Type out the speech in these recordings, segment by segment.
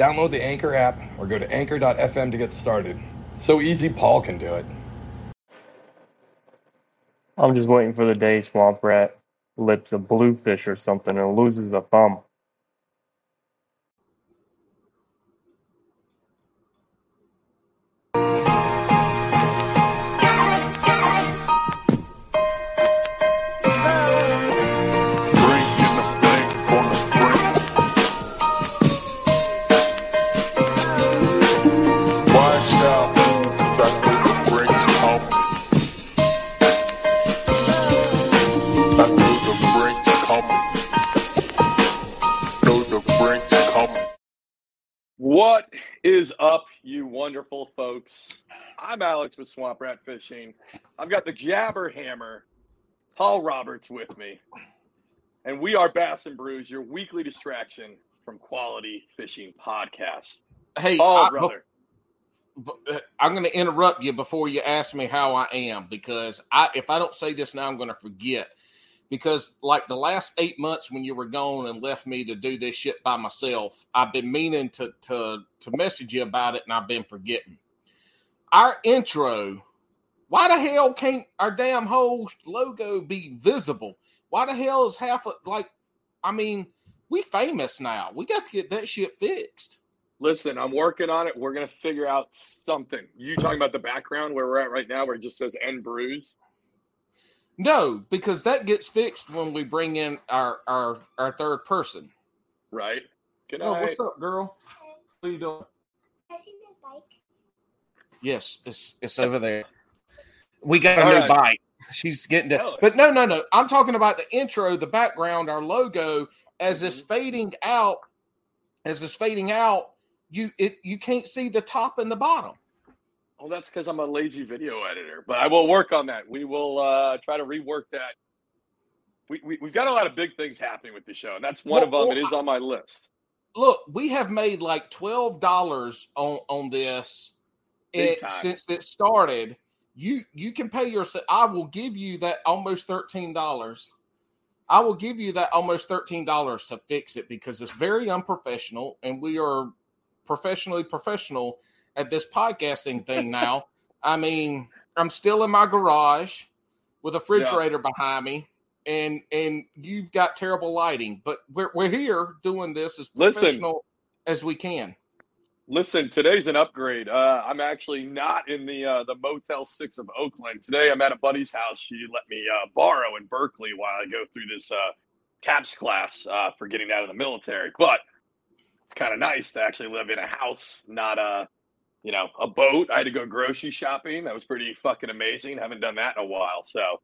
Download the Anchor app or go to anchor.fm to get started. So easy, Paul can do it. I'm just waiting for the day Swamp Rat lips a bluefish or something and loses a thumb. Is up, you wonderful folks? I'm Alex with Swamp Rat Fishing. I've got the Jabber Hammer, Paul Roberts, with me. And we are Bass and Brews, your weekly distraction from quality fishing podcast. Hey, Paul, I, brother. uh, I'm going to interrupt you before you ask me how I am because I, if I don't say this now, I'm going to forget. Because like the last eight months when you were gone and left me to do this shit by myself, I've been meaning to to to message you about it, and I've been forgetting. Our intro. Why the hell can't our damn whole logo be visible? Why the hell is half of like? I mean, we famous now. We got to get that shit fixed. Listen, I'm working on it. We're to figure out something. You talking about the background where we're at right now, where it just says N Brews? No, because that gets fixed when we bring in our our our third person. Right? Good Oh, night. what's up, girl? What are you doing? Can I see the bike? Yes, it's it's over there. We got a All new right. bike. She's getting to, Hell. but no, no, no. I'm talking about the intro, the background, our logo. As it's Mhm. fading out, as it's fading out, you it you can't see the top and the bottom. Oh, that's because I'm a lazy video editor, but I will work on that. We will uh, try to rework that. We, we, we've got a lot of big things happening with the show, and that's one of them. It well, is on my list. Look, we have made like twelve dollars on on this it, since it started. You you can pay yourself. I will give you that almost thirteen dollars. I will give you that almost thirteen dollars to fix it because it's very unprofessional, and we are professionally professional at this podcasting thing now. I mean, I'm still in my garage with a refrigerator behind me, and and you've got terrible lighting, but we're we're here doing this as Listen. professional as we can. Listen, today's an upgrade. Uh, I'm actually not in the uh, the Motel Six of Oakland today. I'm at a buddy's house. She let me uh, borrow in Berkeley while I go through this uh, TAPS class uh, for getting out of the military. But it's kind of nice to actually live in a house, not a you know a boat. I had to go grocery shopping. That was pretty fucking amazing. Haven't done that in a while. So,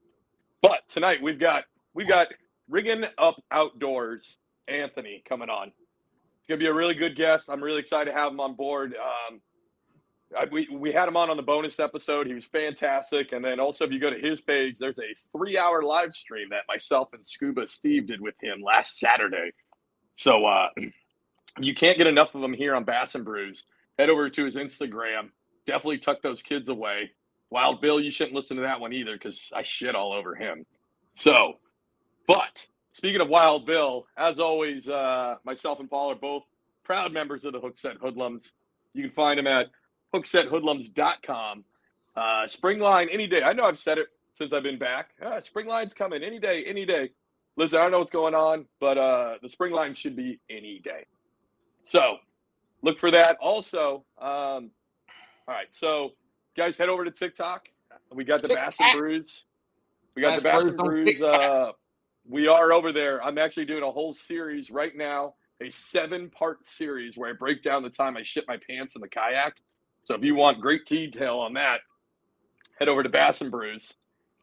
but tonight we've got we've got rigging up outdoors. Anthony coming on. It's gonna be a really good guest. I'm really excited to have him on board. Um, I, we we had him on on the bonus episode. He was fantastic. And then also, if you go to his page, there's a three hour live stream that myself and Scuba Steve did with him last Saturday. So uh, you can't get enough of him here on Bass and Brews. Head over to his Instagram. Definitely tuck those kids away. Wild Bill, you shouldn't listen to that one either because I shit all over him. So, but speaking of Wild Bill, as always, uh, myself and Paul are both proud members of the Hookset Hoodlums. You can find them at hooksethoodlums.com. Uh, spring line any day. I know I've said it since I've been back. Uh, spring line's coming any day, any day. Listen, I don't know what's going on, but uh, the spring line should be any day. So look for that. Also, um, all right. So guys, head over to TikTok. We got the Bass and. Brews. We got Bass the Bass and Brews. Uh, we are over there. I'm actually doing a whole series right now, a seven part series where I break down the time I shit my pants in the kayak. So if you want great detail on that, head over to Bass and Brews.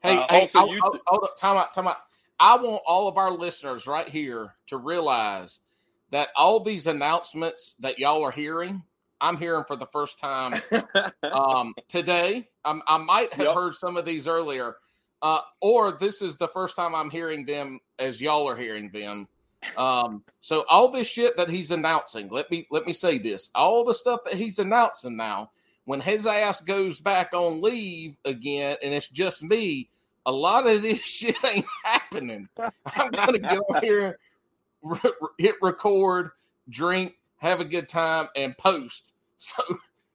Hey, Uh, hey, also, hold, you hold, t- hold up, time out, time out. I want all of our listeners right here to realize that all these announcements that y'all are hearing I'm hearing for the first time um, today. Um, I might have Yep. heard some of these earlier, uh, or this is the first time I'm hearing them as y'all are hearing them. Um, so all this shit that he's announcing, let me let me say this: all the stuff that he's announcing now, when his ass goes back on leave again, and it's just me, a lot of this shit ain't happening. I'm gonna get on here, hit record, drink, have a good time, and post. So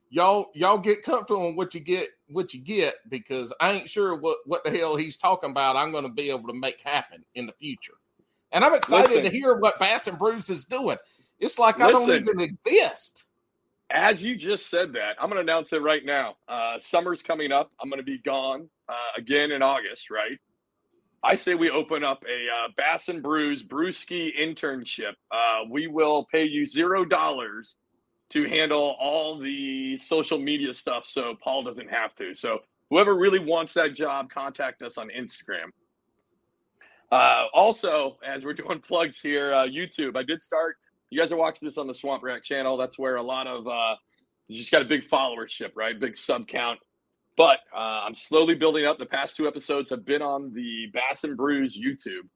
y'all y'all get comfortable on what you get what you get because I ain't sure what what the hell he's talking about. I'm going to be able to make happen in the future, and I'm excited Listen. to hear what Bass and Brews is doing. It's like I don't even exist. As you just said that, I'm going to announce it right now. Uh, summer's coming up. I'm going to be gone uh, again in August, right? I say we open up a uh, Bass and Brews Brewski internship. Uh, we will pay you zero dollars to handle all the social media stuff so Paul doesn't have to. So whoever really wants that job, contact us on Instagram. Uh, also, as we're doing plugs here, uh, YouTube, I did start you guys are watching this on the Swamp Rat channel. That's where a lot of uh, you just got a big followership, right? Big sub count. But uh, I'm slowly building up. The past two episodes have been on the Bass and Brews YouTube,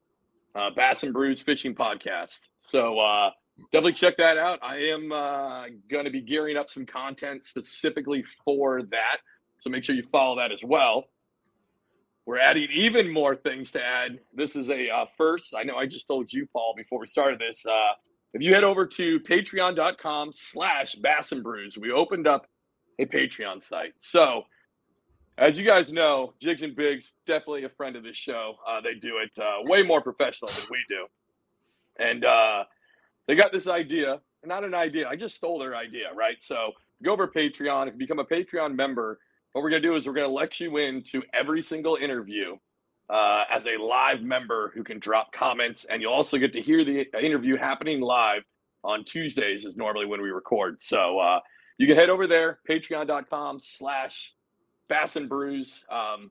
uh, Bass and Brews Fishing Podcast. So uh, definitely check that out. I am uh, going to be gearing up some content specifically for that. So make sure you follow that as well. We're adding even more things to add. This is a uh, first. I know I just told you, Paul, before we started this. Uh, if you head over to patreon.com slash bass and brews, we opened up a Patreon site. So, as you guys know, Jigs and Bigs, definitely a friend of this show. Uh, they do it uh, way more professional than we do. And uh, they got this idea, not an idea, I just stole their idea, right? So, go over Patreon. If you become a Patreon member, what we're going to do is we're going to let you into every single interview uh, as a live member who can drop comments, and you'll also get to hear the interview happening live on Tuesdays is normally when we record. So uh, you can head over there, patreon.com slash Bass and Brews. Um,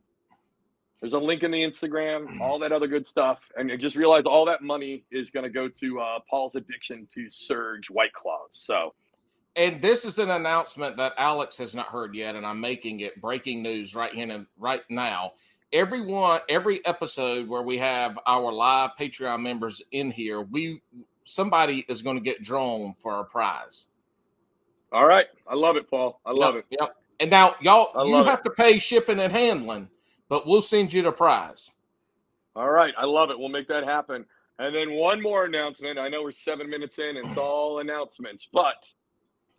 there's a link in the Instagram, all that other good stuff. And just realize all that money is going to go to uh, Paul's addiction to Surge White Claws. So And this is an announcement that Alex has not heard yet, and I'm making it breaking news right here and right now. Every one, every episode where we have our live Patreon members in here, we somebody is going to get drawn for a prize. all right. I love it, Paul. I love Yep, it. Yep. And now, y'all, you have to pay shipping and handling, but we'll send you the prize. All right, I love it. We'll make that happen. And then one more announcement. I know we're seven minutes in, and it's all announcements, but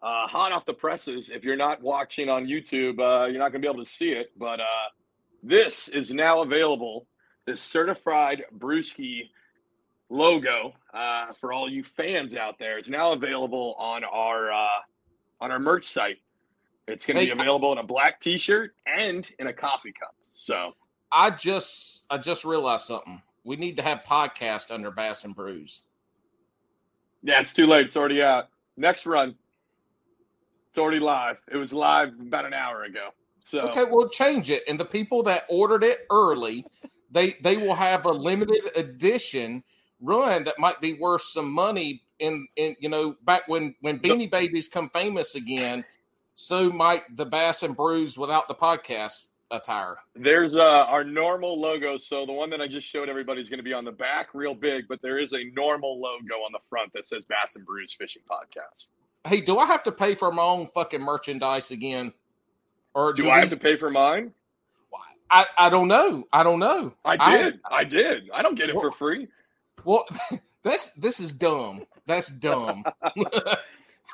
uh, hot off the presses. If you're not watching on YouTube, uh, you're not going to be able to see it. But uh, this is now available. This certified Brewski logo uh, for all you fans out there. It's now available on our uh, on our merch site. It's going to Hey, be available in a black T-shirt and in a coffee cup. So. I just, I just realized something. We need to have podcast under Bass and Brews. Yeah, it's too late. It's already out. Next run. It's already live. It was live about an hour ago. So Okay, we'll change it. And the people that ordered it early, they they will have a limited edition run that might be worth some money in in you know back when when Beanie Babies come famous again. So might the Bass and Brews without the podcast attire. there's uh, our normal logo. So the one that I just showed everybody is going to be on the back, real big, but there is a normal logo on the front that says Bass and Brews Fishing Podcast. Hey, do I have to pay for my own fucking merchandise again? Or Do do I we- have to pay for mine? I, I don't know. I don't know. I did. I, did. I don't get it for free. Well, that's this is dumb. That's dumb.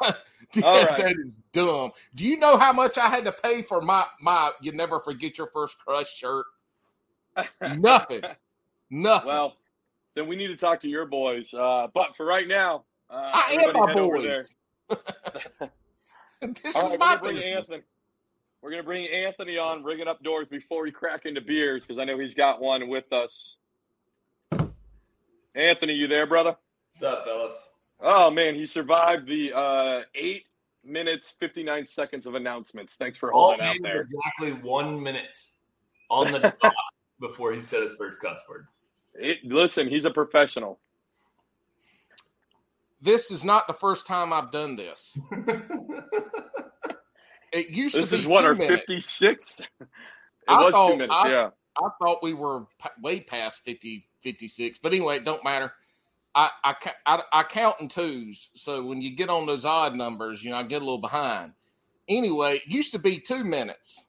All right. That is dumb. Do you know how much I had to pay for my my you never forget your first crush shirt? Nothing. Nothing. well, then we need to talk to your boys. Uh, but for right now, uh, I am my head over there. boys. this All is right, my we're gonna bring business. Anthony. We're gonna bring Anthony on, rigging up doors before we crack into beers because I know he's got one with us. Anthony, you there, brother? What's up, fellas? Oh man, he survived the uh, eight minutes fifty nine seconds of announcements. Thanks for holding out there. exactly one minute on the dot before he said his first cuss word. It, listen, he's a professional. This is not the first time I've done this. It used This to be This is what two our 56. It I was thought- two minutes. I- yeah. I thought we were pa- way past 50, 56. But anyway, it don't matter. I, I, I, I count in twos. So when you get on those odd numbers, you know, I get a little behind. Anyway, it used to be two minutes,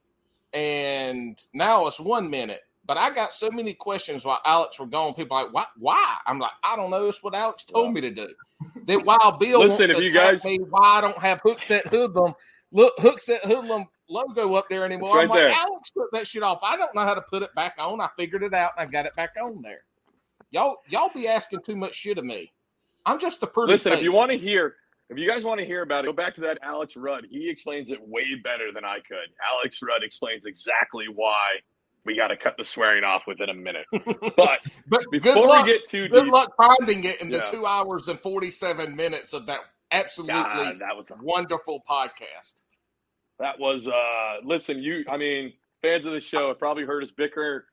and now it's one minute. But I got so many questions while Alex were gone. People are like, why? Why? I'm like, I don't know. It's what Alex told me to do. That while Bill Listen, wants if you guys- me, why I don't have Hookset Hoodlum, look, Hookset Hoodlum logo up there anymore. It's I'm right like, there. Alex took that shit off. I don't know how to put it back on. I figured it out and I got it back on there. Y'all, y'all be asking too much shit of me. I'm just the pretty. Listen, if you want to hear, if you guys want to hear about it, go back to that Alex Rudd. He explains it way better than I could. Alex Rudd explains exactly why we got to cut the swearing off within a minute. But but before luck, we get too good deep, luck finding it in the two hours and forty seven minutes of that absolutely God, that was a, wonderful podcast. That was uh listen, you I mean, fans of the show have probably heard us bicker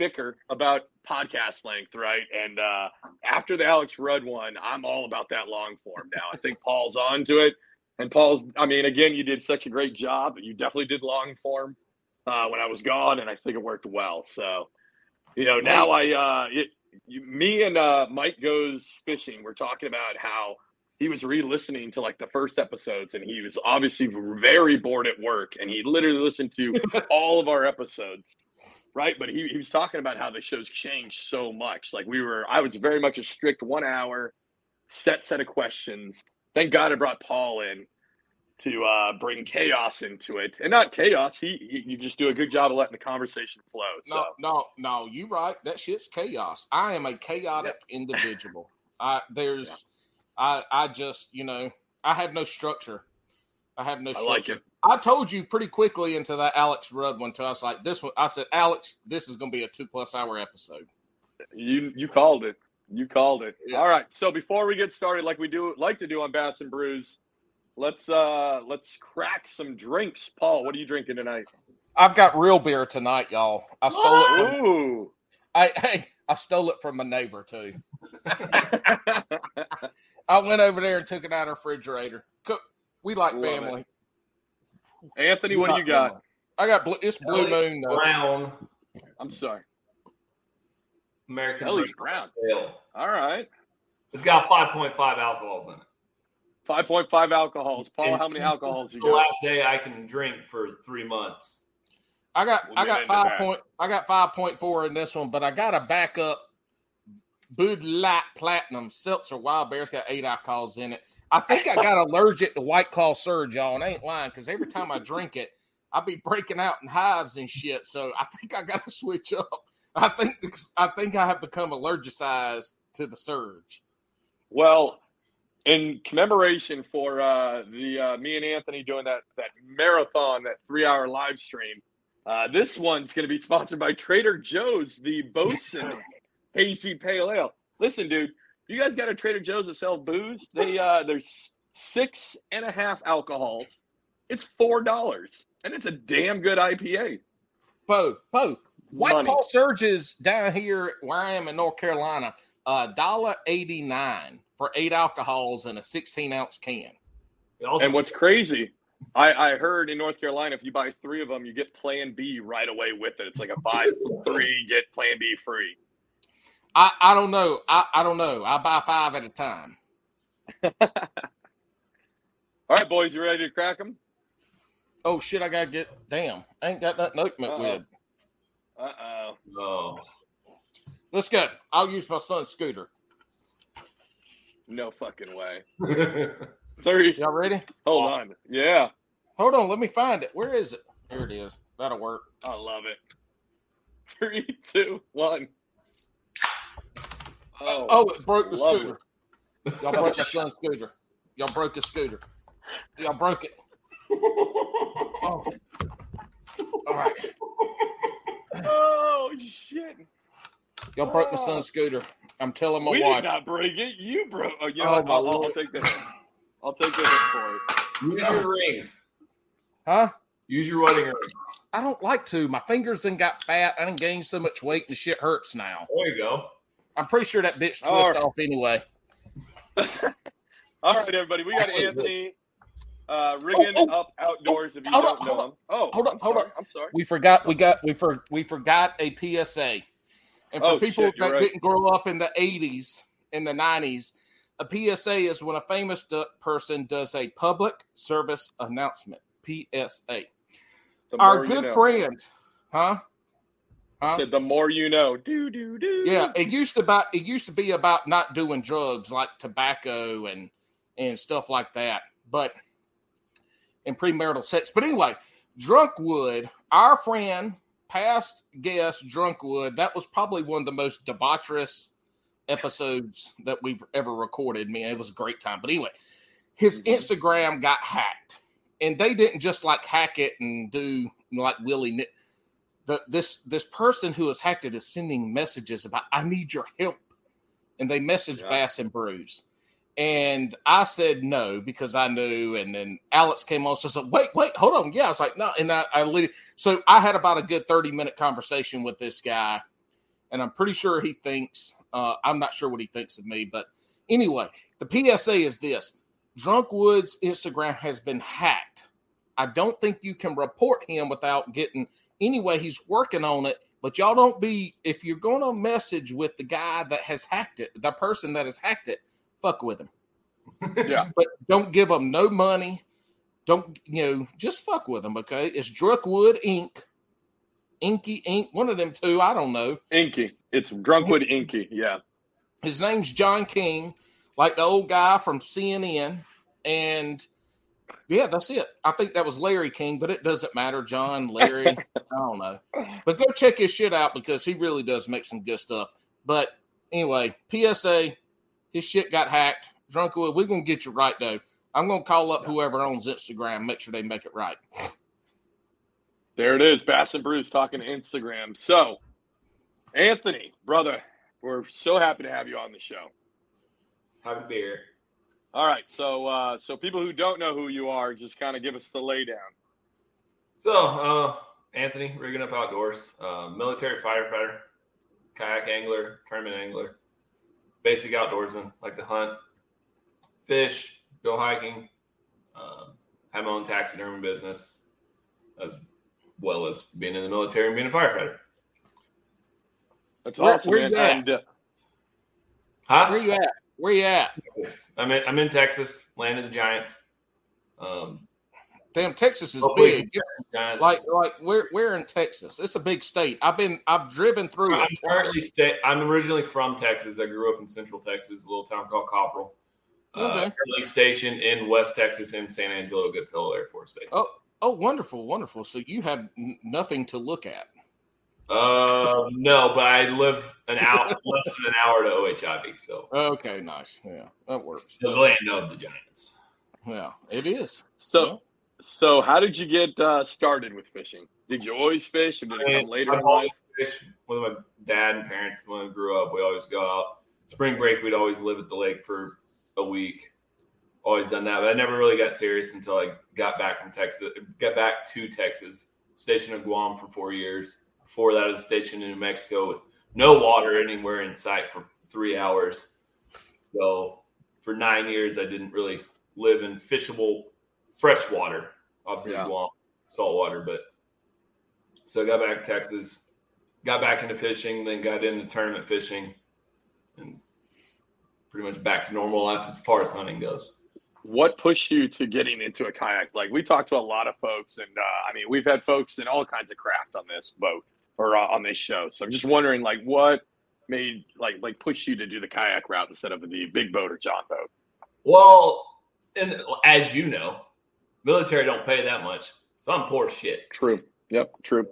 bicker about podcast length, right? And uh after the Alex Rudd one, I'm all about that long form now. I think Paul's on to it. And Paul's I mean, again, you did such a great job. You definitely did long form uh when I was gone and I think it worked well. So, you know, now I uh it, you, me and uh Mike goes fishing. We're talking about how he was re-listening to like the first episodes and he was obviously very bored at work and he literally listened to all of our episodes right but he, he was talking about how the show's changed so much like we were i was very much a strict one hour set set of questions thank god i brought paul in to uh bring chaos into it and not chaos he, he you just do a good job of letting the conversation flow so No, no, no. You right. That shit's chaos. I am a chaotic individual. I there's, I I just you know I have no structure. I have no I structure. like it. I told you pretty quickly into that Alex Rudd one too. I was like, this one. I said, Alex, this is going to be a two plus hour episode. You you called it. You called it. Yeah. All right. So before we get started, like we do like to do on Bass and Brews, let's uh let's crack some drinks. Paul, what are you drinking tonight? I've got real beer tonight, y'all. I stole it. From, Ooh. I hey, I stole it from my neighbor too. I went over there and took it out of the refrigerator. Cook. We like Love family. Anthony, what do you got? family. I got blue. It's Blue Ellie's Moon though. Brown I'm sorry. American Ellie's Brown Brown. Ale. All right. It's got 5.5 alcohols in it. 5.5 alcohols. Paul, And how many alcohols you The last day I can drink for three months. I got We'll I got five point I got five point four in this one, but I got a backup Bud Light Platinum Seltzer Wild Bear's got eight alcohols in it. I think I got allergic to White Claw Surge, y'all, and I ain't lying because every time I drink it, I be breaking out in hives and shit. So I think I got to switch up. I think I think I have become allergicized to the Surge. Well, in commemoration for uh, the uh, me and Anthony doing that that marathon, that three hour live stream, uh, this one's going to be sponsored by Trader Joe's, the Bosun Hazy Pale Ale. Listen, dude, you guys got a Trader Joe's that sell booze? They uh, there's six and a half alcohols. It's four dollars, and it's a damn good IPA. Bo, Bo, White Money. Claw Surges down here where I am in North Carolina, uh, dollar eighty nine for eight alcohols in a sixteen ounce can. And what's crazy, I, I heard in North Carolina, if you buy three of them, you get Plan B right away with it. It's like a buy three, get Plan B free. I, I don't know. I, I don't know. I buy five at a time. All right, boys, you ready to crack them? Oh shit! I gotta get. Damn, I ain't got nothing to open it with. Uh oh. oh, Let's go. I'll use my son's scooter. No fucking way. Three. Y'all ready? Hold on. Yeah, Hold on. Let me find it. Where is it? There it is. That'll work. I love it. Three, two, one. Oh, Oh, it broke the Love scooter. Y'all broke my son's scooter. Y'all broke the scooter. Y'all broke it. Oh. All right. oh shit. Y'all broke my son's oh. scooter. I'm telling my we wife. did not break it. You broke. Uh, oh, you know Oh, what? my I'll, I'll take the hit. I'll take the hit for it. use your ring. Huh? Use your wedding ring. I don't like to. My fingers done got fat. I didn't gain so much weight. The shit hurts now. There you go. I'm pretty sure that bitch twist right. off anyway. All right, everybody. We got Anthony. uh, rigging Oh, oh. up outdoors. If you don't on, know him. Oh, hold on, hold on. I'm sorry. We forgot. We got. We for we forgot a PSA. And for Oh, people shit, that right. didn't grow up in the '80s, in the '90s, a PSA is when a famous do- person does a public service announcement. PSA. Our good friend, huh? Huh? said, "The more you know." Do do do. Yeah, it used to about it used to be about not doing drugs like tobacco and and stuff like that, but and premarital sex. But anyway, Drunkwood, our friend, past guest Drunkwood, that was probably one of the most debaucherous episodes that we've ever recorded. Man, it was a great time. But anyway, his mm-hmm. Instagram got hacked, and they didn't just like hack it and do like willy nilly the, this this person who has hacked is sending messages about I need your help, and they message Yeah. Bass and Brews, and I said no because I knew, and then Alex came on said, "Wait, wait, hold on." Yeah, I was like, "No," and I, I lit- so I had about a good thirty minute conversation with this guy, and I'm pretty sure he thinks uh, I'm not sure what he thinks of me, but anyway, the PSA is this: Drunkwood's Instagram has been hacked. I don't think you can report him without getting anyway, he's working on it. But y'all don't be if you're gonna message with the guy that has hacked it, the person that has hacked it, fuck with him. Yeah. But don't give him no money. Don't you know? Just fuck with him, okay? It's Drunkwood Inc. Inky Inc. One of them two. I don't know. Inky. It's Drunkwood Inky. Yeah. His name's John King, like the old guy from CNN. And yeah, that's it. I think that was Larry King, but it doesn't matter. John, Larry, I don't know. But go check his shit out because he really does make some good stuff. But anyway, PSA, his shit got hacked. Drunkwood, we're gonna get you right though. I'm gonna call up whoever owns Instagram, make sure they make it right. There it is. Bass and Brews talking to Instagram. So, Anthony, brother, we're so happy to have you on the show. Have a beer. All right. So, uh, so people who don't know who you are, just kind of give us the laydown. So, uh, Anthony, rigging up outdoors, uh, military firefighter, kayak angler, tournament angler, basic outdoorsman, like to hunt, fish, go hiking, um, have my own taxidermy business, as well as being in the military and being a firefighter. That's Where- awesome, where man. you at? And uh, Huh? Where you at? Where you at? I'm in, I'm in Texas, land of the Giants. Um, Damn, Texas is big. Giants. Like like we're we're in Texas. It's a big state. I've been I've driven through I'm currently stay. I'm originally from Texas. I grew up in Central Texas, a little town called Copperell. Uh, Okay. currently stationed in West Texas in San Angelo Goodfellow Air Force Base. Oh, oh, wonderful, wonderful. So you have n- nothing to look at. Uh, no, but I live an hour, less than an hour to O.H. Ivie, so Okay, nice. Yeah, that works. the land of the Giants. Yeah, it is. so, so how did you get uh, started with fishing? Did you always fish, or did it come later I've in life? always fished with my dad and parents when I grew up. We always go out. Spring break, we'd always live at the lake for a week. Always done that, but I never really got serious until I got back from Texas. Got back to Texas, stationed in Guam for four years. Before that, I was stationed in New Mexico with no water anywhere in sight for three hours. So for nine years, I didn't really live in fishable fresh water. Obviously, Yeah. Guam, salt water, but so I got back to Texas, got back into fishing, then got into tournament fishing, and pretty much back to normal life as far as hunting goes. What pushed you to getting into a kayak? Like we talked to a lot of folks, and uh, I mean, we've had folks in all kinds of craft on this boat or uh, on this show. So I'm just wondering, like, what made like like push you to do the kayak route instead of the big boat or John boat? Well, and as you know, military don't pay that much, so I'm poor shit. True. Yep. True.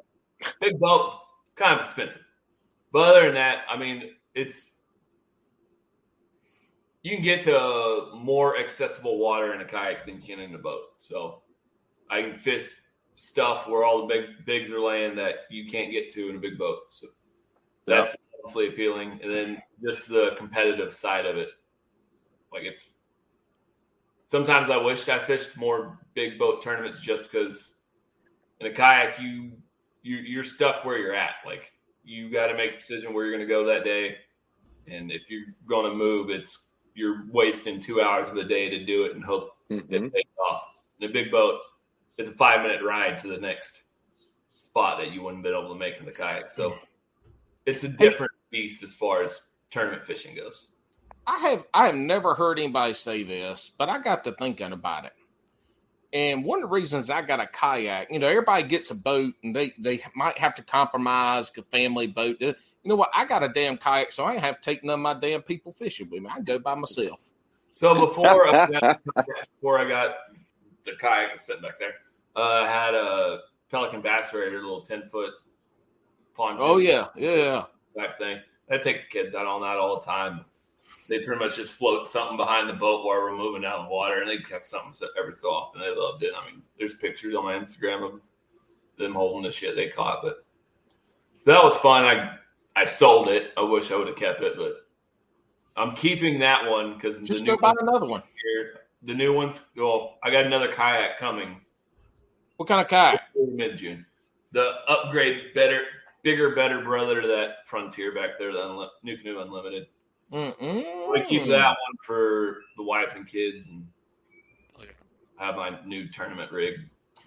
Big boat, kind of expensive. But other than that, I mean, it's you can get to more accessible water in a kayak than you can in a boat. So I can fish stuff where all the big bigs are laying that you can't get to in a big boat. So that's honestly appealing. And then just the competitive side of it. Like it's sometimes I wished I fished more big boat tournaments just because in a kayak you you you're stuck where you're at. Like you got to make a decision where you're going to go that day, and if you're going to move, it's you're wasting two hours of the day to do it and hope Mhm. it pays off. In a big boat, it's a five minute ride to the next spot that you wouldn't be able to make in the kayak. So it's a different beast as far as tournament fishing goes. I have I have never heard anybody say this, but I got to thinking about it. And one of the reasons I got a kayak, you know, everybody gets a boat and they they might have to compromise a family boat. Uh, you know what? I got a damn kayak, so I ain't have to take none of my damn people fishing with me. I go by myself. So before I uh, got, before I got the kayak that's sitting back there, uh, I had a Pelican Bass Raider, little ten foot pontoon. Oh yeah, yeah. yeah. type thing. I take the kids out on that all the time. They pretty much just float something behind the boat while we're moving out of the water, and they catch something so- every so often. They loved it. I mean, there's pictures on my Instagram of them holding the shit they caught, but so that was fun. I I sold it. I wish I would have kept it, but I'm keeping that one because Just go buy another one. here, the new ones. Well, I got another kayak coming What kind of kayak? mid June. The upgrade, better, bigger, better brother to that Frontier back there, the Unli- NuCanoe Unlimited. Mm-mm. I keep that one for the wife and kids, and oh, have my new tournament rig.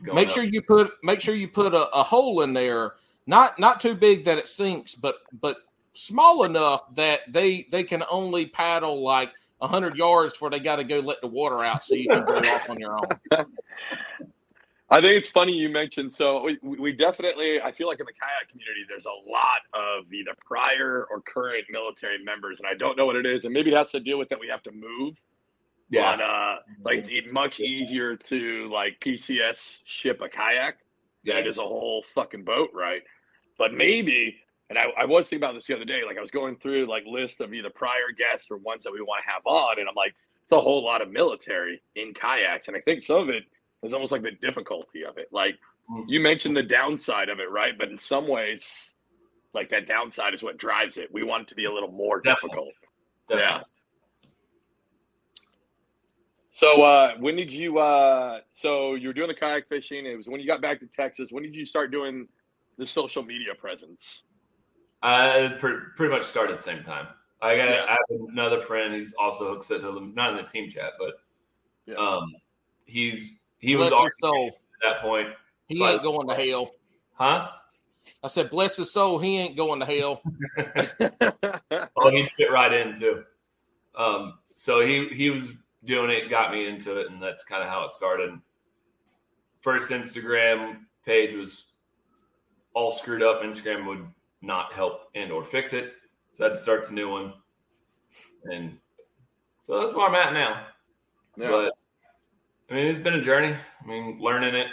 Going Make up. sure you put make sure you put a, a hole in there, not not too big that it sinks, but but small enough that they they can only paddle like hundred yards before they got to go let the water out, so you can go off on your own. I think it's funny you mentioned. So we, we definitely, I feel like in the kayak community, there's a lot of either prior or current military members, and I don't know what it is, and maybe it has to deal with that we have to move. Yeah. But uh, like it's much easier to like PCS ship a kayak than it is a whole fucking boat, right? But maybe, and I, I was thinking about this the other day. Like I was going through like list of either prior guests or ones that we want to have on, and I'm like, it's a whole lot of military in kayaks, and I think some of it is almost like the difficulty of it. Like Mm. you mentioned the downside of it, right? But in some ways, like that downside is what drives it. We want it to be a little more Definitely. difficult. Definitely. Yeah. So uh, when did you? Uh, so you were doing the kayak fishing. It was when you got back to Texas. When did you start doing the social media presence? I pre- pretty much started at the same time. I got Yeah. I have another friend. He's also hooked at He's not in the team chat, but Yeah. um, he's he Bless was already his soul. at that point, He But- ain't going to hell. huh? I said, bless his soul. He ain't going to hell. Oh, he fit right in too. Um, so he he was doing it, got me into it, and that's kind of how it started. First Instagram page was all screwed up. Instagram would not help and or fix it, so I had to start the new one, and so that's where I'm at now. Yeah. But I mean, it's been a journey. I mean, learning it,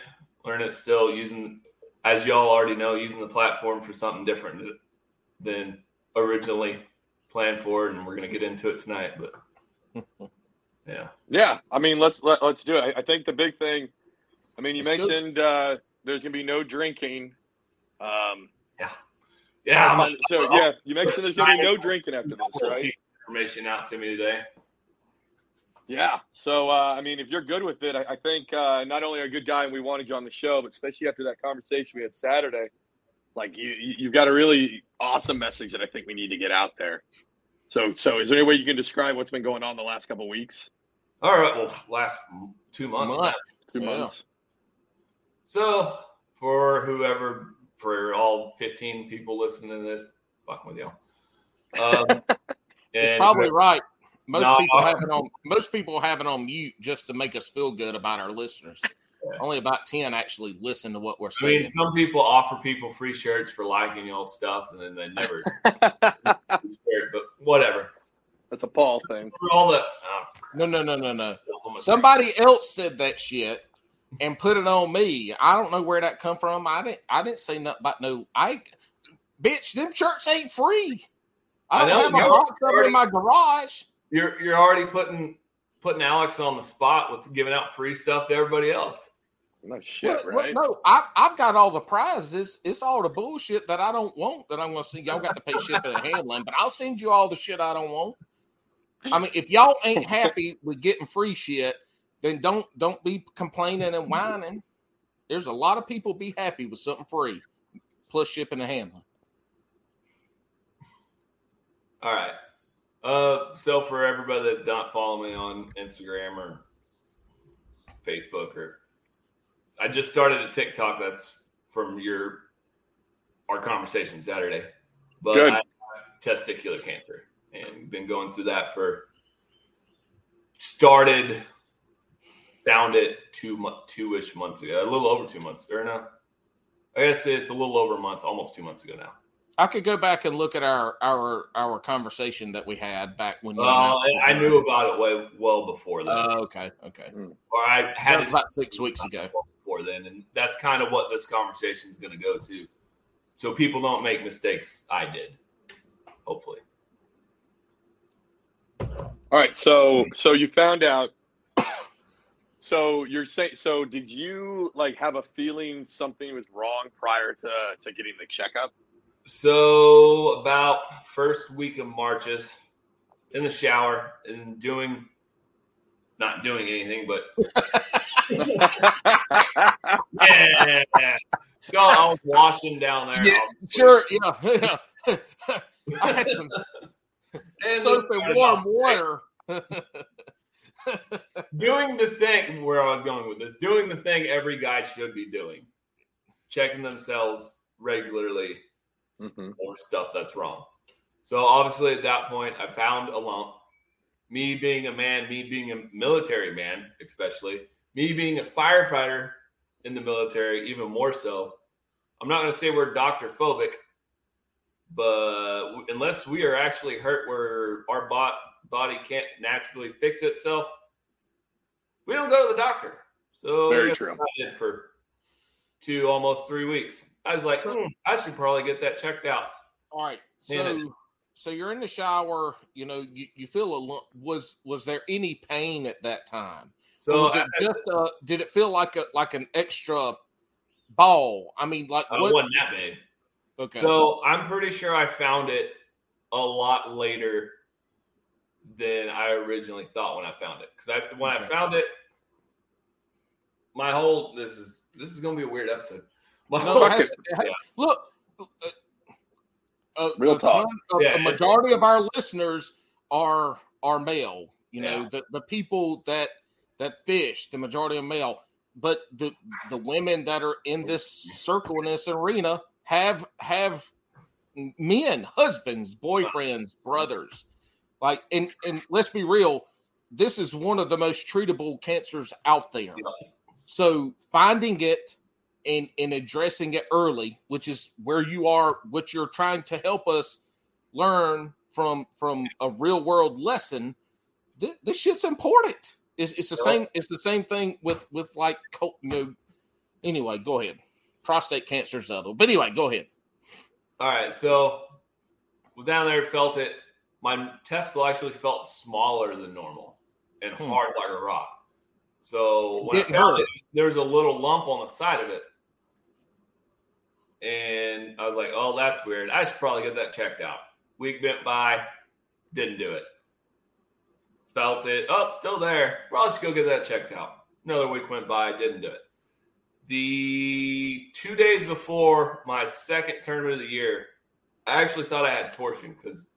learning it still, using, as y'all already know, using the platform for something different than originally planned for, and we're gonna get into it tonight. But yeah, Yeah, I mean, let's let, let's do it. I, I think the big thing. I mean, you Let's mentioned uh, there's gonna be no drinking. Um, yeah. I'm so yeah, you mentioned there's gonna be no drinking after this, right? Information out to me today. Yeah. So uh, I mean, if you're good with it, I, I think uh, not only are you a good guy and we wanted you on the show, but especially after that conversation we had Saturday, like you you- you've got a really awesome message that I think we need to get out there. So so is there any way you can describe what's been going on the last couple of weeks, All right, well, last two months. Month. two Yeah. months? So for whoever, for all 15 people listening to this, fucking with y'all. Um, It's and- probably right. Most No. people have it on. Most people have it on mute just to make us feel good about our listeners. Yeah. Only about ten actually listen to what we're I saying. mean, some people offer people free shirts for liking y'all stuff, and then they never. shirt, but whatever. That's a Paul thing. For all the oh, no, no, no, no, no. crap. Somebody else said that shit and put it on me. I don't know where that come from. I didn't. I didn't say nothing about no. I, bitch, them shirts ain't free. I I don't know, have a box of in my garage. You're you're already putting putting Alex on the spot with giving out free stuff to everybody else. No shit, What- what- right? no, I, I've got all the prizes. It's all the bullshit that I don't want that I'm going to see. Y'all got to pay shipping and handling, but I'll send you all the shit I don't want. I mean, if y'all ain't happy with getting free shit, then don't don't be complaining and whining. There's a lot of people be happy with something free, plus shipping and handling. All right. Uh, so for everybody that don't follow me on Instagram or Facebook or I just started a TikTok that's from your our conversation Saturday. But Good. I have testicular cancer and been going through that for started found it two two ish months ago, a little over two months or no. I guess it's a little over a month, almost two months ago now. I could go back and look at our our our conversation that we had back when. you Well, announced I knew about it way well before that, Oh, okay, okay. Hmm. or I had it about six weeks ago. before then, and that's kind of what this conversation is going to go to, so people don't make mistakes I did. Hopefully, All right, so so you found out. So you're saying so? Did you like have a feeling something was wrong prior to to getting the checkup? So about first week of Marches, in the shower and doing, not doing anything, but yeah, so I was washing down there. Yeah, sure. Yeah, yeah. I had some soap and warm water. doing the thing where I was going with this, doing the thing every guy should be doing, checking themselves regularly Mhm. for stuff that's wrong. So obviously at that point, I found a lump. Me being a man, me being a military man, especially me being a firefighter in the military, even more so. I'm not going to say we're doctor phobic, but unless we are actually hurt where our bot, body can't naturally fix itself, we don't go to the doctor. So Very true. what I did for two, almost three weeks. I was like, So- "Hmm, I should probably get that checked out. All right. So so you're in the shower, you know, you, you feel a lump. Was was there any pain at that time? So was I, it just uh did it feel like a like an extra ball? I mean, like I what wasn't that big. okay. So I'm pretty sure I found it a lot later than I originally thought when I found it. Because I when I found it, my whole this is this is gonna be a weird episode. No, it has, it Yeah. look uh, a, Real a talk. Yeah, a majority of our listeners are are male. You know, the, the people that that fish, the majority are male. But the the women that are in this circle in this arena have have men, husbands, boyfriends, brothers. Like and and let's be real, this is one of the most treatable cancers out there. So finding it and and addressing it early, which is where you are, what you're trying to help us learn from from a real world lesson. This, this shit's important. It's, it's the Yeah. same. It's the same thing with with like you know. Anyway, go ahead. Prostate cancer's other, but anyway, go ahead. All right, so well, down there, felt it. My testicle actually felt smaller than normal and Hmm. hard like a rock. So when Didn't I found hurt. it, there was a little lump on the side of it, and I was like, "Oh, that's weird. I should probably get that checked out." Week went by, didn't do it. Felt it. Oh, still there. Probably should go get that checked out. Another week went by, didn't do it. The two days before my second tournament of the year, I actually thought I had torsion because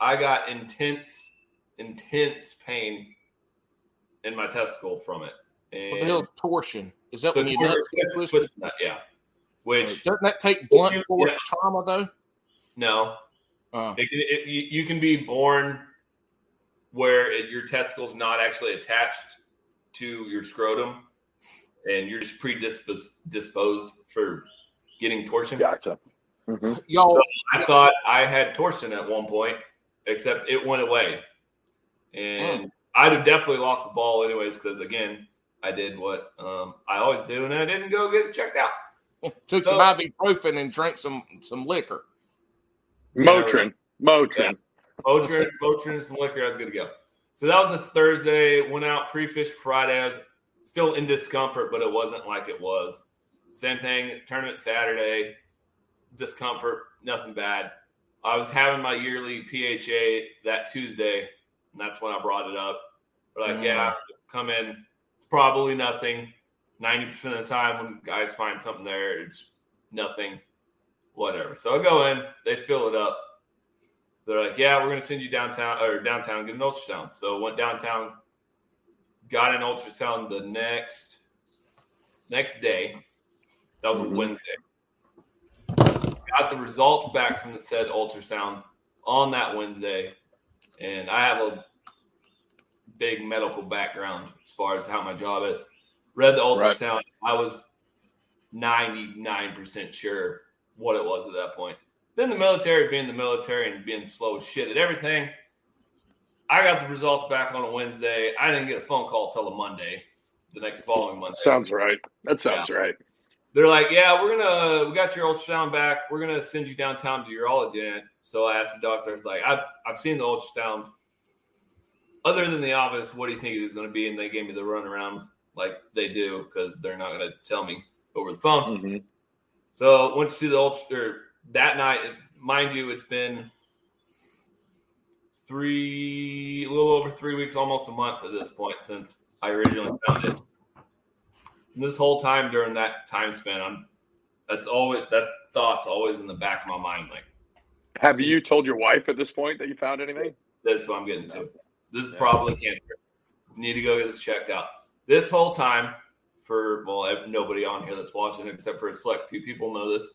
I got intense, intense pain in my testicle from it. And What the hell is torsion? Is that so when you torsion nuts is get that, yeah. Which Doesn't that take blunt you- force yeah. trauma though? no, Uh, It, it, you, you can be born where it, your testicle's not actually attached to your scrotum, and you're just predisposed for getting torsion. Gotcha. Mhm. y'all, I thought I had torsion at one point, except it went away, and I'd have definitely lost the ball anyways because again, I did what um, I always do, and I didn't go get it checked out. took some ibuprofen and drank some some liquor. Motrin. Motrin. Motrin, Motrin, and some liquor. I was good to go. So that was a Thursday. Went out pre-fish Friday. I was still in discomfort, but it wasn't like it was. Same thing. Tournament Saturday. Discomfort, nothing bad. I was having my yearly PHA that Tuesday, and that's when I brought it up. We're like, Mm. yeah, come in. It's probably nothing. Ninety percent of the time, when guys find something there, it's nothing. Whatever. So I go in. They fill it up they're like, yeah, we're going to send you downtown or downtown, get an ultrasound. So went downtown, got an ultrasound the next next day. That was a Mhm. Wednesday. Got the results back from the said ultrasound on that Wednesday, and I have a big medical background as far as how my job is. Read the ultrasound. I was 99% sure what it was at that point. Then the military being the military and being slow as shit at everything. I got the results back on a Wednesday. I didn't get a phone call till a Monday, the next following Monday. Sounds right. That sounds right. They're like, yeah, we're gonna we got your ultrasound back. We're gonna send you downtown to urology. And so I asked the doctor, I was like, I've I've seen the ultrasound. Other than the obvious, what do you think it is going to be? And they gave me the runaround like they do because they're not going to tell me over the phone. Mhm. So went to see the ultra or that night. Mind you, it's been three, a little over three weeks, almost a month at this point since I originally found it. And this whole time during that time span, I'm that's always that thought's always in the back of my mind. Like Have you told your wife at this point that you found anything? that's what I'm getting to. This is probably cancer. Need to go get this checked out. This whole time, for well, nobody on here that's watching except for a select few people know this.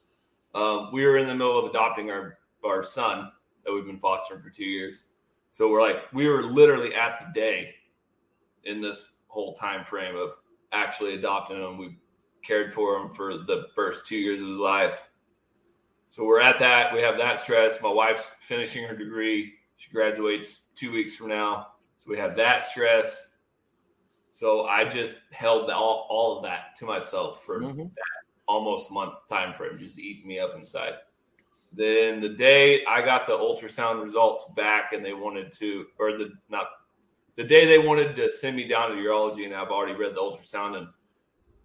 Um, we were in the middle of adopting our our son that we've been fostering for two years. So we're like, we were literally at the day in this whole time frame of actually adopting him. We cared for him for the first two years of his life. So we're at that. We have that stress. My wife's finishing her degree. She graduates two weeks from now. So we have that stress. So I just held all, all of that to myself for Mhm. almost a month time frame, just eating me up inside. Then the day I got the ultrasound results back and they wanted to, or the not the day they wanted to send me down to urology and I've already read the ultrasound and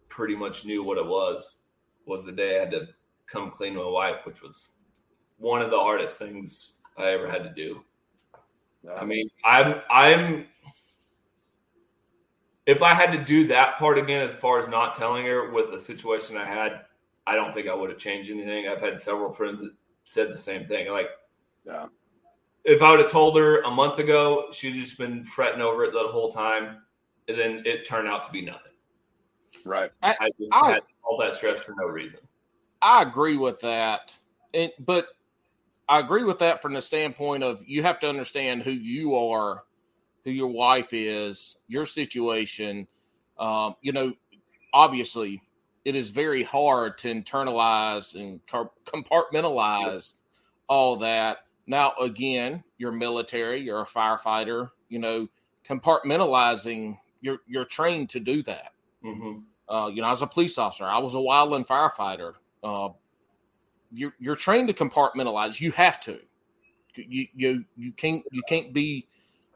pretty much knew what it was, was the day I had to come clean to my wife, which was one of the hardest things I ever had to do. I mean, I'm I'm if I had to do that part again, as far as not telling her with the situation I had, I don't think I would have changed anything. I've had several friends that said the same thing. Like, Yeah. if I would have told her a month ago, she'd just been fretting over it the whole time, and then it turned out to be nothing. Right. I just I- had all that stress for no reason. I agree with that. And but I agree with that from the standpoint of you have to understand who you are, who your wife is, your situation. Um, you know, obviously, it is very hard to internalize and compartmentalize all that. Now, again, you're military, you're a firefighter. You know, compartmentalizing. You're you're trained to do that. hmm Uh, you know, as a police officer. I was a wildland firefighter. Uh, you're you're trained to compartmentalize. You have to. You you you can't you can't be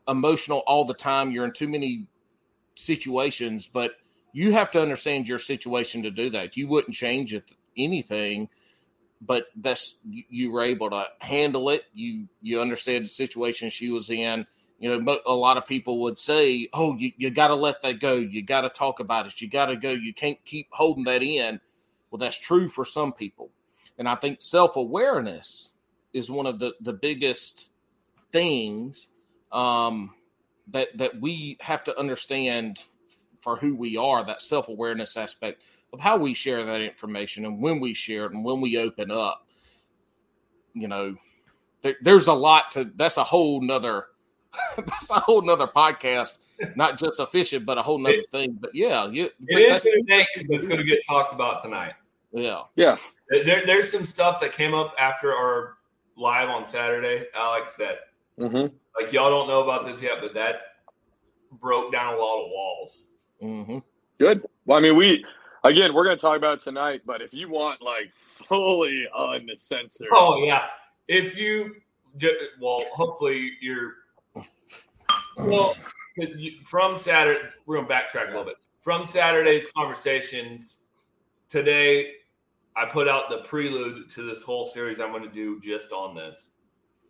emotional all the time. You're in too many situations, but you have to understand your situation to do that. You wouldn't change it anything, but that's you, were able to handle it. You you understand the situation she was in. You know, a lot of people would say, "Oh, you, you got to let that go. You got to talk about it. You got to go. You can't keep holding that in." Well, that's true for some people, and I think self awareness is one of the the biggest things um, that that we have to understand for who we are. That self awareness aspect of how we share that information and when we share it and when we open up. You know, there, there's a lot to. That's a whole nother. that's a whole nother podcast. Not just a fishing, but a whole nother thing. But yeah, you. but It is that's- going to that's going to get talked about tonight. Yeah. Yeah. There, there's some stuff that came up after our live on Saturday. Alex, that Mm-hmm. like y'all don't know about this yet, but that broke down a lot of walls. hmm Good. Well, I mean, we again, we're going to talk about it tonight, but if you want like fully uncensored, Oh yeah, if you ju- well, hopefully you're well from Saturday. We're going to backtrack a little bit from Saturday's conversations. Today, I put out the prelude to this whole series I'm going to do just on this.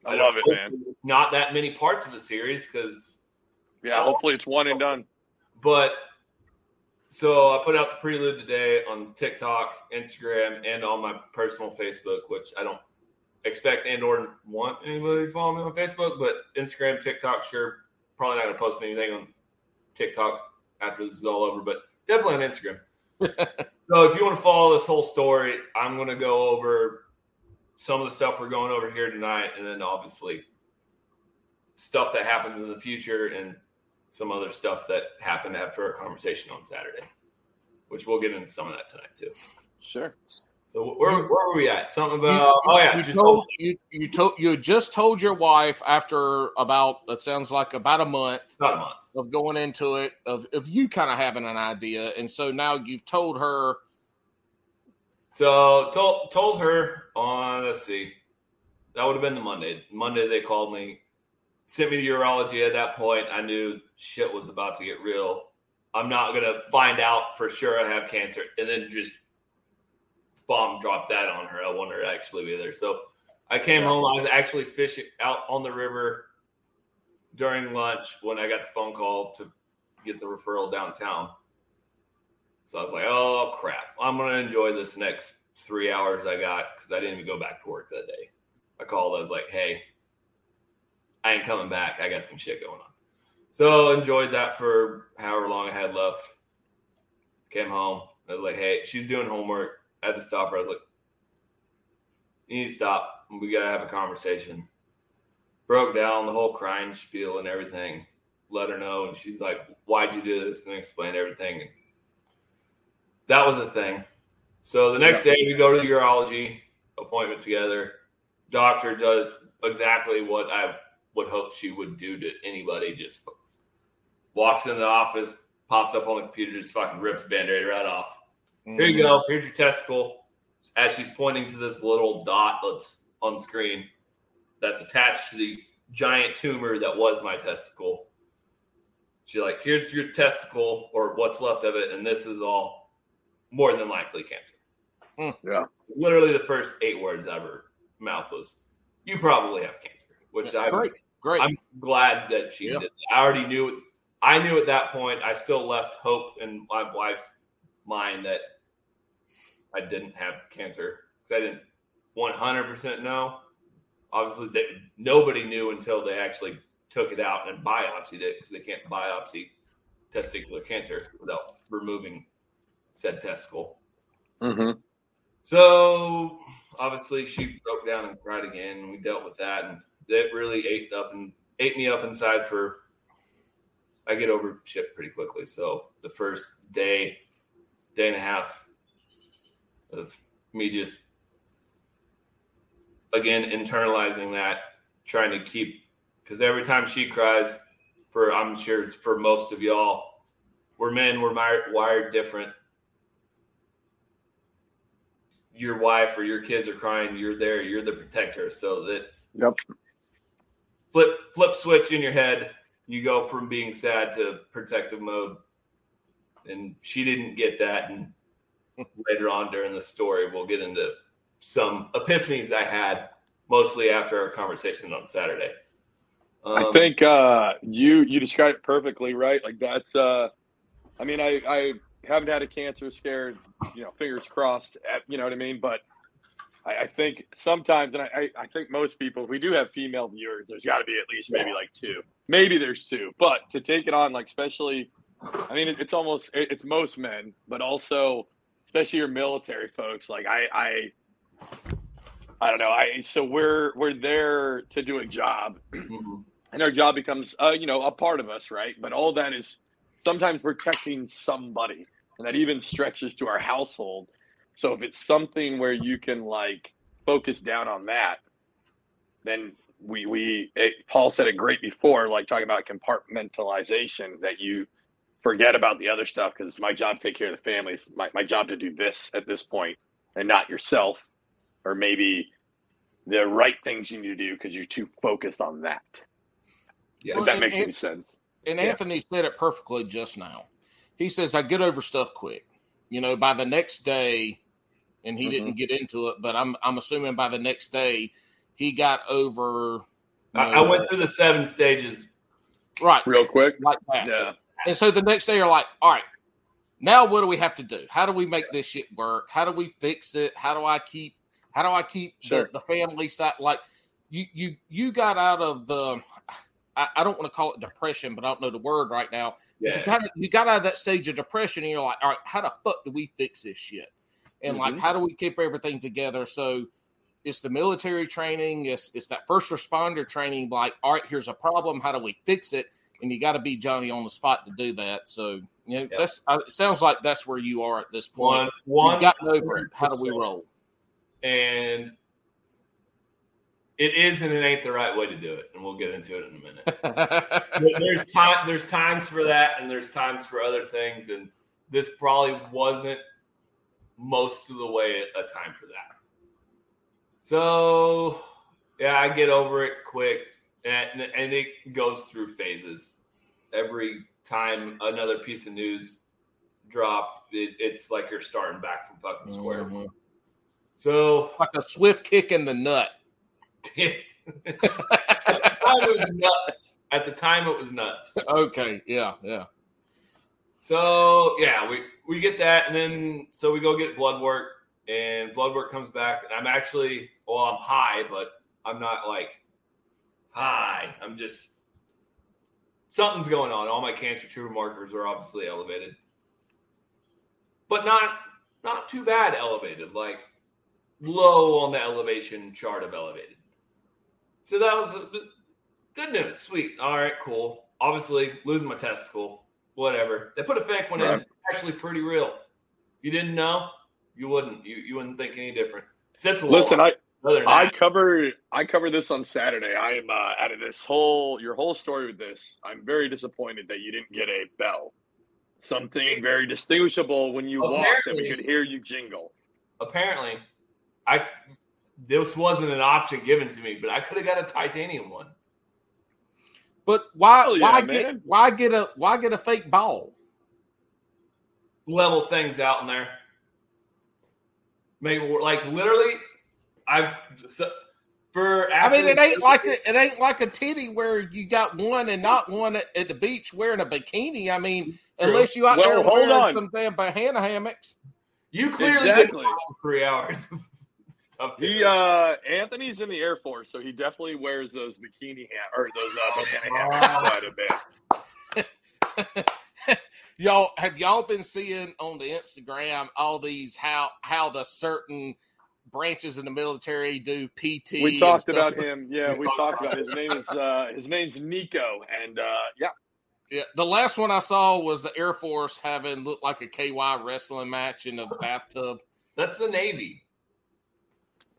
I love it, man. Not that many parts of the series because Yeah, hopefully it's one and done. But so I put out the prelude today on TikTok, Instagram, and on my personal Facebook, which I don't expect and or want anybody to follow me on Facebook, but Instagram, TikTok, sure. Probably not gonna post anything on TikTok after this is all over, but definitely on Instagram. so if you want to follow this whole story, I'm going to go over some of the stuff we're going over here tonight, and then obviously stuff that happens in the future and some other stuff that happened after our conversation on Saturday, which we'll get into some of that tonight too. Sure. So where, where were we at? Something You- about oh yeah, you just told you you told you just told your wife after about that sounds like about a month about a month. of going into it of of you kind of having an idea, and so now you've told her. So told told her on let's see, that would have been the Monday. Monday they called me, sent me to urology. At that point, I knew shit was about to get real. I'm not gonna find out for sure I have cancer, and then just bomb drop that on her. I want her to actually be there. So I came home. I was actually fishing out on the river during lunch when I got the phone call to get the referral downtown. So I was like, oh crap, I'm gonna enjoy this next three hours I got because I didn't even go back to work that day. I called. I was like, hey, I ain't coming back. I got some shit going on. So enjoyed that for however long I had left. Came home. I was like, hey, she's doing homework. I had to stop her. I was like, you need to stop. We gotta have a conversation. Broke down the whole crying spiel and everything. Let her know, and she's like, "Why'd you do this?" And explained everything. And that was the thing. So the next day, we go to the urology appointment together. Doctor does exactly what I would hope she would do to anybody. Just walks in the office, pops up on the computer, just fucking rips band-aid right off. Here you go. Mm-hmm. Here's your testicle. As she's pointing to this little dot that's on screen that's attached to the giant tumor that was my testicle. She's like, here's your testicle or what's left of it, and this is all more than likely cancer. Hmm. Yeah. Literally the first eight words out of her mouth was, You probably have cancer, which I Great, great. I'm glad that she Yeah. did. I already knew. I knew at that point. I still left hope in my wife's mind that I didn't have cancer because I didn't 100 percent know. Obviously, they, nobody knew until they actually took it out and biopsied it because they can't biopsy testicular cancer without removing said testicle. Mm-hmm. So obviously she broke down and cried again, and we dealt with that, and it really ate up and ate me up inside for. I get over shit pretty quickly, so the first day, day and a half of me just again internalizing that, trying to keep because every time she cries, for I'm sure it's for most of y'all, we're men, we're wired different your wife or your kids are crying, you're there, you're the protector. So that Yep. flip flip switch in your head, you go from being sad to protective mode. And she didn't get that. And later on during the story, we'll get into some epiphanies I had, mostly after our conversation on Saturday. I Um, think uh, you you described it perfectly, right? Like that's. Uh, I mean, I I haven't had a cancer scare, you know, fingers crossed. You know what I mean? But I, I think sometimes, and I, I think most people, if we do have female viewers, there's got to be at least maybe like two, maybe there's two. But to take it on, like especially, I mean, it, it's almost it, it's most men, but also especially your military folks. Like I I. I don't know. I so we're we're there to do a job, mhm. and our job becomes uh, you know a part of us right but all that is sometimes protecting somebody and that even stretches to our household so if it's something where you can like focus down on that then we we it, paul said it great before like talking about compartmentalization that you forget about the other stuff because it's my job to take care of the family it's my, my job to do this at this point and not yourself or maybe the right things you need to do because you're too focused on that Yeah. if that and- makes any sense. And Yeah. Anthony said it perfectly just now. He says, I get over stuff quick. You know, by the next day, and he Mhm. didn't get into it, but I'm I'm assuming by the next day he got over you I, I went through the seven stages. right Real quick. like that. Yeah. And so the next day you're like, all right, now what do we have to do? How do we make this shit work? How do we fix it? How do I keep how do I keep Sure. the, the family side like you you you got out of the I, I don't want to call it depression, but I don't know the word right now. You Yeah. kind of you got out of that stage of depression, and you're like, all right, how the fuck do we fix this shit? And like, Mm-hmm. how do we keep everything together? So it's the military training, it's it's that first responder training. Like, all right, here's a problem. How do we fix it? And you got to be Johnny on the spot to do that. So you know, Yeah. that's uh, it. Sounds like that's where you are at this point. One, one You've gotten over it. How do we roll? And it is and it ain't the right way to do it, and we'll get into it in a minute. But there's time there's times for that and there's times for other things and this probably wasn't most of the way a time for that so yeah i get over it quick and, and it goes through phases every time another piece of news drop it, it's like you're starting back from fucking square Mhm. so Like a swift kick in the nut. At the time it was nuts at the time it was nuts Okay, yeah, yeah. So yeah, we we get that, and then so we go get blood work, and blood work comes back, and I'm actually well, I'm high, but I'm not like high. I'm just something's going on. All my cancer tumor markers are obviously elevated, but not not too bad elevated. Like low on the elevation chart of elevated. So that was good news. Sweet. All right, cool. Obviously, losing my testicle whatever. They put a fake one in. Right. It's actually pretty real. You didn't know, you wouldn't. You you wouldn't think any different. Sits. Listen, I I cover I cover this on Saturday. I am uh, out of this whole your whole story with this. I'm very disappointed that you didn't get a bell, something very distinguishable when you walked that we Apparently- could hear you jingle. apparently, I this wasn't an option given to me, but I could have got a titanium one. But why yeah, why man. get why get a why get a fake ball? Level things out in there. Make like literally, I so, for. I mean, it ain't like a, it ain't like a titty where you got one and not one at, at the beach wearing a bikini. I mean, True. unless you out Well, there hold wearing on. some damn banana hammocks. You clearly Exactly. did watch three hours of stuff. He uh Anthony's in the Air Force, so he definitely wears those bikini ha- or those uh, banana hammocks quite a bit. y'all have y'all been seeing on the Instagram all these how how the certain branches in the military do PT. We talked stuff? about him. Yeah, We we talked talked about about his name is uh his name's Nico, and uh yeah, Yeah, the last one I saw was the Air Force having looked like a KY wrestling match in the bathtub. That's the Navy.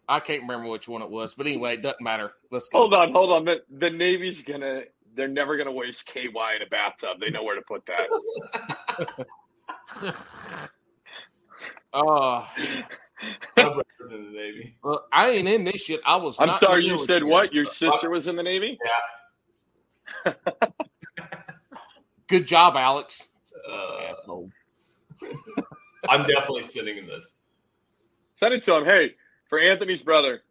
I can't remember which one it was, but anyway, it doesn't matter. Let's go. hold on, hold on. The, the Navy's gonna they're never gonna waste KY in a bathtub. They know where to put that. oh. My brother's in the Navy. well, I ain't in this shit. I was. I'm not sorry, you said military. what? Your sister was in the Navy? Yeah. Good job, Alex. Uh, Asshole. I'm definitely sitting in this. Send it to him. Hey, for Anthony's brother,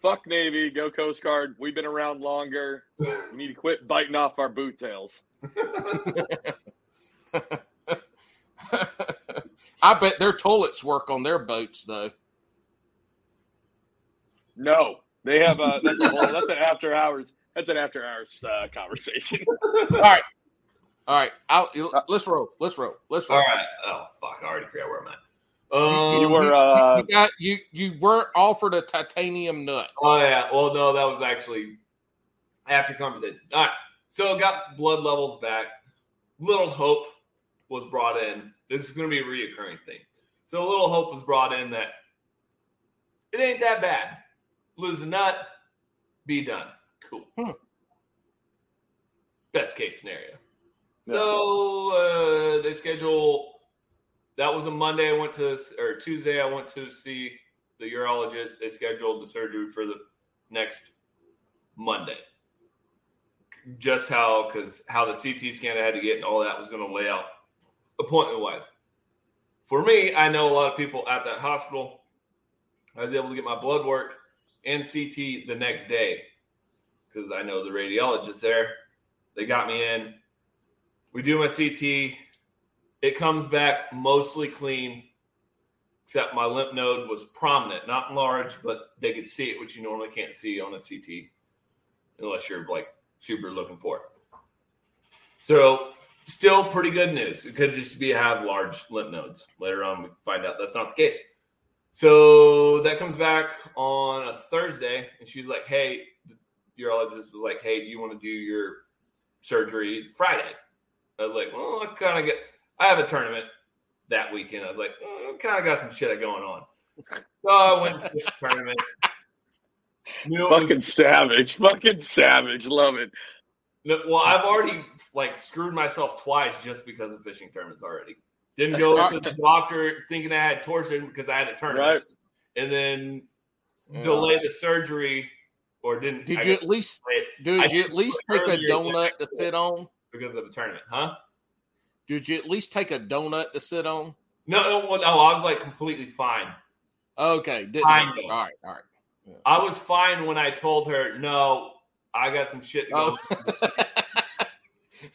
fuck Navy, go Coast Guard. We've been around longer. We need to quit biting off our boot tails. I bet their toilets work on their boats though. No, they have a that's a whole that's an after hours that's an after hours uh, conversation. All right, all right. I'll, let's roll. Let's roll. Let's roll. All right. Oh fuck! I already forgot where I'm at. Um, you were uh, you got you. You weren't offered a titanium nut. Oh yeah. Well, no, that was actually after conversation. All right. So got blood levels back. Little hope was brought in. This is going to be a reoccurring thing. So a little hope was brought in that it ain't that bad. Lose a nut, be done. Cool. Hmm. Best case scenario. So uh, they schedule. That was a Monday. I went to or Tuesday. I went to see the urologist. They scheduled the surgery for the next Monday. Just how because how the CT scan I had to get and all that was going to lay out appointment wise. For me, I know a lot of people at that hospital. I was able to get my blood work and CT the next day because I know the radiologist there. They got me in. We do my CT. It comes back mostly clean, except my lymph node was prominent, not large, but they could see it, which you normally can't see on a CT unless you're like super looking for it. So still pretty good news. It could just be have large lymph nodes. Later on, we find out that's not the case. So that comes back on a Thursday, and she's like, "Hey, the urologist was like, hey, do you want to do your surgery Friday?" I was like, "Well, I kind of get. I have a tournament that weekend. I was like, mm, kind of got some shit going on." So I went to this tournament. You know, it was- Fucking savage. Fucking savage. Love it. No, well, I've already like screwed myself twice just because of fishing tournaments already. Didn't go to the doctor thinking I had torsion because I had a tournament, Right. and then Yeah. delay the surgery or didn't. Did I you at least delay it did I you at least take a donut to than- sit on? because of a tournament, huh? Did you at least take a donut to sit on? No, no, no. I was like completely fine. Okay, didn't Kind all of. right, all right. I was fine when I told her, "No, I got some shit to go." Oh.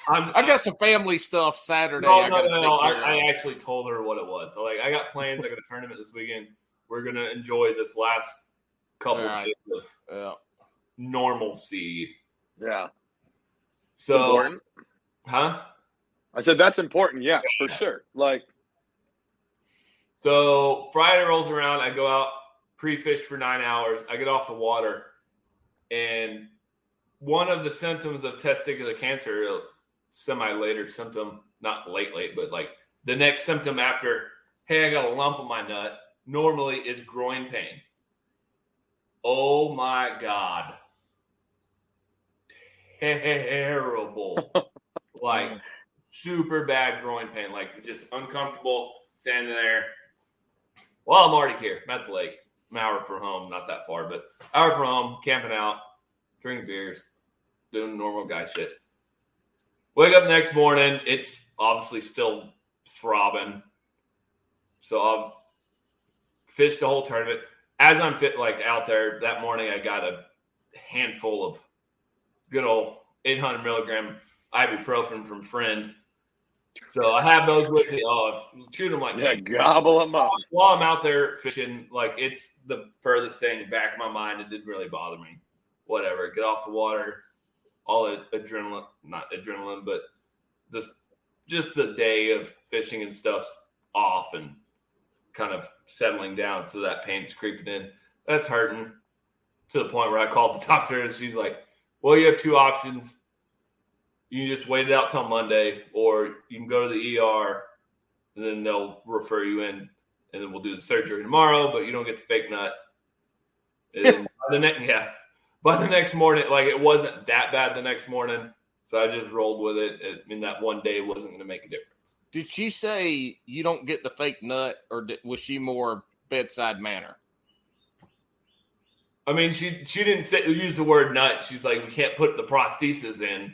I'm, I got some family stuff Saturday. No, I no, gotta no, no. I. I actually told her what it was. So like, I got plans. I got a tournament this weekend. We're gonna enjoy this last couple All right. days of Yeah. normalcy. Yeah. So, huh? I said that's important. Yeah, for sure. Like, So Friday rolls around. I go out pre-fish for nine hours. I get off the water, and one of the symptoms of testicular cancer, a semi-later symptom, not late, late, but like the next symptom after, hey, I got a lump on my nut, normally is groin pain. Oh my god, terrible, like super bad groin pain, like just uncomfortable standing there. Well, I'm already here. I'm at the lake. I'm an hour from home, not that far, but hour from home, camping out, drinking beers, doing normal guy shit. Wake up next morning, it's obviously still throbbing. So I've fished the whole tournament. As I'm fit like out there that morning, I got a handful of good old 800 milligram ibuprofen from friend. So I have those with me. Oh, I've them like yeah, gobble them up. while I'm out there fishing, like it's the furthest thing back of my mind. It didn't really bother me. Whatever. Get off the water. All the adrenaline, not adrenaline, but the just the day of fishing and stuff off and kind of settling down. So that pain's creeping in. That's hurting to the point where I called the doctor and she's like, "Well, you have two options. You can just wait it out till Monday, or you can go to the ER and then they'll refer you in, and then we'll do the surgery tomorrow. But you don't get the fake nut. And by the next, yeah, by the next morning, like it wasn't that bad the next morning, so I just rolled with it. I mean, that one day wasn't going to make a difference. Did she say you don't get the fake nut, or did, was she more bedside manner? I mean, she she didn't say, use the word nut. She's like, we can't put the prosthesis in.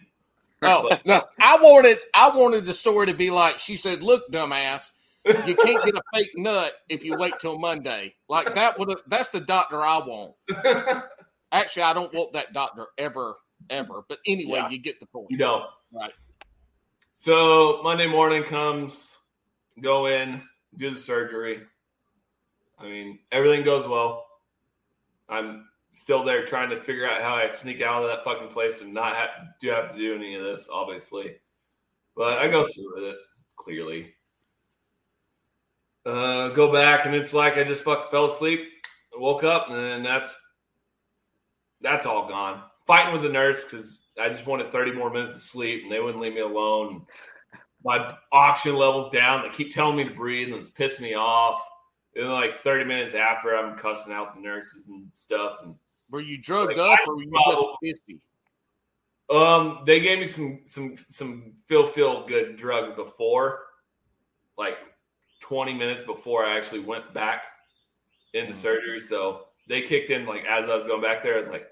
Oh no, I wanted I wanted the story to be like she said, "Look, dumbass, you can't get a fake nut if you wait till Monday." Like that would that's the doctor I want. Actually, I don't want that doctor ever, ever. But anyway, Yeah. you get the point. You don't. Right. So Monday morning comes, go in, do the surgery. I mean, everything goes well. I'm still there trying to figure out how I sneak out of that fucking place and not have do have to do any of this, obviously. But I go through with it clearly. Uh, go back and it's like I just fucking fell asleep, woke up, and that's that's all gone. Fighting with the nurse because I just wanted 30 more minutes of sleep and they wouldn't leave me alone. My oxygen levels down. They keep telling me to breathe and it's pissed me off. And then like 30 minutes after, I'm cussing out the nurses and stuff. And Were you drugged Like, up, or were you just pissy? Um, they gave me some some some feel feel good drug before, like twenty minutes before I actually went back into surgery. So they kicked in like as I was going back there. I was like,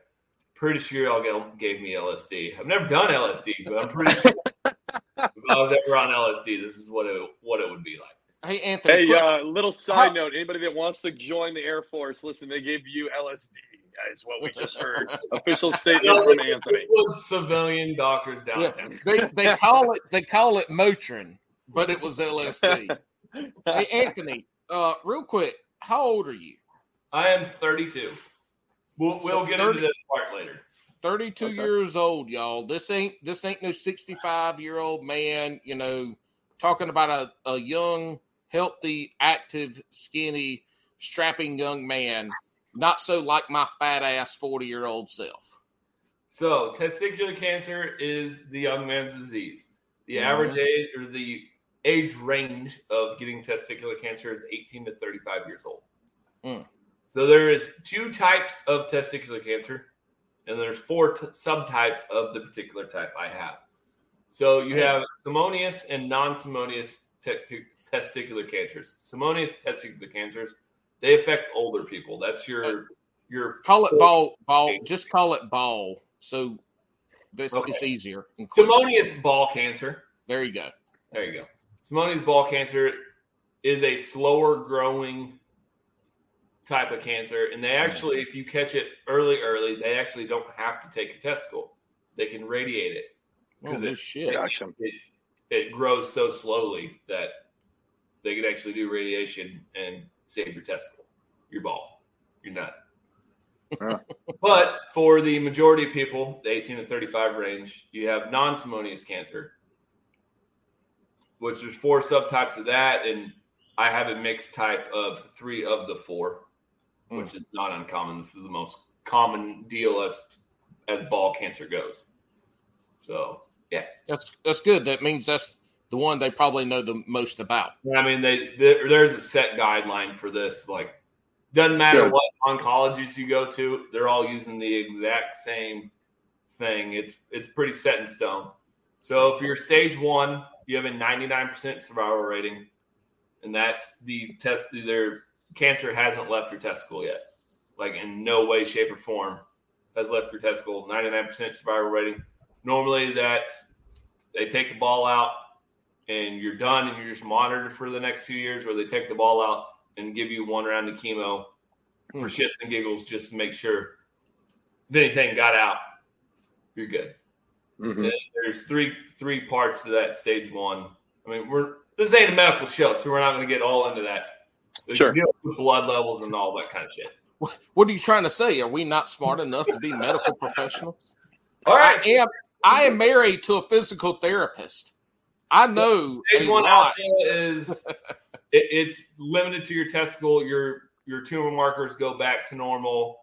pretty sure y'all get, gave me LSD. I've never done LSD, but I'm pretty sure if I was ever on LSD, this is what it what it would be like. Hey, Anthony. Hey, quick- uh, little side How- note: anybody that wants to join the Air Force, listen, they gave you LSD, guys. What we just heard, official statement from Anthony. It was civilian doctors yeah, downtown. they they call it they call it Motrin, but it was LSD. hey, Anthony. Uh, real quick, how old are you? I am 32. We'll, we'll So get 30 into this part later. 32 Okay. years old, y'all. This ain't this ain't no 65 year old man, you know, talking about a, a young, healthy, active, skinny, strapping young man. Not so like my fat ass 40 year old self. So, testicular cancer is the young man's disease. The Mhm. average age or the age range of getting testicular cancer is 18 to 35 years old. Mm. So, there is two types of testicular cancer, and there's four t- subtypes of the particular type I have. So, you have simonious and non-simonious te- te- testicular cancers. Simonious testicular cancers they affect older people. That's your uh, your Call it ball, ball. Just call it ball. So this Okay. it's easier. and. Simonious ball cancer. There you go. There you go. Simoni's ball cancer is a slower growing type of cancer. And they actually, if you catch it early, early, they actually don't have to take a testicle. They can radiate it Oh, because no it, shit. Gotcha. it, it grows so slowly that they could actually do radiation and save your testicle, your ball, your nut. But for the majority of people, the 18 to 35 range, you have non-simonious cancer, which there's four subtypes of that, and I have a mixed type of three of the four, Hmm. which is not uncommon. This is the most common deal as as ball cancer goes. So yeah. That's that's good. That means that's the one they probably know the most about. I mean, they there, there's a set guideline for this. Like, doesn't matter Sure. what oncologists you go to, they're all using the exact same thing. It's it's pretty set in stone. So if you're stage one, you have a 99% survival rating, and that's the test. Their cancer hasn't left your testicle yet, like in no way, shape, or form has left your testicle. 99% survival rating. Normally, that's they take the ball out and you're done and you're just monitored for the next two years, or they take the ball out and give you one round of chemo for Hmm. shits and giggles just to make sure if anything got out, you're good. Mhm. There's three three parts to that stage one. I mean, we're this ain't a medical show, so we're not going to get all into that. There's Sure. with blood levels and all that kind of shit. What, what are you trying to say? Are we not smart enough to be medical professionals? All right, I am. I am married to a physical therapist. I know Stage a one lot. alpha is it, it's limited to your testicle. Your your tumor markers go back to normal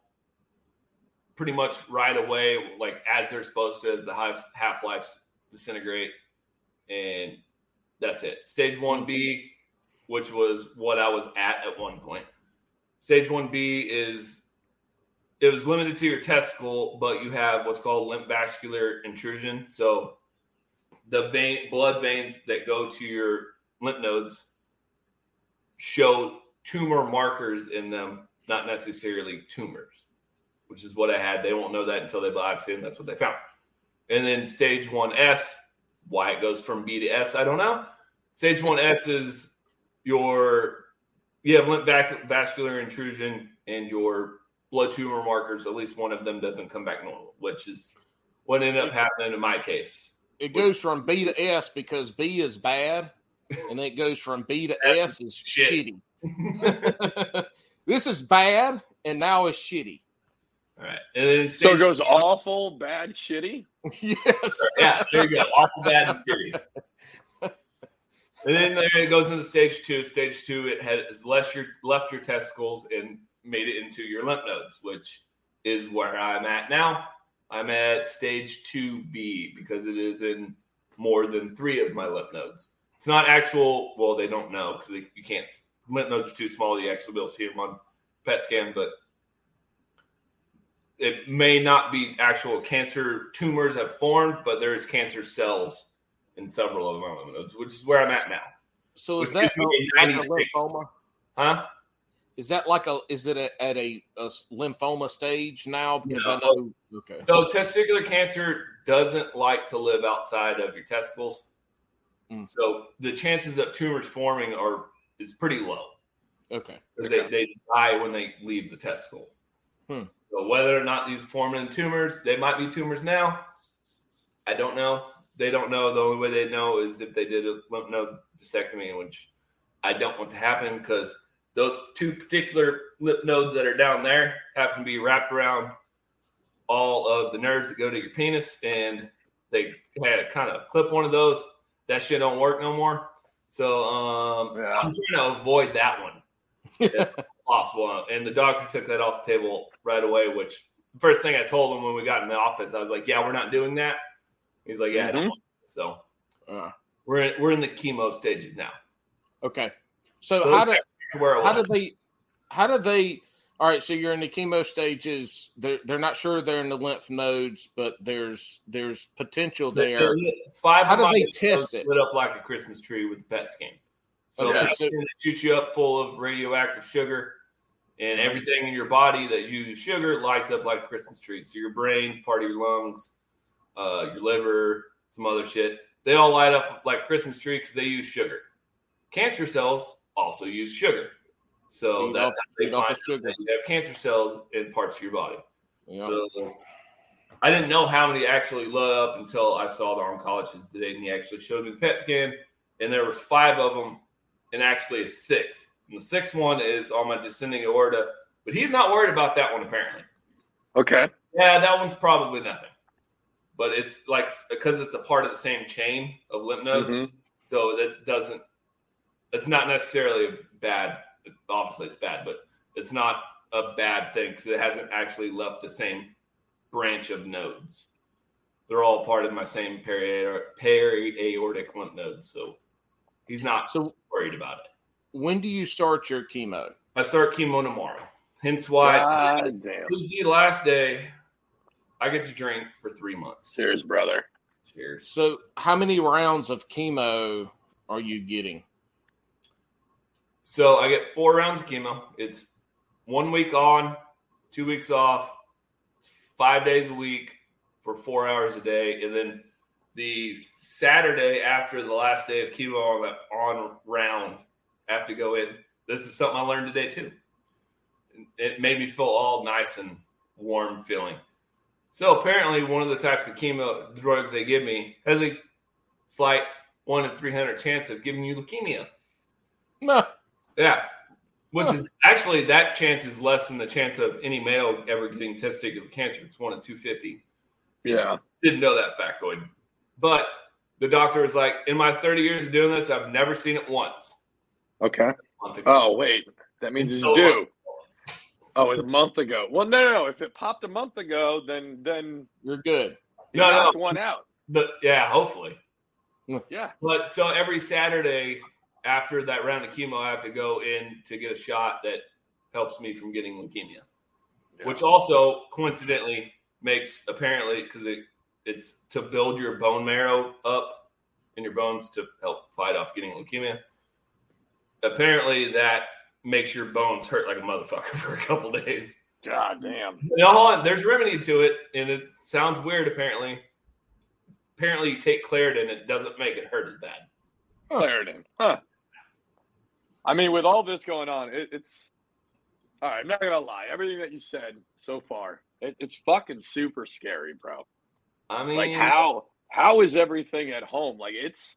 pretty much right away, like as they're supposed to, as the half lives disintegrate, and that's it. Stage one B, which was what I was at at one point. Stage one B is it was limited to your testicle, but you have what's called lymph vascular intrusion. So the vein, blood veins that go to your lymph nodes show tumor markers in them, not necessarily tumors, which is what I had. They won't know that until they biopsy, and that's what they found. And then stage one S, why it goes from B to S, I don't know. Stage one S is your you have lymph vascular intrusion and your blood tumor markers. At least one of them doesn't come back normal, which is what ended up happening in my case. It goes from B to S because B is bad, and then it goes from B to S S is shit. shitty. this is bad, and now it's shitty. All right, and then So it goes awful, bad, shitty. yes. yeah, there you go. Awful bad and shitty. And then there it goes into stage two. Stage two, it has less your left your testicles and made it into your lymph nodes, which is where I'm at now. I'm at stage two B because it is in more than three of my lymph nodes. It's not actual. Well, they don't know because you can't. Lymph nodes are too small. You actually be able to see them on PET scan, but it may not be actual cancer tumors have formed, but there is cancer cells in several of my lymph nodes, which is where I'm at now. So is that gives a lymphoma? Huh? Is that like a? Is it a, at a, a lymphoma stage now? Because I know. Okay. So testicular cancer doesn't like to live outside of your testicles. Mm. So the chances of tumors forming are is pretty low Okay. because they, they die when they leave the testicle. Hmm. So whether or not these form into tumors, they might be tumors now. I don't know. They don't know. The only way they know is if they did a lymph node disectomy, which I don't want to happen because those two particular lymph nodes that are down there happen to be wrapped around all of the nerves that go to your penis, and they had to kind of clip one of those. That shit don't work no more. So um, Yeah. I'm trying to avoid that one if possible. And the doctor took that off the table right away. Which the first thing I told him when we got in the office, I was like, "Yeah, we're not doing that." He's like, "Yeah." I don't Mhm. want it." So Uh, we're in, we're in the chemo stages now. okay. So, So how do to where it how do was. they how do they all right so you're in the chemo stages they're, they're not sure they're in the lymph nodes but there's there's potential there Five How of do they test it? Lit up like a Christmas tree with the PET scan. So Okay, that's so- going shoot you up full of radioactive sugar, and everything in your body that uses sugar lights up like a Christmas tree. So your brain's part of your lungs, uh, your liver, some other shit. They all light up like Christmas tree because they use sugar. Cancer cells also use sugar. So Feed that's off- how they find the sugar. that you have cancer cells in parts of your body. Yeah. So I didn't know how many actually lit up until I saw the oncologist today, and he actually showed me the PET scan, and there was five of them, and actually a sixth. And the sixth one is on my descending aorta, but he's not worried about that one apparently. Okay. Yeah, that one's probably nothing, but it's like because it's a part of the same chain of lymph nodes, Mhm. so that doesn't. It's not necessarily bad. Obviously, it's bad, but it's not a bad thing because it hasn't actually left the same branch of nodes. They're all part of my same peri- peri-aortic lymph nodes, so he's not so worried about it. when do you start your chemo I start chemo tomorrow. Hence why it's God damn. This the last day I get to drink for three months. Cheers, brother. Cheers. so how many rounds of chemo are you getting So I get four rounds of chemo. It's one week on, two weeks off, five days a week for four hours a day, and then the Saturday after the last day of chemo on that on round, I have to go in. This is something I learned today too. It made me feel all nice and warm feeling. So apparently, one of the types of chemo drugs they give me has a slight one in three hundred chance of giving you leukemia. no Yeah. Which is actually that chance is less than the chance of any male ever getting testicular cancer. It's one in two fifty. Yeah. Didn't know that factoid. But the doctor was like, in my 30 years of doing this, I've never seen it once. Okay. A month ago. Oh, wait. That means it's So- due. Oh, it's a month ago. Well, no, no, no. If it popped a month ago, then then you're good you No, no, knocked no. one out. The, yeah, hopefully. Yeah. But so every Saturday after that round of chemo, I have to go in to get a shot that helps me from getting leukemia. Yeah. which also coincidentally makes apparently because it it's to build your bone marrow up in your bones to help fight off getting leukemia. Apparently, that makes your bones hurt like a motherfucker for a couple days. God damn. No, hold on. There's remedy to it, and it sounds weird. Apparently, apparently you take Claritin, it doesn't make it hurt as bad. Claritin. Huh. I mean, with all this going on, it, it's all right. I'm not gonna lie. Everything that you said so far, it, it's fucking super scary, bro. I mean, Like how how is everything at home? Like it's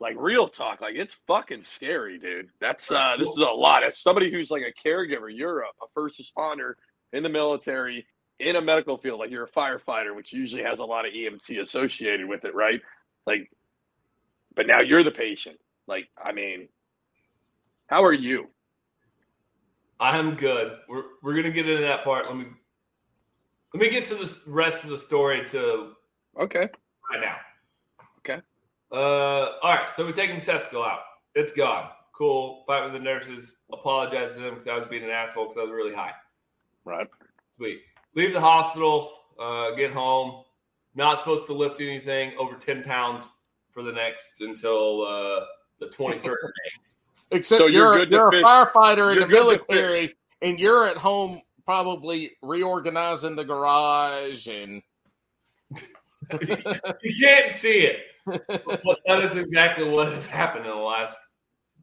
like real talk. Like it's fucking scary, dude. That's uh this is a lot. As somebody who's like a caregiver, you're a, a first responder in the military, in a medical field, like you're a firefighter, which usually has a lot of EMT associated with it, right? Like, but now you're the patient. Like, I mean, how are you? I'm good. We're we're gonna get into that part. Let me let me get to the rest of the story to Okay. right now. Okay. Uh, all right. So we're taking the testicle out. It's gone. Cool. Fight with the nurses. Apologize to them because I was being an asshole because I was really high. Right. Sweet. Leave the hospital. Uh, get home. Not supposed to lift anything over ten pounds for the next until uh, the twenty third of May. Except So you're you're, good you're a firefighter in You're the military and you're at home probably reorganizing the garage and You can't see it. But that is exactly what has happened in the last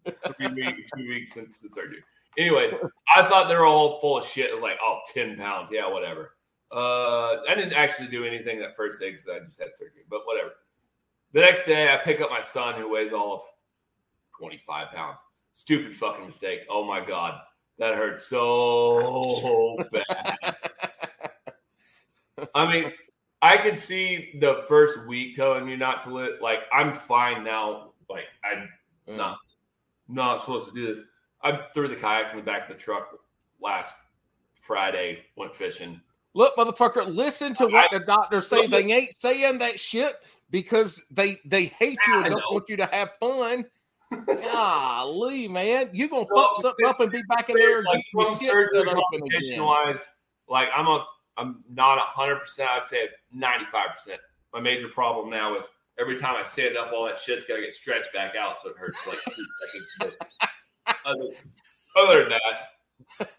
three weeks, two weeks since the surgery. Anyways, I thought they were all full of shit. It was like, oh, 10 pounds. Yeah, whatever. Uh, I didn't actually do anything that first day because I just had surgery, but whatever. The next day, I pick up my son who weighs all of 25 pounds. Stupid fucking mistake. Oh my God. That hurt so bad. I mean, I could see the first week telling you not to lit. Like, I'm fine now. Like, I'm Yeah. not not supposed to do this. I threw the kayak in the back of the truck last Friday. Went fishing. Look, motherfucker, listen to what the doctors say. They ain't saying that shit because they they hate you and I don't want you to have fun. Golly, man, you gonna Well, fuck something up and be back in there like from surgery complication wise, like I'm a I'm not hundred percent. I'd say ninety five percent. My major problem now is every time I stand up, all that shit's gotta get stretched back out, so it hurts like two seconds. Other, other than that,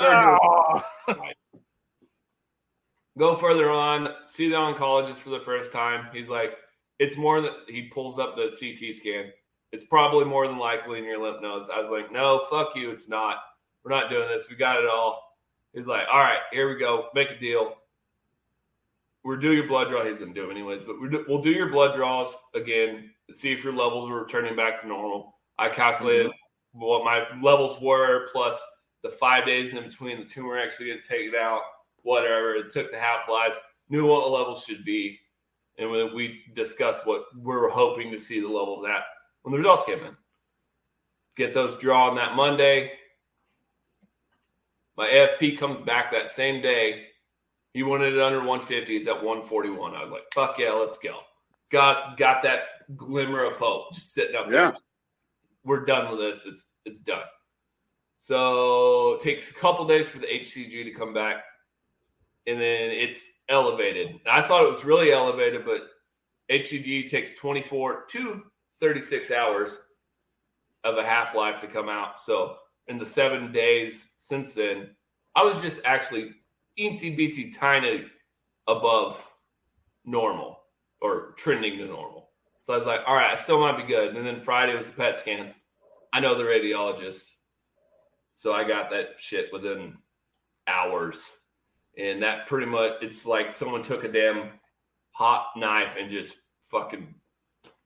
Oh. go further on, see the oncologist for the first time. He's like, it's more than he pulls up the CT scan. It's probably more than likely in your lymph nodes. I was like, no, fuck you. It's not. We're not doing this. We got it all. He's like, all right, here we go. Make a deal. We're do your blood draw. He's going to do it anyways, but we'll do your blood draws again to see if your levels are returning back to normal. I calculated mm-hmm. what my levels were plus the five days in between the tumor actually getting taken out, whatever. It took the half lives, knew what the levels should be. And when we discussed what we are hoping to see the levels at when the results came in. Get those drawn that Monday. My AFP comes back that same day. He wanted it under 150. It's at 141. I was like, fuck yeah, let's go. Got got that glimmer of hope just sitting up there Yeah. we're done with this. It's it's done. So it takes a couple days for the HCG to come back, and then it's elevated. I thought it was really elevated, but HCG takes 24 to 36 hours of a half life to come out. So in the seven days since then, I was just actually eensy beatsy tiny above normal or trending to normal. So I was like, all right, I still might be good. And then Friday was the PET scan. I know the radiologist. So I got that shit within hours. And that pretty much, it's like someone took a damn hot knife and just fucking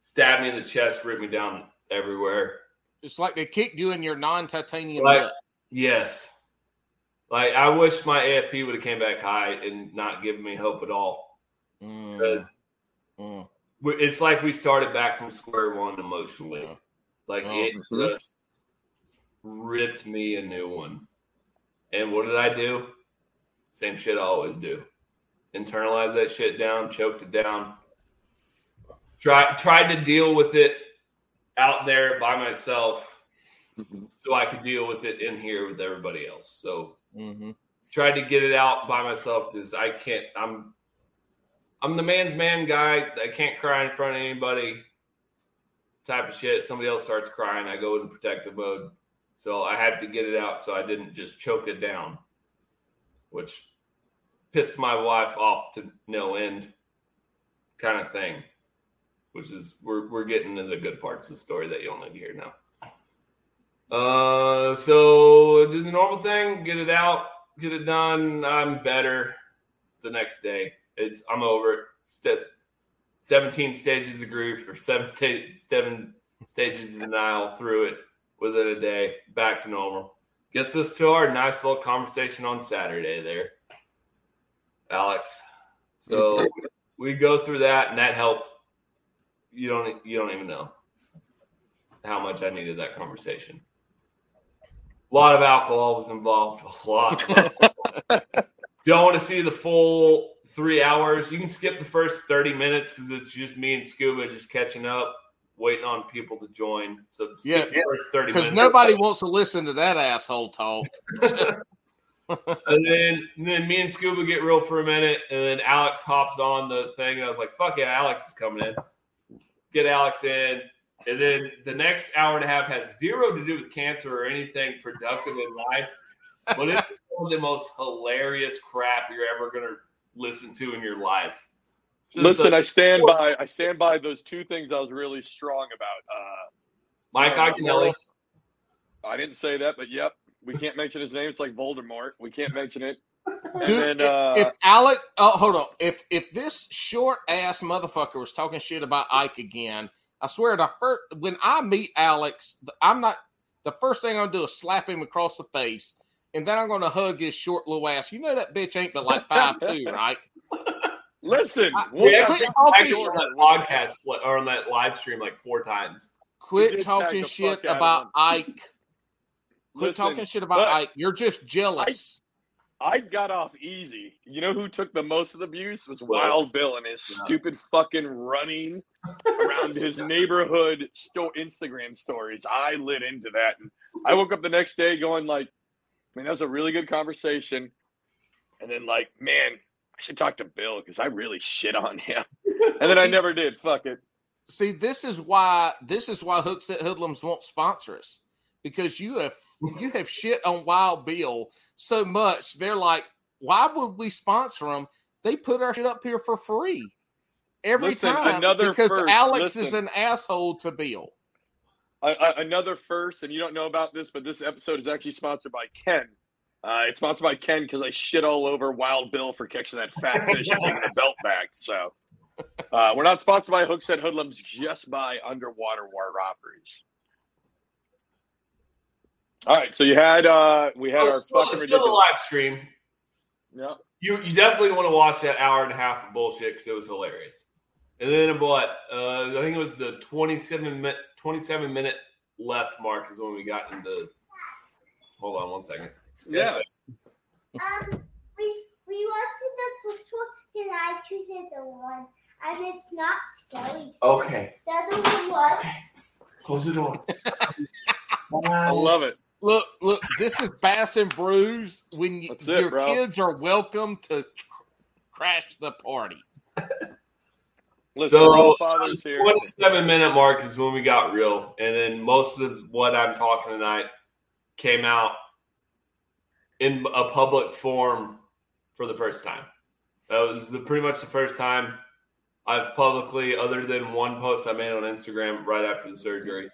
stabbed me in the chest, ripped me down everywhere. It's like they kicked you in your non-titanium Like-. Yes. Like I wish my AFP would have came back high and not given me hope at all. Mm, Because mm. it's like we started back from square one emotionally. Yeah. Like Oh, it just ripped me a new one. And what did I do? Same shit I always do. Internalize that shit down, choked it down. Try tried to deal with it out there by myself so I could deal with it in here with everybody else. So hmm tried to get it out by myself because I can't. I'm I'm the man's man guy. I can't cry in front of anybody. Type of shit. Somebody else starts crying, I go into protective mode. So I had to get it out, so I didn't just choke it down, which pissed my wife off to no end, kind of thing. Which is we're we're getting into the good parts of the story that you'll need to hear now. Uh, so do the normal thing, get it out, get it done. I'm better the next day. It's I'm over it. Step 17 stages of grief or seven sta- seven stages of denial through it within a day, back to normal. Gets us to our nice little conversation on Saturday there, Alex. So we go through that, and that helped. You don't you don't even know how much I needed that conversation. A lot of alcohol was involved. A lot. Of alcohol. don't want to see the full three hours. You can skip the first 30 minutes because it's just me and Scuba just catching up, waiting on people to join. So skip Yeah, the first 30 Because nobody wants to listen to that asshole talk. And then, and then me and Scuba get real for a minute, and then Alex hops on the thing, and I was like, "Fuck yeah, Alex is coming in." Get Alex in, and then the next hour and a half has zero to do with cancer or anything productive in life, but it's one of the most hilarious crap you're ever gonna listen to in your life. Just Listen, a- I stand by. I stand by those two things I was really strong about. Uh, Mike uh, Iaconelli. I didn't say that, but yep, we can't mention his name. It's like Voldemort. We can't mention it. Dude, then, uh, if Alec, oh, hold on. If if this short ass motherfucker was talking shit about Ike again, I swear the first when I meet Alex, I'm not the first thing I'm gonna do is slap him across the face, and then I'm gonna hug his short little ass. You know that bitch ain't but like five two, right? Listen, I- We Yeah, actually quit talk talking tagged shit. on that podcast or on that live stream like four times. Quit talking shit fuck out of about. Ike. Quit Listen, talking shit about Ike. You're just jealous. I got off easy. You know who took the most of the abuse was Wild Bill and his yeah. stupid fucking running around his neighborhood sto- Instagram stories. I lit into that, and I woke up the next day going like, "I mean, that was a really good conversation," and then like, "Man, I should talk to Bill because I really shit on him," and then I never did. Fuck it. See, this is why this is why Hookset Hoodlums won't sponsor us because you have you have shit on Wild Bill so much. They're like, why would we sponsor them? They put our shit up here for free every Listen, time another because first, Alex is an asshole to Bill. Another first, and you don't know about this, but this episode is actually sponsored by Ken. Uh, it's sponsored by Ken because I shit all over Wild Bill for catching that fat fish and taking the belt back. So uh, we're not sponsored by Hookset Hoodlums, just by Underwater War Robberies. All right, so you had uh, we had Oh, our still, fucking still ridiculous. live stream. Yeah. You you definitely want to watch that hour and a half of bullshit because it was hilarious. And then about uh, I think it was the twenty seven minute twenty seven minute left mark is when we got into. Hold on one second. Yeah. Um, we we wanted the first one because I choose the one, and it's not scary. Okay, The other one was. close the door. I love it. Look, look, this is Bass and Brews. When you, it, your bro. kids are welcome to tr- crash the party. Listen, So, we're fathers here. Twenty seven minute mark is when we got real, and then most of what I'm talking tonight came out in a public forum for the first time. That was the, pretty much the first time I've publicly, other than one post I made on Instagram right after the surgery,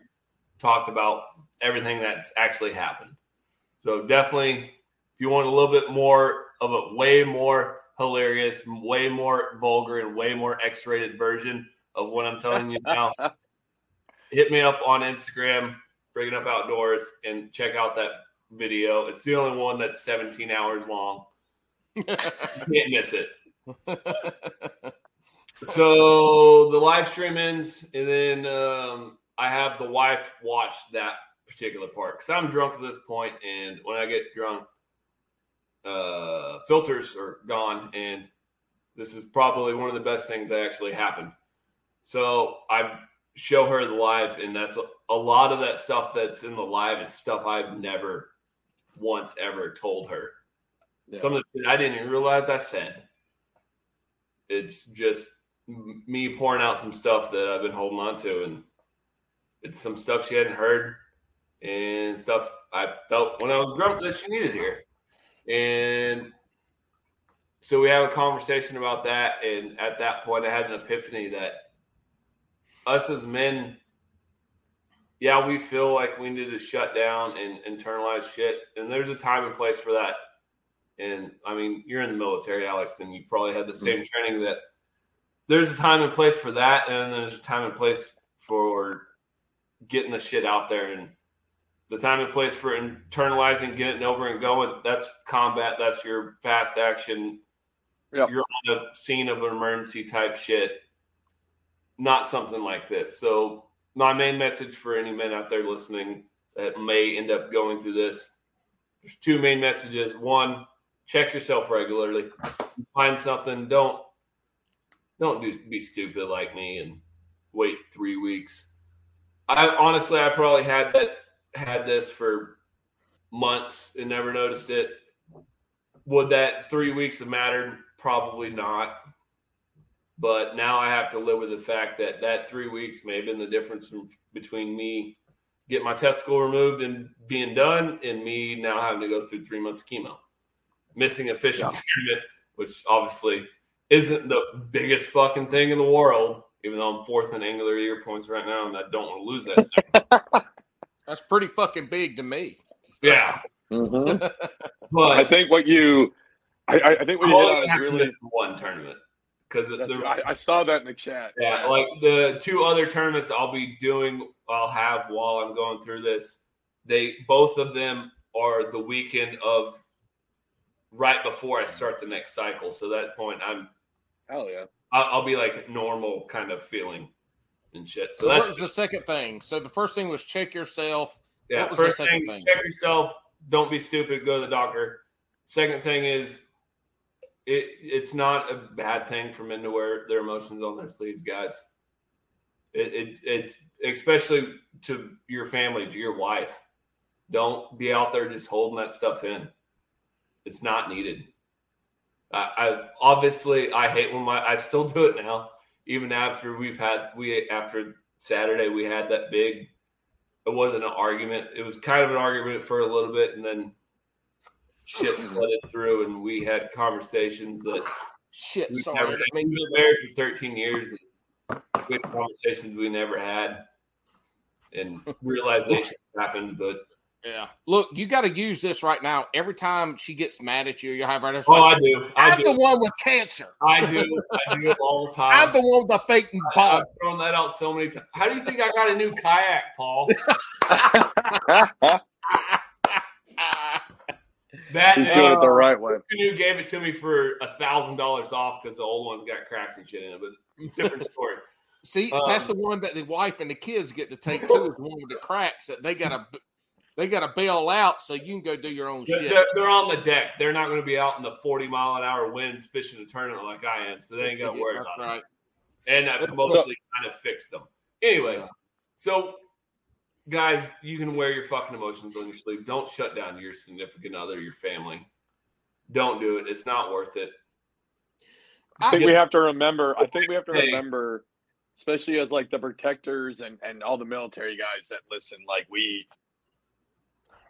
talked about everything that's actually happened. So definitely, if you want a little bit more of a way more hilarious, way more vulgar, and way more X-rated version of what I'm telling you now, hit me up on Instagram, Bring It Up Outdoors, and check out that video. It's the only one that's 17 hours long. You can't miss it. So the live stream ends, and then um, I have the wife watch that particular part because I'm drunk at this point, and when I get drunk, uh, filters are gone, and this is probably one of the best things that actually happened. So I show her the live, and that's a, a lot of that stuff that's in the live is stuff I've never once ever told her. Yeah. Some of the shit I didn't even realize I said. It's just m- me pouring out some stuff that I've been holding on to, and it's some stuff she hadn't heard, and stuff I felt when I was drunk that she needed here. And so we have a conversation about that, and at that point, I had an epiphany that us as men, yeah, we feel like we need to shut down and internalize shit, and there's a time and place for that. And I mean, you're in the military, Alex, and you've probably had the same mm-hmm. training that there's a time and place for that, and there's a time and place for getting the shit out there. And the time and place for internalizing, getting it over and going, that's combat. That's your fast action. Yep. You're on a scene of an emergency type shit, not something like this. So, my main message for any men out there listening that may end up going through this there's two main messages. One, check yourself regularly. Find something. Don't don't do be stupid like me and wait three weeks. I honestly, I probably had that had this for months and never noticed it. Would that three weeks have mattered? Probably not. But now I have to live with the fact that that three weeks may have been the difference between me getting my testicle removed and being done, and me now having to go through three months of chemo, missing a fishing tournament, which obviously isn't the biggest fucking thing in the world. Even though I'm fourth in angler year points right now, and I don't want to lose that. That's pretty fucking big to me. yeah, Mhm. I think what you, I, I I think what I you hit on is really. miss one tournament because I, I saw that in the chat. Yeah, like the two other tournaments I'll be doing, I'll have while I'm going through this. They both of them are the weekend of right before I start the next cycle. So that point, I'm Hell yeah. I'll, I'll be like normal kind of feeling and shit. So So that's was the second thing? So the first thing was check yourself. yeah. what was the First second thing, thing? check yourself. Don't be stupid. Go to the doctor. Second thing is, it it's not a bad thing for men to wear their emotions on their sleeves, guys. It, it it's especially to your family, to your wife. Don't be out there just holding that stuff in. It's not needed. I, I obviously I hate when my I still do it now, even after we've had we after Saturday we had that big. It wasn't an argument. It was kind of an argument for a little bit, and then shit flooded through, and we had conversations that Shit, sorry. never. I We've been married for 13 years. Had conversations we never had, and realizations happened. But yeah. Look, you got to use this right now. Every time she gets mad at you, you'll have her. oh, I do. I I'm the one with cancer. I do. I do it all the time. I'm the one with the fake ball. I've thrown that out so many times. How do you think I got a new kayak, Paul? That He's doing it the uh, right way. Canoe gave it to me for a thousand dollars off because the old one's got cracks and shit in it. But different story. See, Um, that's the one that the wife and the kids get to take too. Is the one with the cracks that they gotta they gotta bail out so you can go do your own They're, shit. they're- they're on the deck. They're not going to be out in the forty mile an hour winds fishing a tournament like I am, so they ain't got to worry That's about right. it. And I've mostly kind of fixed them. Anyways, so guys, you can wear your fucking emotions on your sleeve. Don't shut down your significant other, your family. Don't do it. It's not worth it. I think Yeah. we have to remember. I think we have to remember, especially as like the protectors and and all the military guys that listen. Like we,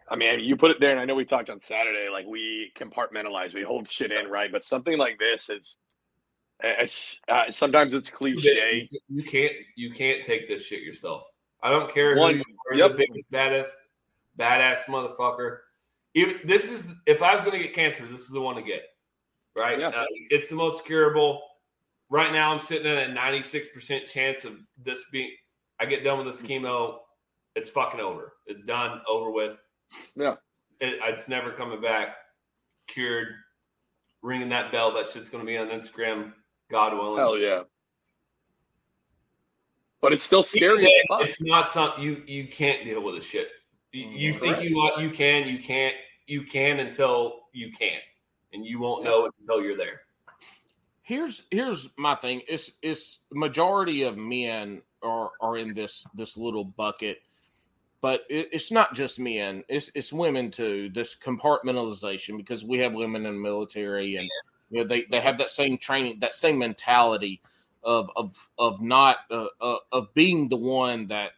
I mean, you put it there, and I know we talked on Saturday. Like we compartmentalize, we hold shit in, right? But something like this is, it's, uh, sometimes it's cliche. You can't you can't take this shit yourself. I don't care One- who you are, yep. the biggest badass badass motherfucker. Even this is if I was going to get cancer, this is the one to get. Right? Yeah. Uh, it's the most curable. Right now, I'm sitting at a 96 percent chance of this being. I get done with this chemo, it's fucking over. It's done, over with. Yeah. It, it's never coming back. Cured. Ringing that bell. That shit's going to be on Instagram. God willing. Hell yeah. But it's still scary as fuck. It's not something you you can't deal with the shit. You, mm, you think you want you can you can't you can until you can't, and you won't know until you're there. here's here's my thing. It's it's majority of men are are in this this little bucket, but it, it's not just men. It's it's women too. This compartmentalization because we have women in the military and you know they they have that same training, that same mentality of of of not uh, uh, of being the one that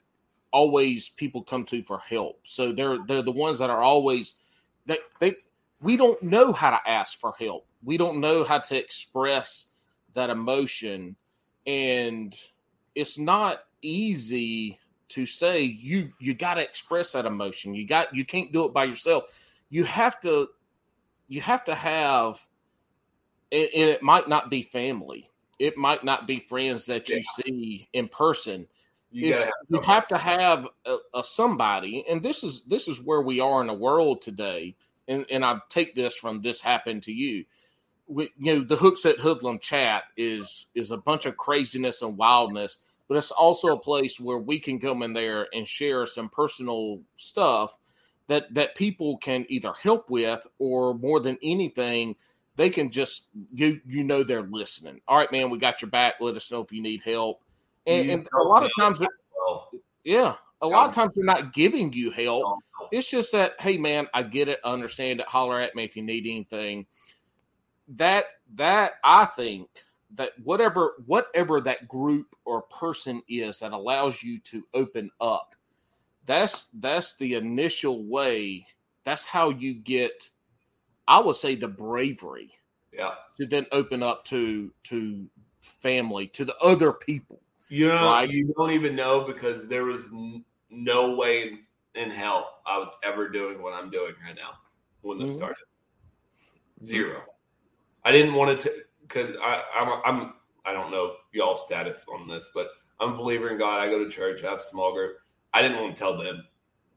always people come to for help. So they're they're the ones that are always they they we don't know how to ask for help. We don't know how to express that emotion and it's not easy to say you you got to express that emotion. You got you can't do it by yourself. You have to you have to have and it might not be family. It might not be friends that you see in person You gotta you have have to have a, a somebody, and this is this is where we are in the world today. And and I take this from this happened to you. We, you know, the Hookset Hoodlum chat is is a bunch of craziness and wildness, but it's also a place where we can come in there and share some personal stuff that that people can either help with or more than anything they can just you you know they're listening. All right man we got your back. Let us know if you need help. And, and a lot of times yeah. A lot of times they're not giving you help. It's just that, hey man, I get it, I understand it, holler at me if you need anything. That that I think that whatever whatever that group or person is that allows you to open up, that's that's the initial way. That's how you get I would say the bravery Yeah. to then open up to to family, to the other people. You know, Right. you don't even know because there was n- no way in, in hell I was ever doing what I'm doing right now when this Mhm. started. Zero. I didn't want it to because I I'm, I'm I don't know y'all status on this, but I'm a believer in God. I go to church. I have a small group. I didn't want to tell them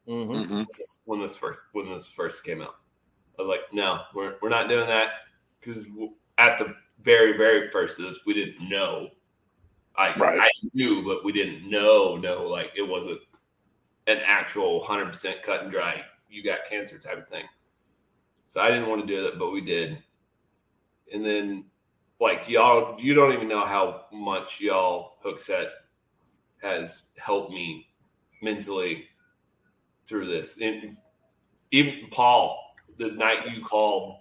Mhm. Mm-hmm. when this first when this first came out. I was like, no, we're we're not doing that because at the very, very first of this, we didn't know. I, Right. I knew, but we didn't know. No, like it wasn't an actual 100% cut and dry, you got cancer type of thing. So I didn't want to do that, but we did. And then, like, y'all, you don't even know how much y'all Hookset has helped me mentally through this. And even Paul, the night you called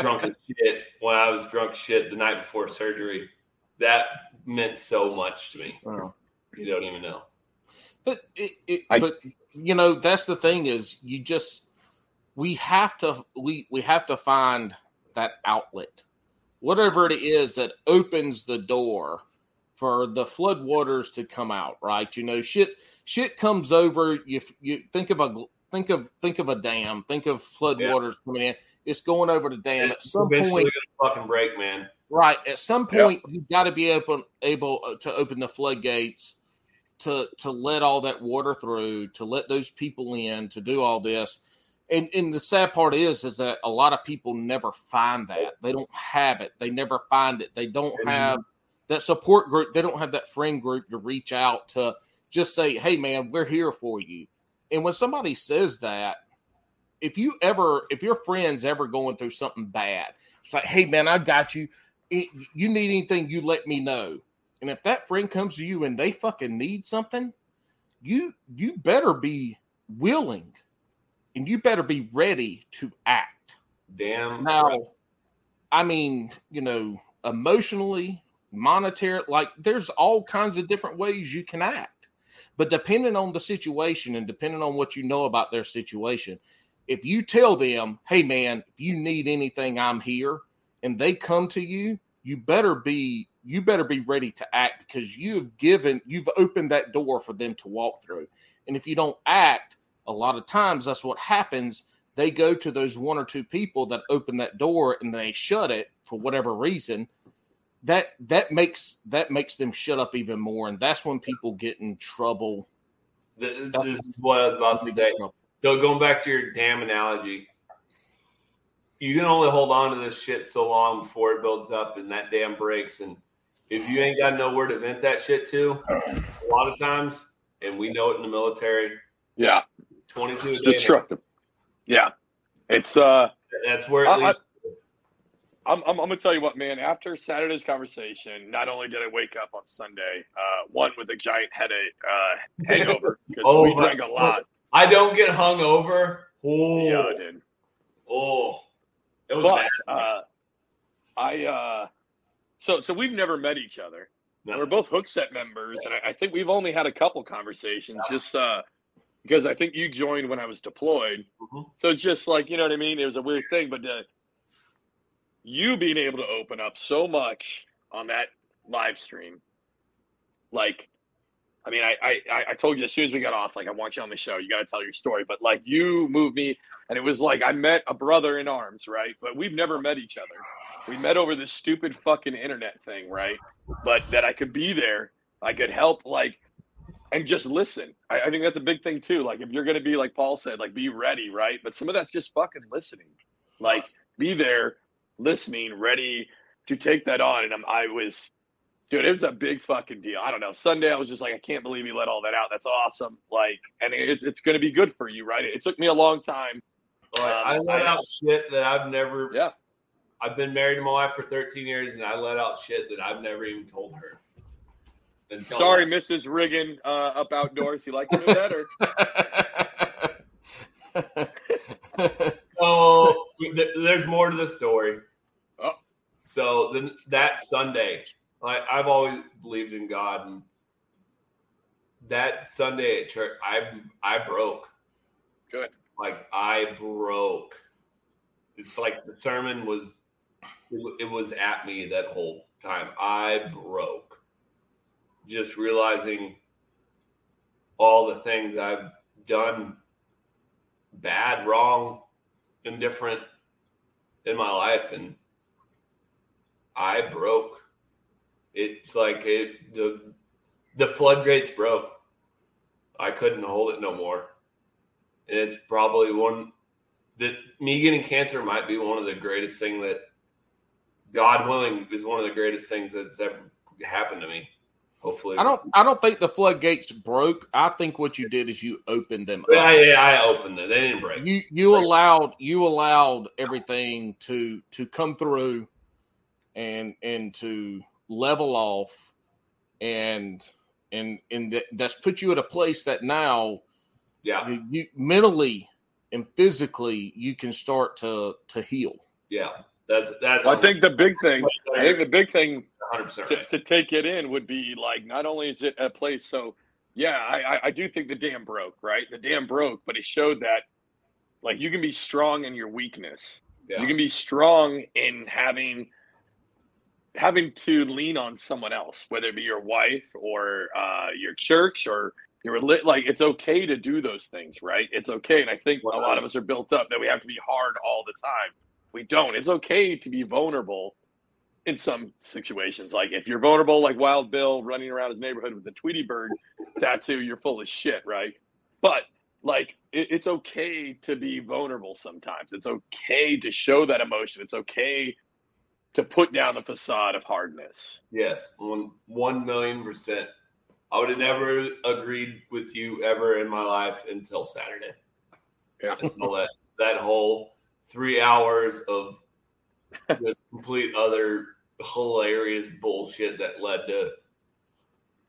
drunk as shit when I was drunk shit the night before surgery, that meant so much to me. Wow. You don't even know. But it, it I- but you know that's the thing is you just we have to we we have to find that outlet, whatever it is that opens the door for the floodwaters to come out. Right? You know, shit shit comes over. You you think of a think of think of a dam. Think of floodwaters Yeah. coming in. It's going over the dam. At some point, fucking break, man. Right. At some Yeah. point, you've got to be open, able uh, to open the floodgates to to let all that water through, to let those people in, to do all this. And and the sad part is, is that a lot of people never find that. They don't have it. They never find it. They don't mm-hmm. have that support group. They don't have that friend group to reach out to just say, "Hey, man, we're here for you." And when somebody says that, if you ever, if your friend's ever going through something bad, it's like, "Hey, man, I got you." you need anything, you let me know. And if that friend comes to you and they fucking need something, you you better be willing and you better be ready to act. Damn. Now, right. I mean, you know, emotionally, monetary, like there's all kinds of different ways you can act. But depending on the situation and depending on what you know about their situation, if you tell them, hey man, if you need anything, I'm here, and they come to you, you better be you better be ready to act because you've given you've opened that door for them to walk through. And if you don't act, a lot of times that's what happens. They go to those one or two people that open that door and they shut it for whatever reason. That that makes that makes them shut up even more, and that's when people get in trouble. Th- That's- this is what I was about to say. get in trouble. So going back to your dam analogy, you can only hold on to this shit so long before it builds up and that dam breaks. And if you ain't got nowhere to vent that shit to, a lot of times, and we know it in the military, Yeah, twenty-two it's day. destructive. Yeah, it's uh. That's where it I- I- leads. I'm, I'm, I'm gonna tell you what, man. After Saturday's conversation, not only did I wake up on Sunday, uh, one with a giant headache, uh, hangover because Oh, we drank a lot. I don't get hung over. Oh, Yeah, I did. oh, it was But bad. uh, I uh, so so we've never met each other. No. We're both Hookset members, and I, I think we've only had a couple conversations just uh, because I think you joined when I was deployed. Mhm. So it's just like you know what I mean. It was a weird thing, but you being able to open up so much on that live stream, like, I mean, I I, I told you as soon as we got off, like, I want you on the show. You got to tell your story, but like, you moved me, and it was like I met a brother in arms, right? But we've never met each other. We met over this stupid fucking internet thing, right? But that I could be there, I could help, like, and just listen. I, I think that's a big thing too. Like, if you're gonna be like Paul said, like, be ready, right? But some of that's just fucking listening. Like, be there, listening, ready to take that on. And I'm, I was, dude, it was a big fucking deal. I don't know. Sunday, I was just like, I can't believe you let all that out. That's awesome. Like, and it's it's gonna be good for you, right? It took me a long time. Like, I um, let I- out shit that I've never. Yeah. I've been married to my wife for 13 years, and I let out shit that I've never even told her. Until Sorry, Mrs. Riggin, uh, up outdoors. You like to do that, or So th- there's more to the story. Oh. So then that Sunday, like I've always believed in God, and that Sunday at church, I I broke. Good. Like I broke. It's like the sermon was, it, it was at me that whole time. I broke. Just realizing all the things I've done bad, wrong, indifferent in my life, and I broke. It's like it the the floodgates broke. I couldn't hold it no more, and it's probably one that me getting cancer might be one of the greatest thing that God willing, is one of the greatest things that's ever happened to me. Hopefully, I don't. I don't think the floodgates broke. I think what you did is you opened them. Yeah, up. yeah, I opened them. They didn't break. You you allowed you allowed everything to to come through, and and to level off, and and and that, that's put you at a place that now Yeah, you, you mentally and physically you can start to to heal. yeah. That's that's. I think the big thing, I think the big thing 100 percent to, right. to take it in would be like not only is it a place so yeah I, I i do think the dam broke right? The dam broke but it showed that like you can be strong in your weakness. Yeah. you can be strong in having having to lean on someone else whether it be your wife or uh your church or your like it's okay to do those things right? It's okay and i think a lot of us are built up that we have to be hard all the time. We don't. It's okay to be vulnerable in some situations. Like if you're vulnerable, like Wild Bill running around his neighborhood with a Tweety Bird tattoo, you're full of shit, right? But like it, it's okay to be vulnerable sometimes. It's okay to show that emotion. It's okay to put down the facade of hardness. Yes, one one million percent. I would have never agreed with you ever in my life until Saturday. Yeah. Until that that whole three hours of this complete other hilarious bullshit that led to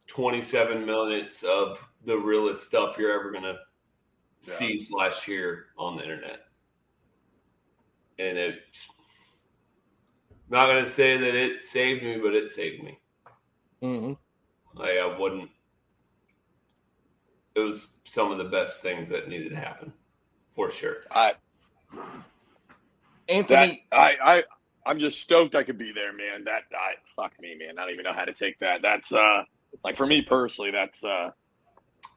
twenty seven minutes of the realest stuff you're ever gonna see slash hear on the internet. And it's not gonna say that it saved me, but it saved me. Mm-hmm. Like I wouldn't. It was some of the best things that needed to happen, for sure. I that Anthony, I I I'm just stoked I could be there, man. That I fuck me, man. I don't even know how to take that. That's uh like for me personally, that's uh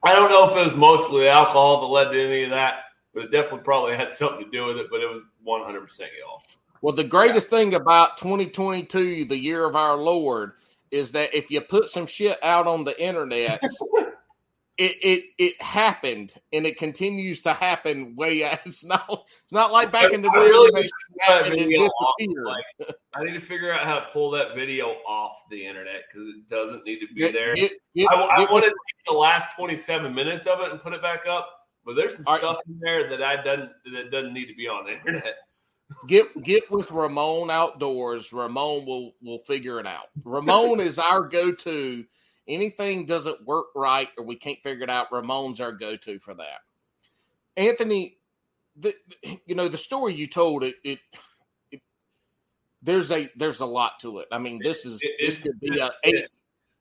I don't know if it was mostly the alcohol that led to any of that, but it definitely probably had something to do with it. But it was one hundred percent y'all. well, the greatest thing about 2022, the year of our Lord, is that if you put some shit out on the internet, it it it happened and it continues to happen. Way it's not it's not like back in the day really when wish it that happened and video off, disappeared. like, I need to figure out how to pull that video off the internet because it doesn't need to be Get- there. get- get- I, I want to take the last 27 minutes of it and put it back up, but there's some All right. stuff in there that I doesn't that doesn't need to be on the internet. get get with Ramon outdoors. Ramon will will figure it out. Ramon is our go to. Anything doesn't work right or we can't figure it out. Ramon's our go to for that. Anthony, the, you know the story you told it, it it there's a there's a lot to it. I mean, this is It- this could be a eight.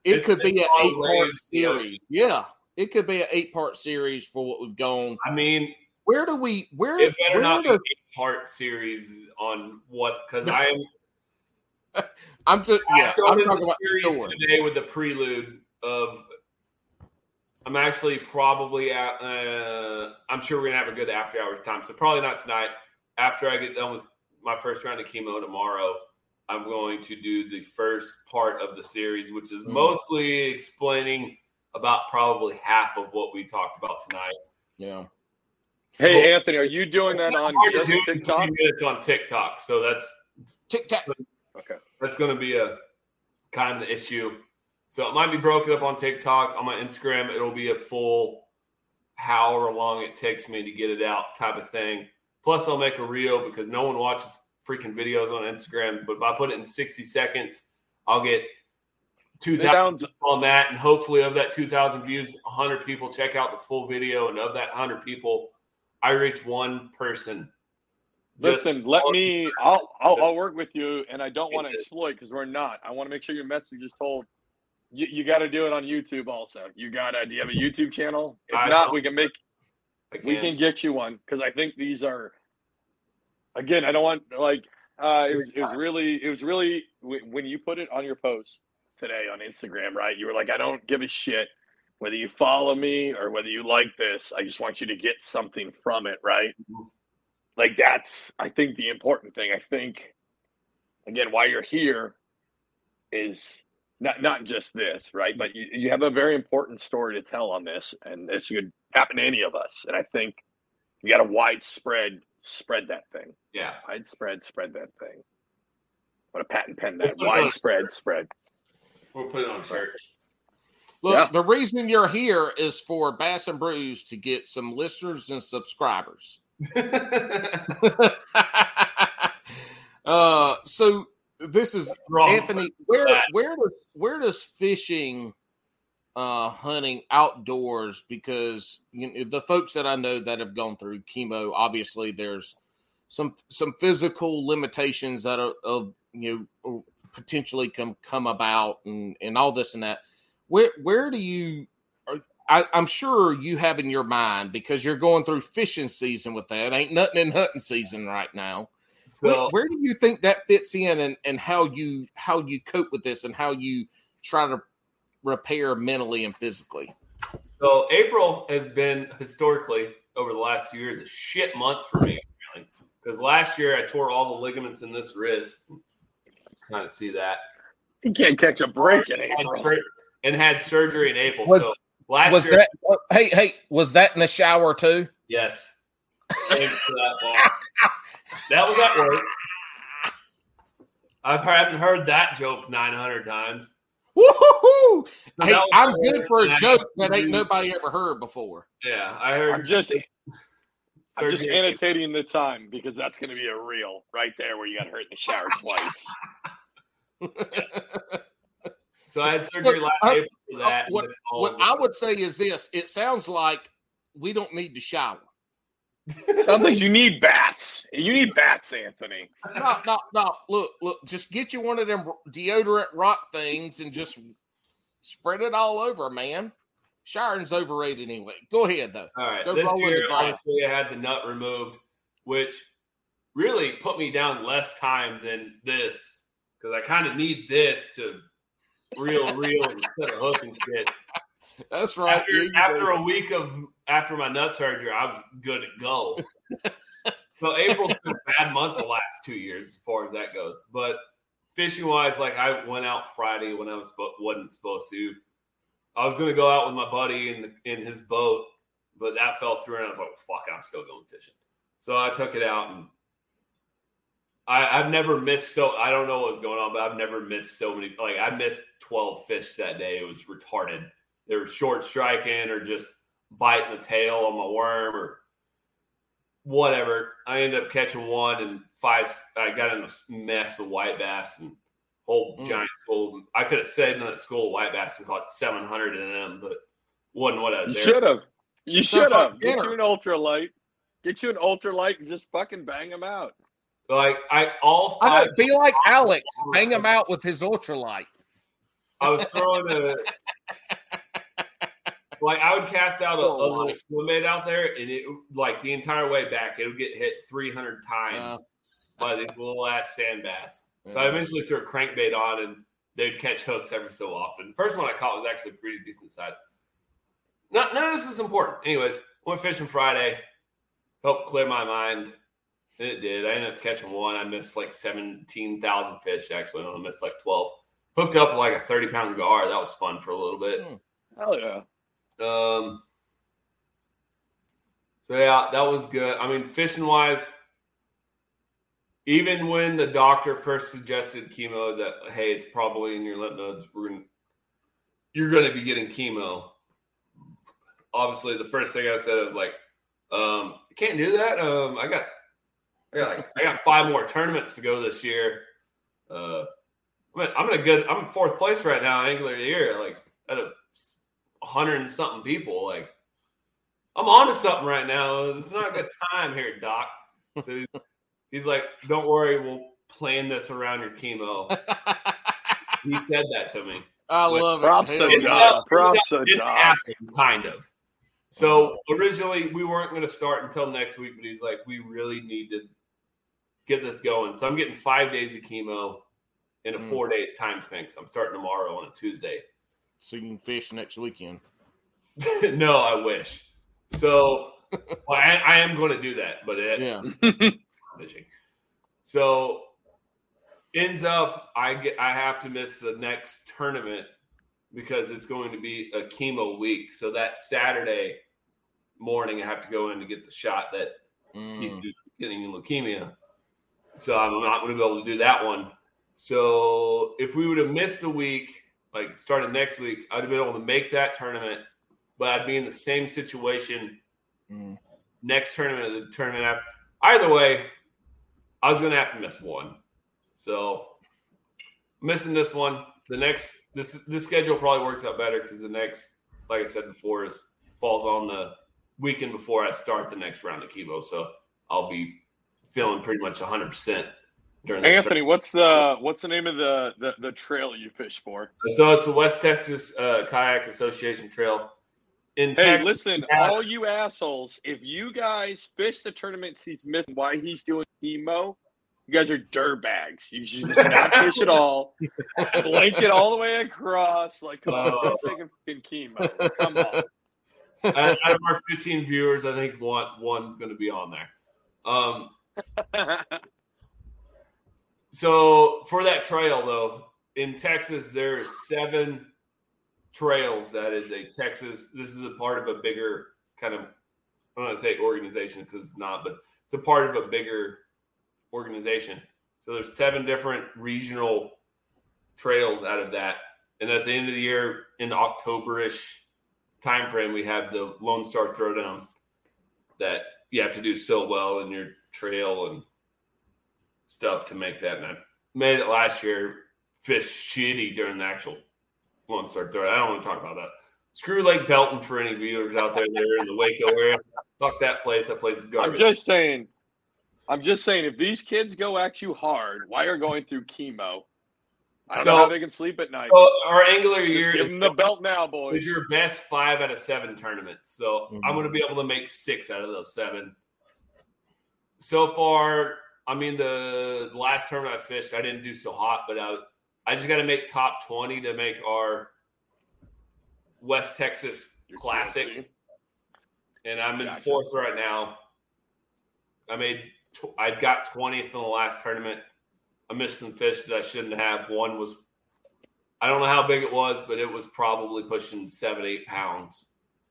It could be an eight part series. Yeah, it could be an eight part series for what we've gone. I mean, Where do we? Where? it better where not be a part series on what because I am I'm just I yeah. I'm started talking the about series story. today with the prelude of. I'm actually probably at. Uh, I'm sure we're gonna have a good after hours time. So probably not tonight. After I get done with my first round of chemo tomorrow, I'm going to do the first part of the series, which is Mm. mostly explaining about probably half of what we talked about tonight. Yeah. Hey Anthony, are you doing that on just do TikTok? 15 minutes on TikTok, so that's TikTok. tac. That's going to be a kind of issue. So it might be broken up on TikTok. On my Instagram, it'll be a full however long it takes me to get it out type of thing. Plus, I'll make a reel because no one watches freaking videos on Instagram. But if I put it in 60 seconds, I'll get 2,000 on that. And hopefully, of that 2,000 views, 100 people check out the full video. And of that 100 people, I reach one person. Just- Listen, let me. I'll, I'll I'll work with you, and I don't want to exploit because we're not. I want to make sure your message is told. You, you got to do it on YouTube also. You got to. Do you have a YouTube channel? If I not, we can make we can't- get you one because I think these are. Again, I don't want like uh, it was. It was really. It was really when you put it on your post today on Instagram, right? You were like, I don't give a shit whether you follow me or whether you like this. I just want you to get something from it, right? Like that's. I think the important thing. I think again why you're here is not not just this, right? But you, you have a very important story to tell on this, and this could happen to any of us. And I think you got to widespread spread that thing, Yeah. widespread spread that thing. What a patent pen that We'll put it widespread spread. We'll put it on a shirt. Look, Yeah. the reason you're here is for Bass and Brews to get some listeners and subscribers. uh, so this is Wrong. Anthony. Where where does where does fishing, uh, hunting outdoors? Because you know, the folks that I know that have gone through chemo, obviously there's some some physical limitations that are of you know potentially come come about and and all this and that. Where where do you? Are- I, I'm sure you have in your mind because you're going through fishing season with that. Ain't nothing in hunting season right now. Where, So where do you think that fits in, and, and how you how you cope with this, and how you try to repair mentally and physically? So April has been historically over the last few years a shit month for me, really. Because last year I tore all the ligaments in this wrist. Kind of see that. You can't catch a break in April. and had surgery in April. Was- so last Was year, that uh, hey hey? Was that in the shower too? yes. Thanks for that, Paul. that was at work. I haven't heard that joke nine hundred times. Woo-hoo-hoo! So Hey, I'm good for a joke that ain't nobody ever heard before. Yeah, I heard. I'm just I'm just annotating the time because that's going to be a reel right there where you got hurt in the shower twice. So I had surgery Look, last I- April for that. and what what I would say is this: it sounds like we don't need to shower. Sounds like you need bats. You need bats, Anthony. No, no, no. Look, look. Just get you one of them deodorant rock things and just spread it all over, man. Showering's overrated anyway. Go ahead though. All right. Go this year, the dice. obviously, I had the nut removed, which really put me down less time than this because I kind of need this to real and set a hook and shit. That's right. After, Yeah, after a week of after my nut surgery, I was good to go. so April's been a bad month the last two years as far as that goes. But fishing wise, like I went out Friday when I was wasn't supposed to. I was going to go out with my buddy in the, in his boat, but that fell through, and I was like, "Fuck, I'm still going fishing." So I took it out, and I, I've never missed so. I don't know what was going on, but I've never missed so many. Like I missed twelve fish that day. It was retarded. They were short striking or just biting the tail on my worm or whatever. I ended up catching one and five. I got in a mess of white bass and whole Mm. giant school. I could have said in that school of white bass and caught 700 in them, but wasn't what I was You there. should have. You should have. Get you an ultralight. Get you an ultralight and just fucking bang them out. Like I all I know. Be like Alex. Hang him out with his ultralight. I was throwing a. Like I would cast out a, a Oh, little swim bait out there, and it like the entire way back, it would get hit 300 times by these little ass sand bass. So I eventually threw a crankbait on, and they'd catch hooks every so often. First one I caught was actually pretty decent size. Not, none of this is important. Anyways, went fishing Friday, helped clear my mind. It did. I ended up catching one. I missed like 17,000 fish, actually. I only missed like 12. Hooked up like a 30 pound gar. That was fun for a little bit. Hell yeah. Um, so yeah, that was good. I mean, fishing wise, even when the doctor first suggested chemo, that hey, it's probably in your lymph nodes. We're gonna, you're going to be getting chemo. Obviously, the first thing I said was like, um, I can't do that. Um, I got, I got like, I got five more tournaments to go this year. Uh, I'm in, I'm in a good, I'm in fourth place right now, angler of the year. Like out of hundred and something people. Like, I'm on to something right now. It's not a good time here, Doc. So he's, he's like, "Don't worry, we'll plan this around your chemo." he said that to me. I With love props it. to Hell Doc. Props to It Doc. kind of. So originally we weren't going to start until next week, but he's like, "We really need to get this going." So I'm getting five days of chemo in a Mm. four days time span. 'cause I'm starting tomorrow on a Tuesday. So you can fish next weekend. no, I wish. So well, I, I am going to do that, but it, Yeah. fishing. So ends up I get I have to miss the next tournament because it's going to be a chemo week. So that Saturday morning I have to go in to get the shot that keeps Mm. from getting leukemia. So I'm not going to be able to do that one. So if we would have missed a week, like starting next week, I'd have been able to make that tournament, but I'd be in the same situation Mm. next tournament or the tournament after. Either way, I was going to have to miss one. So missing this one, the next this this schedule probably works out better because the next, like I said before, is falls on the weekend before I start the next round of chemo. So I'll be feeling pretty much 100 percent during. Anthony, what's the what's the name of the the, the trail you fish for? So it's the West Texas uh, Kayak Association Trail. In Hey, Texas, listen, all you assholes, if you guys fish the tournaments he's missing why he's doing chemo? you guys are dirtbags. You should just not fish at all. Blanket all the way across. Like, come on, Oh. quit taking fucking chemo. Come on. out out of our 15 viewers, I think one one's going to be on there. Um, so for that trail, though, in Texas, there are seven trails. That is a Texas. This is a part of a bigger kind of. I don't want to say organization because it's not, but it's a part of a bigger organization. So there's seven different regional trails out of that, and at the end of the year, in October-ish time frame, we have the Lone Star Throwdown that you have to do so well in your trail and stuff to make that. And I made it last year. Fished shitty during the actual Lone Star Throwdown. I don't want to talk about that. Screw Lake Belton for any viewers out there that are in the Waco area. Fuck that place. That place is going. I'm just saying. I'm just saying, if these kids go at you hard, why are going through chemo? I don't So- know how they can sleep at night. So our angler Just year give is them the belt now, boys. is your best five out of seven tournaments. So Mhm. I'm going to be able to make six out of those seven. So far, I mean, the last tournament I fished, I didn't do so hot, but I, I just got to make top 20 to make our West Texas Your Classic. QLC. And I'm in Gotcha. fourth right now. I made, tw- I got 20th in the last tournament. I missed some fish that I shouldn't have. One was, I don't know how big it was, but it was probably pushing seven, eight pounds.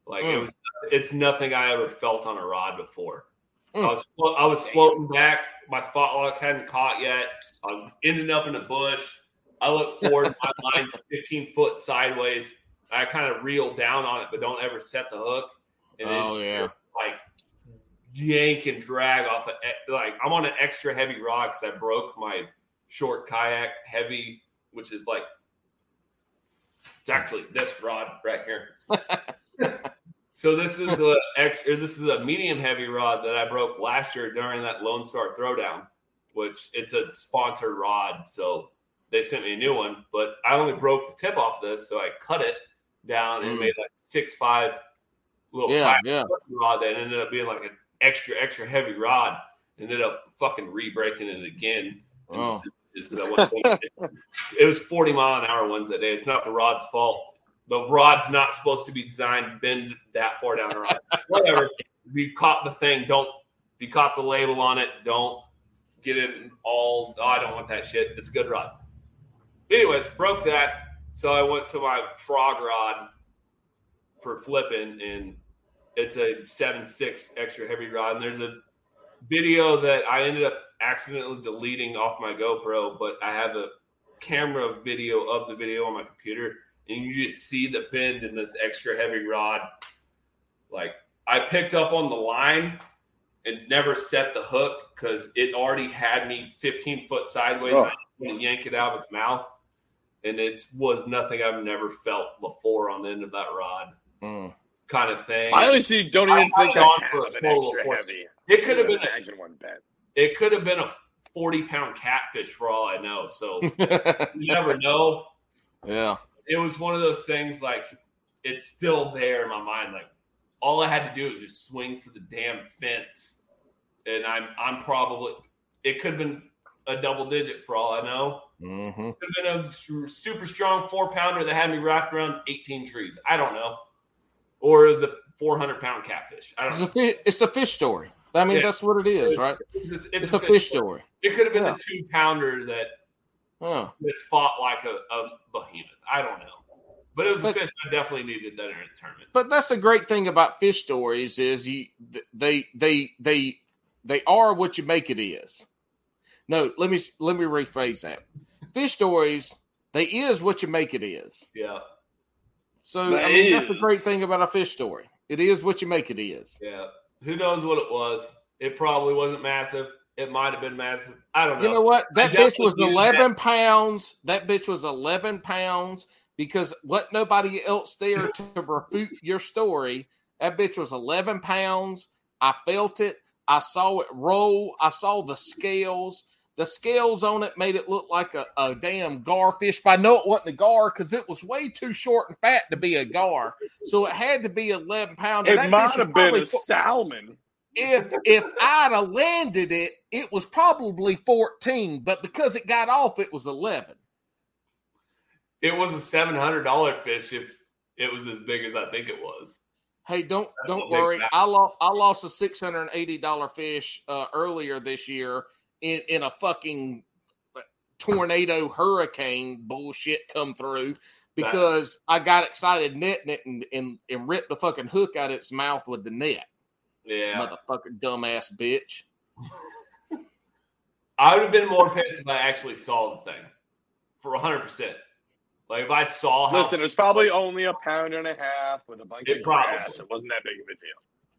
Like it Mm. was, it's nothing I ever felt on a rod before. Mm. I was, flo- I was floating back. My spot lock hadn't caught yet. I was ending up in a bush. I look forward. My line's 15 foot sideways. I kind of reel down on it, but don't ever set the hook. And Oh, it's yeah. just like yank and drag off of like I'm on an extra heavy rod because I broke my short kayak heavy, which is like it's actually this rod right here. so this is a extra. This is a medium heavy rod that I broke last year during that Lone Star Throwdown, which it's a sponsored rod. So they sent me a new one, but I only broke the tip off this, so I cut it down and Mm. made like six five little Yeah, kayak yeah. rod that ended up being like an extra extra heavy rod. Ended up fucking re-breaking it again. And Oh. this is just 'cause I wasn't- it was 40 mile an hour ones that day. It's not the rod's fault. The rod's not supposed to be designed to bend that far down the rod. Whatever. If you caught the thing, don't. If you caught the label on it, don't get it all. Oh, I don't want that shit. It's a good rod. Anyways, broke that. So I went to my frog rod for flipping, and it's a seven six extra heavy rod. And there's a video that I ended up accidentally deleting off my GoPro, but I have a camera video of the video on my computer, and you just see the bend in this extra heavy rod. Like I picked up on the line and never set the hook because it already had me 15 foot sideways. Oh. I didn't yank it out of its mouth, and it was nothing I've never felt before on the end of that rod, Mm. kind of thing. I honestly don't even I think held that's on for a total extra force. heavy. it could have been a, one bet. it could have been a 40 pound catfish for all I know. So you never know. yeah. It was one of those things like it's still there in my mind. Like all I had to do was just swing for the damn fence, and I'm I'm probably it could have been a double digit for all I know. hmm Could have been a super strong four pounder that had me wrapped around 18 trees. I don't know, or is a 400 pound catfish. I It's don't a know. fish, it's a fish story. I mean, Yeah. that's what it is, right? It's, It's, a fish story. It could have been Yeah. a two pounder that Huh. just fought like a, a behemoth. I don't know. But it was a fish I definitely needed that in a tournament. But that's the great thing about fish stories is you they they they they are what you make it is. No, let me let me rephrase that. fish stories, they is what you make it is. Yeah, So That I mean, that's the great thing about a fish story. It is what you make it is. yeah. Who knows what it was? It probably wasn't massive. It might have been massive. I don't know. You know what? That bitch was definitely knew 11 pounds. That bitch was 11 pounds because what nobody else there to refute your story. That bitch was 11 pounds. I felt it. I saw it roll. I saw the scales. The scales on it made it look like a, a damn garfish, but I know it wasn't a gar because it was way too short and fat to be a gar. So it had to be 11 pounds. It that might have been probably a fo- salmon. If if I'd have landed it, it was probably 14, but because it got off, it was 11. It was a seven hundred dollar fish if it was as big as I think it was. Hey, don't That's don't worry. I lost I lost a six hundred and eighty dollar fish uh, earlier this year in in a fucking tornado hurricane bullshit come through because I got excited netting it and, and and ripped the fucking hook out of its mouth with the net. Yeah, Motherfucking dumbass bitch. I would have been more pissed if I actually saw the thing for hundred percent. Like if I saw how. Listen, it's probably only a pound and a half with a bunch It of probably- grass. It wasn't that big of a deal.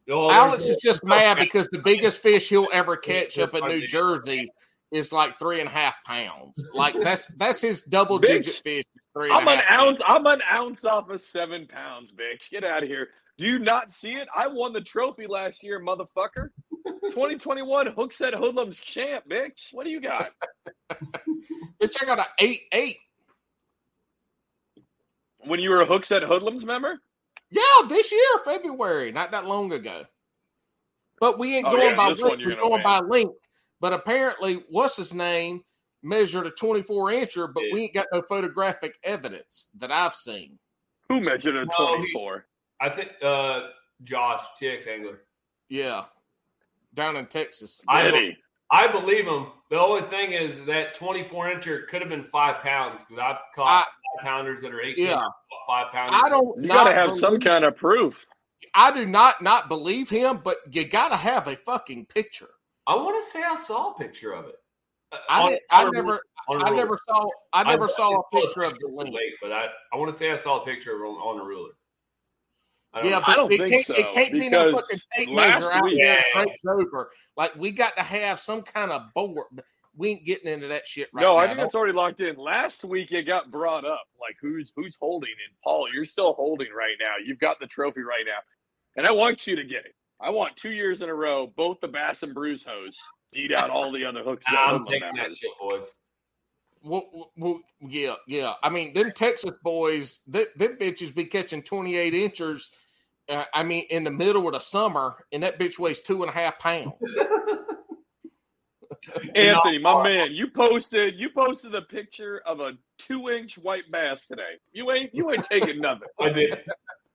No, Alex is just mad because the biggest fish he'll ever catch up in New. Jersey is like three and a half pounds. Like that's that's his double Bitch, digit fish. three I'm an half pounds. ounce. I'm an ounce off of seven pounds, bitch. Get out of here. Do you not see it? I won the trophy last year, motherfucker. 2021 Hookset Hoodlums champ, bitch. What do you got? Bitch, I got an eight eight. When you were a Hookset Hoodlums member? Yeah, this year, February, not that long ago. But we ain't Oh, going yeah, by this one length, you're we're gonna going by length. But apparently, what's his name measured a 24 incher, but we ain't got no photographic evidence that I've seen. Who measured a No, 24? I think uh Josh TX Angler. Yeah, down in Texas. I Did? I believe him. The only thing is that 24 incher could have been five pounds because I've caught I- five pounders that are 18, Yeah. five pounders. I don't. You got to have some kind of proof. I do not not believe him, but you got to have a fucking picture. I want to say I saw a picture of it. I on- did, I never on a I ruler. never saw I never saw a definitely picture of the too link. late, but I, I want to say I saw a picture of on, on a ruler. I don't Yeah, know. but I don't it think can't, so, it can't be no because fucking tape last measure out week- there Yeah. over. Like we got to have some kind of board. We ain't getting into that shit right no, now. I think it's already locked in. Last week it got brought up, like who's who's holding it. Paul, you're still holding right now. You've got the trophy right now, and I want you to get it. I want two years in a row, both the Bass and Brews hosts eat out all the other hooks. Nah, I'm taking that members. shit, boys. Well, well, well, yeah, yeah. I mean, them Texas boys, them, them bitches be catching 28 inchers. Uh, I mean, in the middle of the summer, and that bitch weighs two and a half pounds. Anthony, my man, you posted you posted a picture of a two inch white bass today. You ain't you ain't taking nothing. I did.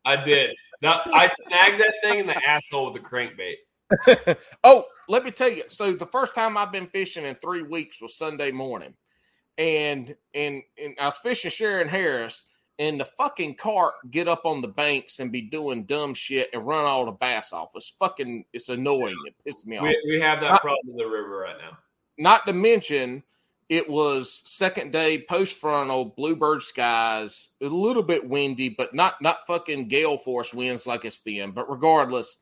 I did. Now I snagged that thing in the asshole with the crankbait. oh, let me tell you. So the first time I've been fishing in three weeks was Sunday morning, and and and I was fishing Shearon Harris, and the fucking cart get up on the banks and be doing dumb shit and run all the bass off. It's fucking it's annoying. It pisses me off. We, we have that problem in the river right now. Not to mention, it was second day post frontal, bluebird skies, a little bit windy, but not not fucking gale force winds like it's been. But regardless,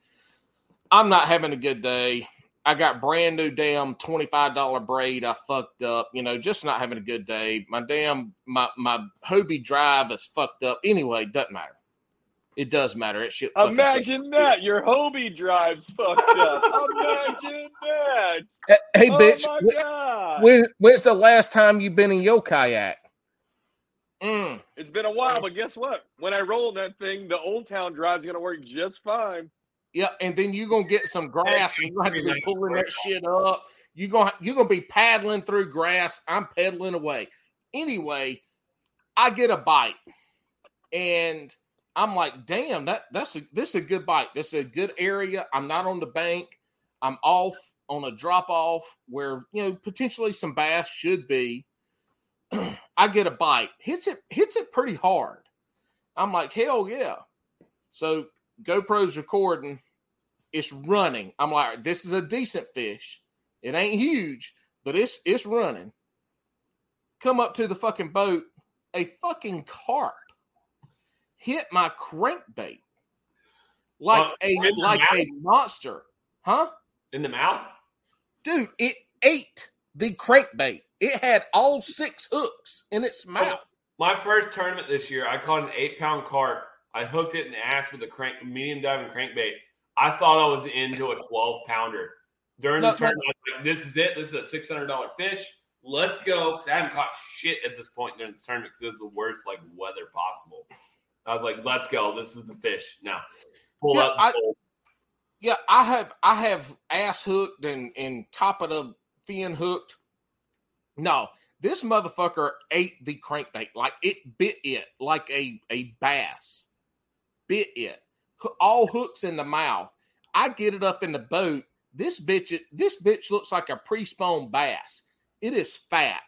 I'm not having a good day. I got brand new damn twenty five dollar braid. I fucked up, you know, just not having a good day. My damn my my Hobie drive is fucked up. Anyway, doesn't matter. It does matter. It should. Imagine that. Your Hobie drive's fucked up. Imagine that. sucks. Hey, bitch. Oh wh- my god. when, when's the last time you've been in your kayak? Mm. It's been a while, but guess what? When I roll that thing, the Old Town drive's gonna work just fine. Yeah, and then you're gonna get some grass, and you have to be pulling that shit up. You gonna you're gonna be paddling through grass. I'm pedaling away. Anyway, I get a bite, and I'm like, damn, that that's a this is a good bite. This is a good area. I'm not on the bank. I'm off on a drop off where you know potentially some bass should be. I get a bite, hits it hits it pretty hard. I'm like, hell yeah. So GoPro's recording, it's running. I'm like, this is a decent fish. It ain't huge, but it's it's running. come up to the fucking boat. A fucking carp hit my crankbait like Uh, a like a monster, huh? In the mouth? Dude, it ate the crankbait. It had all six hooks in its mouth. My first tournament this year, I caught an eight pound carp. I hooked it in the ass with a crank, medium diving crankbait. I thought I was into a 12 pounder. During No, the tournament, I was like, this is it. This is a $600 fish. Let's go. Because I haven't caught shit at this point during this tournament because it was the worst like weather possible. I was like, let's go. This is the fish. Now, pull Yeah, up. I- pull. Yeah, I have I have ass hooked and and top of the fin hooked. No, this motherfucker ate the crankbait like it bit it like a a bass. Bit it. All hooks in the mouth. I get it up in the boat. This bitch this bitch looks like a pre-spawn bass. It is fat.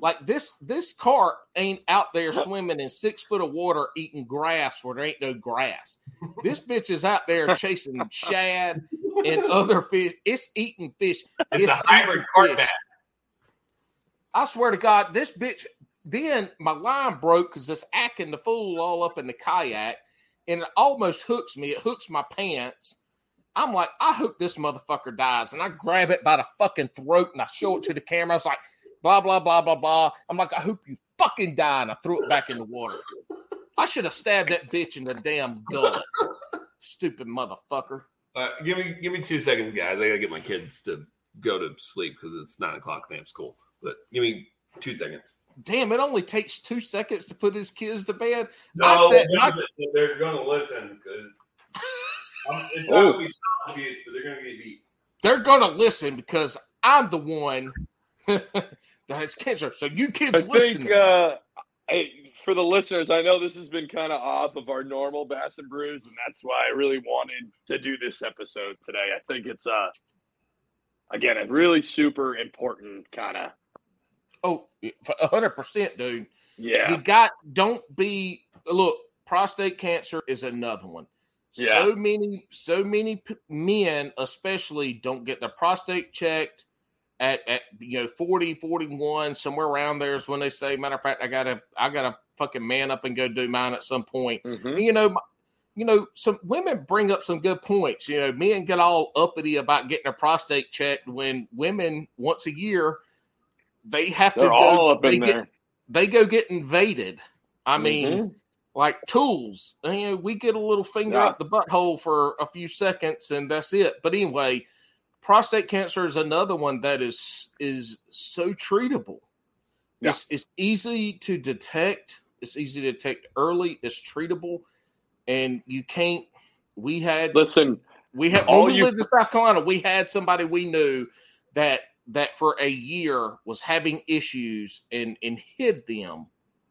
Like this this carp ain't out there swimming in six foot of water eating grass where there ain't no grass. This bitch is out there chasing shad and other fish. It's eating fish. It's, It's a hybrid carp bass. I swear to God, this bitch. Then my line broke because it's acting the fool all up in the kayak, and it almost hooks me. It hooks my pants. I'm like, I hope this motherfucker dies, and I grab it by the fucking throat and I show it to the camera. I was like, blah blah blah blah blah. I'm like, I hope you fucking die, and I threw it back in the water. I should have stabbed that bitch in the damn gut. Stupid motherfucker. Uh, give me give me two seconds, guys. I gotta get my kids to go to sleep because it's nine o'clock and they have school. But give me two seconds. Damn, it only takes two seconds to put his kids to bed. No, I said- I- they're going to listen because it's not going to be child abuse, but they're going to get beat. they're gonna listen because I'm the one that has cancer. So you kids I listen. think uh, I, for the listeners, I know this has been kind of off of our normal Bass and Brews, and that's why I really wanted to do this episode today. I think it's uh, again a really super important kind of oh, hundred percent, dude. yeah. You got don't be look. Prostate cancer is another one. Yeah. So many, so many p- men, especially, don't get their prostate checked at, at you know 40, 41, somewhere around there is when they say. Matter of fact, I gotta, I gotta fucking man up and go do mine at some point. Mhm. you know, my- you know, some women bring up some good points. You know, men get all uppity about getting their prostate checked when women once a year they have to They're go. all up they in get- there. they go get invaded. I mean, Mhm. like tools. You know, we get a little finger Yeah. out the butthole for a few seconds, and that's it. But anyway, prostate cancer is another one that is is so treatable. Yeah. It's it's easy to detect. It's easy to detect early. It's treatable, and you can't. We had listen, we had all when we you- lived in South Carolina. We had somebody we knew that that for a year was having issues and and hid them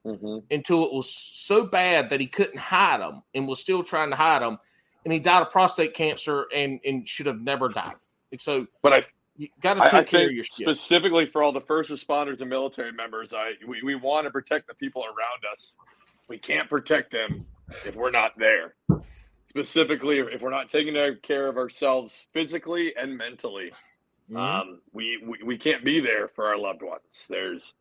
Mhm. until it was so bad that he couldn't hide them and was still trying to hide them, and he died of prostate cancer and and should have never died. And so but I you got to take I care of your shit. specifically for all the first responders and military members, I we, we want to protect the people around us. We can't protect them if we're not there. Specifically, if we're not taking care of ourselves physically and mentally, Mhm. um, we, we we can't be there for our loved ones. There's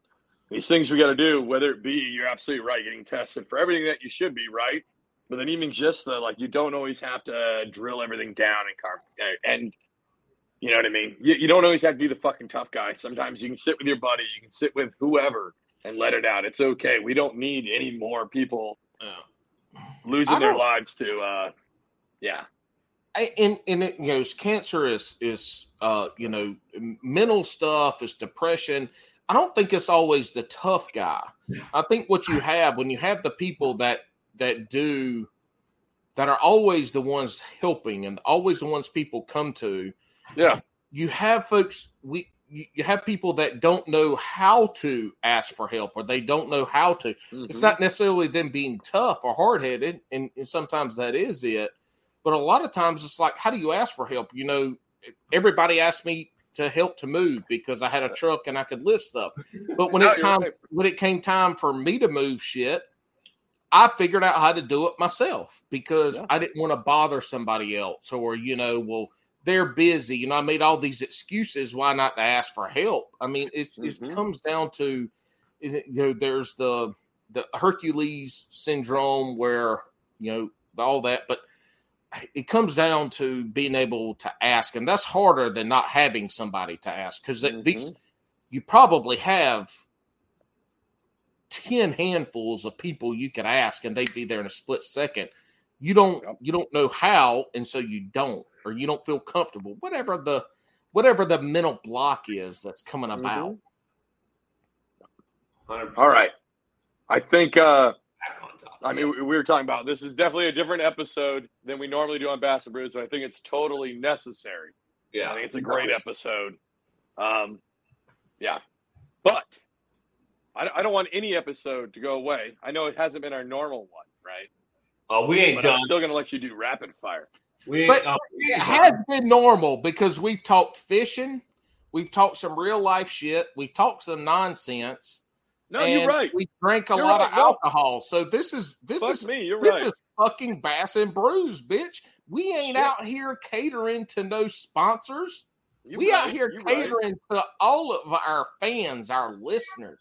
these things we got to do. Whether it be you're absolutely right, getting tested for everything that you should be right, but then even just the like, you don't always have to drill everything down and carve and you know what I mean? You, you don't always have to be the fucking tough guy. Sometimes you can sit with your buddy, you can sit with whoever and let it out. It's okay. We don't need any more people losing their lives to, uh, yeah. And and it, you know, cancer is is uh you know mental stuff is depression. I don't think it's always the tough guy. I think what you have when you have the people that that do that are always the ones helping and always the ones people come to. Yeah. You have folks we you have people that don't know how to ask for help or they don't know how to it's Mhm. not necessarily them being tough or hard headed, and, and sometimes that is it. But a lot of times it's like, how do you ask for help? You know, everybody asked me to help to move because I had a truck and I could lift stuff. But when No, it time right. when it came time for me to move shit, I figured out how to do it myself because Yeah. I didn't want to bother somebody else or you know, well, they're busy. You know, I made all these excuses why not to ask for help. I mean, it, Mhm. it comes down to you know, there's the the Hercules syndrome where you know all that, but it comes down to being able to ask, and that's harder than not having somebody to ask because Mhm. these you probably have 10 handfuls of people you could ask and they'd be there in a split second you don't Yep. you don't know how and so you don't or you don't feel comfortable whatever the whatever the mental block is that's coming about 100%. All right. I think uh Back on top. I mean we we were talking about this is definitely a different episode than we normally do on Bass and Brews, but I think it's totally necessary. yeah, I think it's a great episode. Um, yeah, but I, I don't want any episode to go away. I know it hasn't been our normal one, right? Oh, we ain't But I'm done. still going to let you do rapid fire. We But we it has been normal because we've talked fishing we've talked some real life shit we've talked some nonsense No, you're right. we drank a You're lot right, of alcohol so this is this Fuck is me, you're this right. is fucking bass and brews bitch we ain't Shit. out here catering to no sponsors You're we out here you're right. catering to all of our fans, our listeners,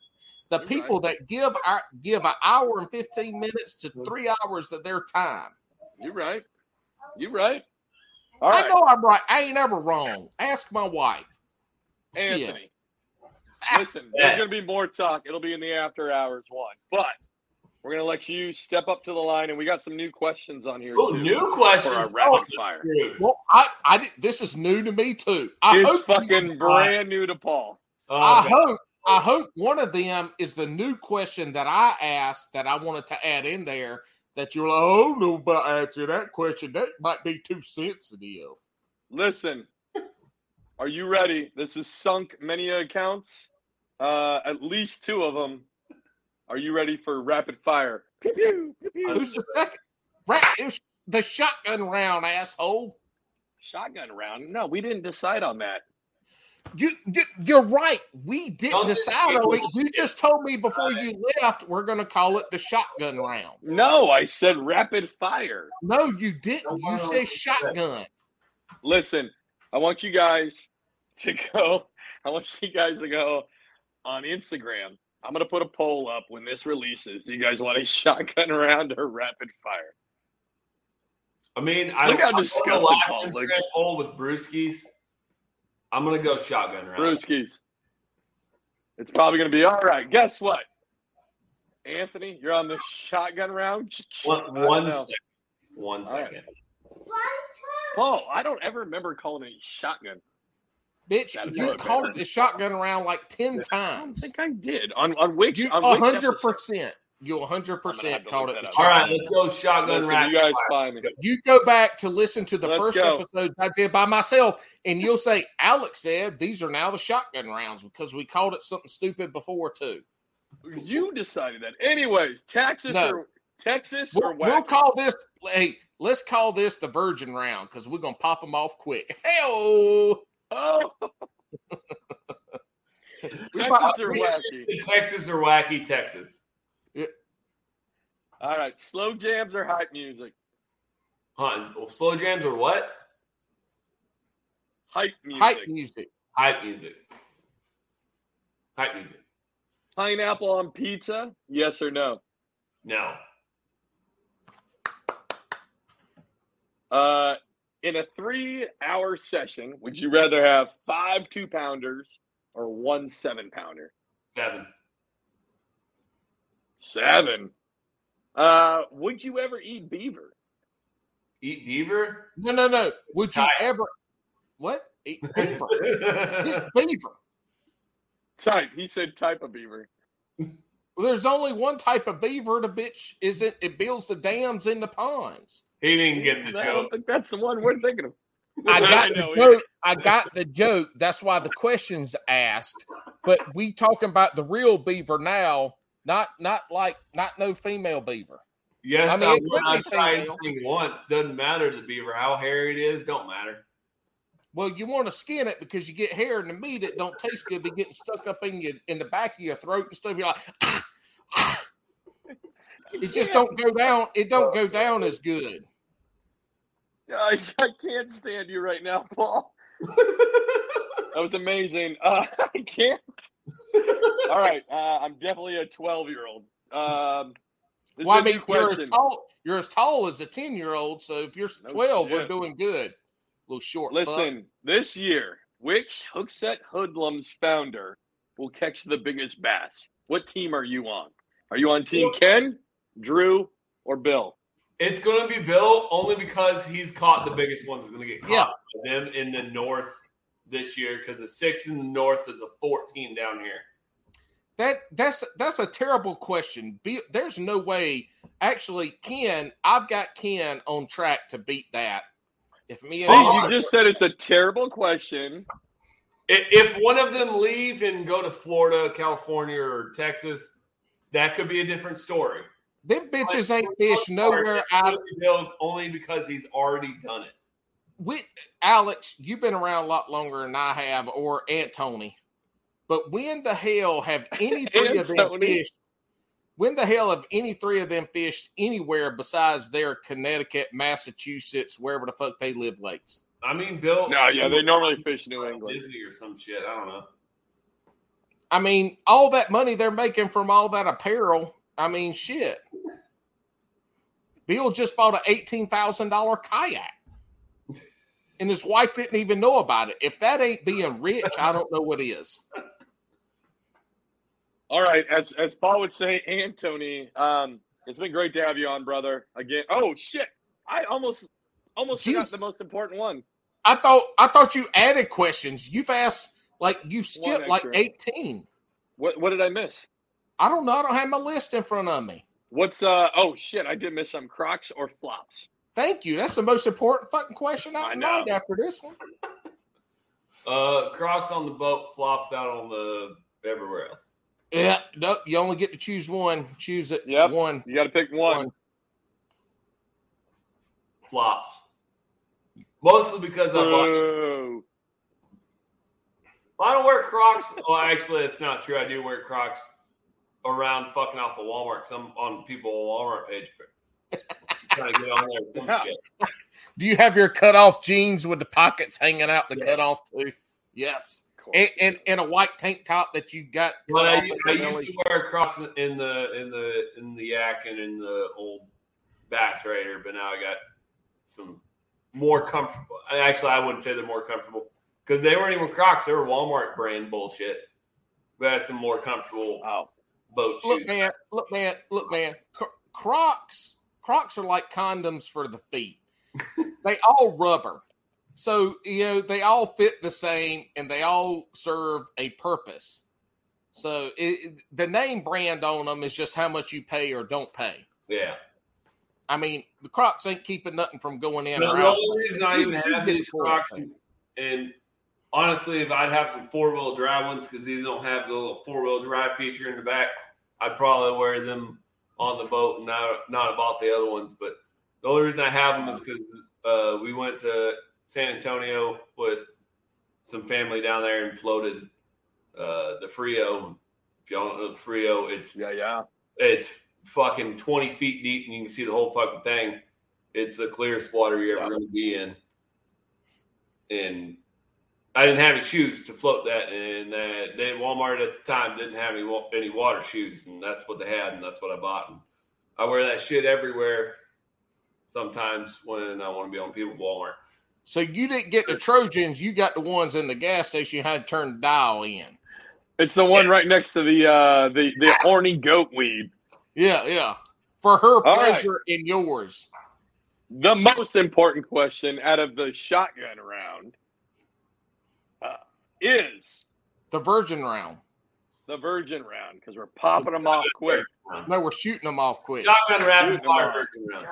the people that give our give an hour and fifteen minutes to mm-hmm. three hours of their time. You're right. You're right. All right, I know I'm right. I ain't ever wrong. Ask my wife. Anthony. Listen, there's going to be more talk. It'll be in the after hours one, but we're going to let you step up to the line, and we got some new questions on here Oh, too new for questions. our Oh, rapid fire. Well, I, I this is new to me too. I It's hope fucking brand new to Paul. Oh, I God. hope I hope one of them is the new question that I asked that I wanted to add in there. That you're like, oh no, but answer that question. That might be too sensitive. Listen, are you ready? This has sunk many accounts, uh, at least two of them. Are you ready for rapid fire? Pew, pew, pew, pew. Who's the second? Right, it's the shotgun round, asshole. Shotgun round? No, we didn't decide on that. You, you you're right. We didn't Don't decide on it. You just told me before you left we're gonna call it the shotgun round. No, I said rapid fire. No, you didn't. You said shotgun. Listen, I want you guys to go. I want you guys to go on Instagram. I'm gonna put a poll up when this releases. Do you guys want a shotgun round or rapid fire? I mean, I Look how I'm on disgusted the last Paul Instagram looks. poll with Brewskis. I'm gonna go shotgun round. Brewskis. It's probably gonna be all right. Guess what? Anthony, you're on the shotgun round. One, I don't one know. second. One All right. second. One, Oh, I don't ever remember calling it shotgun. Bitch, That's you called man. it the shotgun round like ten I don't times. think I did on on which You on a hundred episode? percent. You a hundred I'm gonna have percent called it the that up. All right, let's go shotgun Listen, rapid you guys find me. You go back to listen to the Let's first go. episodes I did by myself, and you'll say Alex said these are now the shotgun rounds because we called it something stupid before too. You decided that. Anyways, Texas No. or Texas We'll, or we'll call this. Hey, let's call this the virgin round because we're gonna pop them off quick. Hell, Oh, We Texas pop- or we- wacky? Texas or wacky Texas? All right, slow jams or hype music? Huh? well, Slow jams or what? Hype music. hype music. Hype music. Hype music. Pineapple on pizza? Yes or no? No. Uh, in a three-hour session, would you rather have five two-pounders or one seven-pounder? Seven. Seven. Uh, would you ever eat beaver? Eat beaver? No, no, no. Would you Type. ever? What? Eat beaver. Beaver. Type. He said type of beaver. Well, there's only one type of beaver. The bitch isn't. It builds the dams in the ponds. he didn't get the I don't think that's the one we're thinking of. I got know the joke. I got the joke. That's why the questions asked. But we talking about the real beaver now, not not like not no female beaver. Yes, I I, mean, it would could not be try female. anything once. Doesn't matter the beaver how hairy it is. Don't matter. Well, you want to skin it because you get hair in the meat. It don't taste good. Be getting stuck up in your in the back of your throat and stuff. You're like, it just don't go down. It don't go down as good. I, I can't stand you right now, Paul. That was amazing. Uh, I can't. All right, uh, I'm definitely a 12 year old. Um, this well, I is a mean, you're as tall. You're as tall as a ten year old. So if you're No twelve, we're doing good. Little short. fuck. Listen, this year, which Hookset Hoodlums founder will catch the biggest bass? What team are you on? Are you on Team Ken, Drew, or Bill? It's going to be Bill only because he's caught the biggest one that's going to get caught. Yeah. by Them in the north this year because the six in the north is a 14 down here. That that's that's a terrible question. Be, there's no way. Actually, Ken, I've got Ken on track to beat that. If me See, and you just said it's a terrible question. If one of them leave and go to Florida, California, or Texas, that could be a different story. them bitches ain't fish nowhere out. It's Bill only because he's already done it. with Alex, you've been around a lot longer than I have, or Anthony. But when the hell have any three of them Tony. Fished? When the hell have any three of them fished anywhere besides their Connecticut, Massachusetts, wherever the fuck they live lakes? I mean, Bill. No, yeah, they normally fish New England. Disney or some shit. I don't know. I mean, all that money they're making from all that apparel. I mean, shit. Bill just bought an eighteen thousand dollar kayak, and his wife didn't even know about it. If that ain't being rich, I don't know what is. All right, as as Paul would say, Anthony, um, it's been great to have you on, brother. Again. Oh shit, I almost almost forgot the most important one. I thought I thought you added questions. You've asked like you skipped like eighteen. What what did I miss? I don't know. I don't have my list in front of me. What's uh? Oh shit, I did miss some Crocs or flops. Thank you. That's the most important fucking question I I know. mind after this one. Uh, Crocs on the boat, flops out on the everywhere else. Yeah, no, you only get to choose one. Choose it. Yep. One. You got to pick one. One. Flops. Mostly because I bought. Boo. I don't wear Crocs. Well, actually, it's not true. I do wear Crocs around fucking off of Walmart because I'm on people Walmart page. Trying to get on there. Yeah. shit. Do you have your cut off jeans with the pockets hanging out the Yes. cut off too? Yes. And, and and a white tank top that you got cut But I, I used to wear Crocs in the in the in the Yak and in the old Bass Raider, but now I got some more comfortable. Actually, I wouldn't say they're more comfortable because they weren't even Crocs; they were Walmart brand bullshit. But I have some more comfortable Oh, boat Look, man. Look, man. Look, man. Crocs. Crocs are like condoms for the feet. they all rubber, so you know they all fit the same and they all serve a purpose. So it, the name brand on them is just how much you pay or don't pay. Yeah. I mean, the Crocs ain't keeping nothing from going in or the only reason I even have these Crocs, and, and honestly, if I'd have some four wheel drive ones because these don't have the little four wheel drive feature in the back, I'd probably wear them on the boat and not not about the other ones. But the only reason I have them is because uh, we went to San Antonio with some family down there and floated uh, the Frio. If y'all don't know the Frio, it's yeah, yeah. it's fucking 20 feet deep and you can see the whole fucking thing. It's the clearest water you're ever Yeah. going to be in. And I didn't have any shoes to float that. And uh, they, Walmart at the time didn't have any, any water shoes. And that's what they had. And that's what I bought. And I wear that shit everywhere sometimes when I want to be on people Walmart. So you didn't get the Trojans, you got the ones in the gas station you had to turn the dial in. It's the one right next to the uh the the horny goat weed. Yeah, yeah. For her All right. pleasure and yours. The most important question out of the shotgun round uh, is The virgin round. the virgin round because we're popping them off quick. No, we're shooting them off quick. Shotgun rapid fire. them off. version round.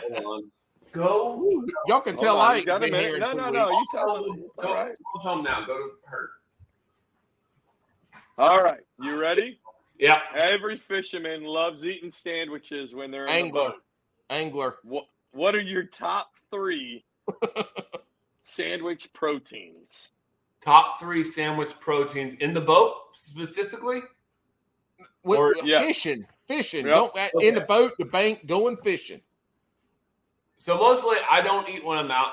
Hold on. Go. Y'all can tell on, I ain't got a been here No, no, no. You tell them. Go, All right. go tell them now. Go to her. All right. You ready? Yeah. Every fisherman loves eating sandwiches when they're in the Angler. boat. Angler. What What are your top three sandwich proteins? Top three sandwich proteins in the boat specifically. With, Or- yeah. Fishing. Fishing. Yep. Don't uh, in the boat, the bank, going fishing. So mostly I don't eat when I'm out.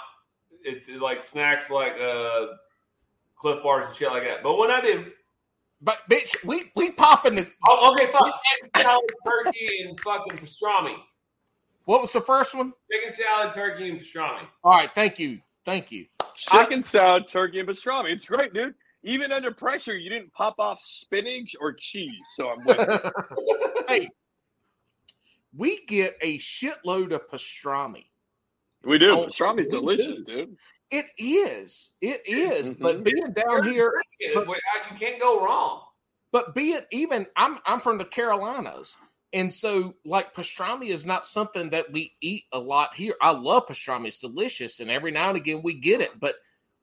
It's like snacks like uh Clif bars and shit like that. But when I do, But bitch, we we popping the. Oh, okay, fuck. Chicken salad, turkey, and fucking pastrami. What was the first one? Chicken salad, turkey, and pastrami. All right, thank you, thank you. Chicken salad, turkey, and pastrami. It's great, dude. Even under pressure, you didn't pop off spinach or cheese. So I'm with hey, we get a shitload of pastrami. We do. Oh, Pastrami's delicious, do. dude. It is, it is. Mhm. But being down here, Brisket, uh, you can't go wrong. but be it even I'm I'm from the Carolinas. And so like pastrami is not something that we eat a lot here. I love pastrami. It's delicious. And every now and again we get it. But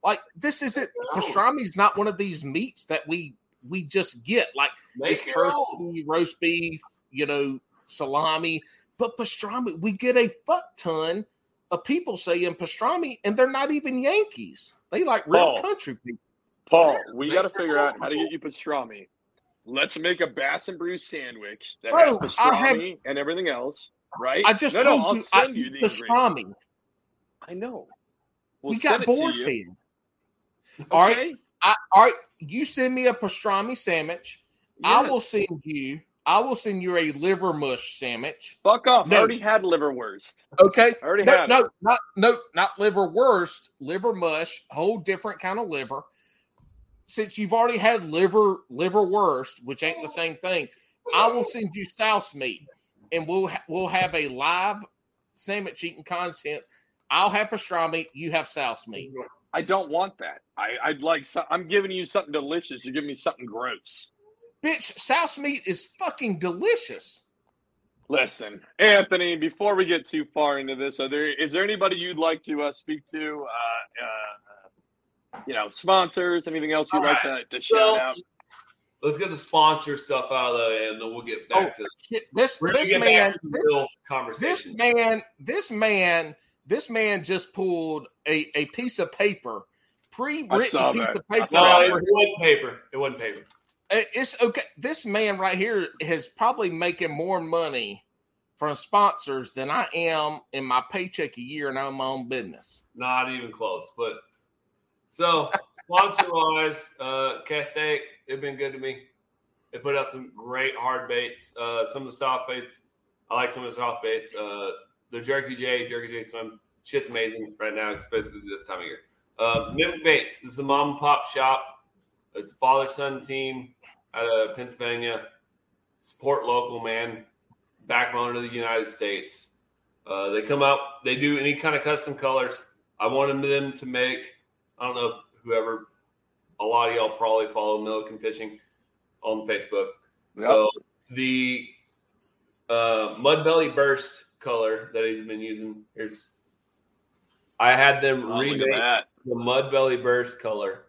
like this isn't pastrami is not one of these meats that we we just get. Like it's Make own. turkey, roast beef, you know, salami. But pastrami, we get a fuck ton of people saying pastrami, and they're not even Yankees. They like real Oh. country people. Paul, we got to figure out how to get you pastrami. Let's make a Bass and Brew sandwich that Bro, has I have- pastrami and everything else, right? I just no, told no, I'll you I you eat the ingredients. pastrami. I know. we We'll got send it to boar's you. head. All right, I, all right. You send me a pastrami sandwich. I will send you. I will send you a liver mush sandwich. Fuck off. I already had liverwurst. Okay. I already No, had. no, it. not no, not liverwurst. Liver mush, whole different kind of liver. Since you've already had liver liverwurst, which ain't the same thing, I will send you souse meat, and we'll ha- we'll have a live sandwich eating contest. I'll have pastrami. You have souse meat. I don't want that. I, I'd like. So, I'm giving you something delicious. You're giving me something gross. Bitch, souse meat is fucking delicious. Listen, Anthony. Before we get too far into this, are there is there anybody you'd like to uh, speak to? Uh, uh, you know, sponsors. Anything else you'd All like to, to shout So, out? let's get the sponsor stuff out of the way, and then we'll get back to Shit, this this man back to the real conversation. this man this man this man just pulled a, a piece of paper pre-written piece that. of paper no, it wasn't paper. It wasn't paper. It's okay this man right here is probably making more money from sponsors than i am in my paycheck a year and i'm my own business Not even close. But so sponsor wise, uh Castaic, they've been good to me. They put out some great hard baits. Uh some of the soft baits. I like some of the soft baits. Uh the Jerky J, Jerky J Swim. Shit's amazing right now, especially this time of year. Uh Baits. This is a mom and pop shop. It's a father son team out of Pennsylvania. Support local, man. Backbone of the United States. Uh, they come out, they do any kind of custom colors. I wanted them to make, I don't know if whoever, a lot of y'all probably follow Milliken Fishing on Facebook. So the uh, Mud Belly Burst color that he's been using, here's, I had them Oh, remake that. the Mud Belly Burst color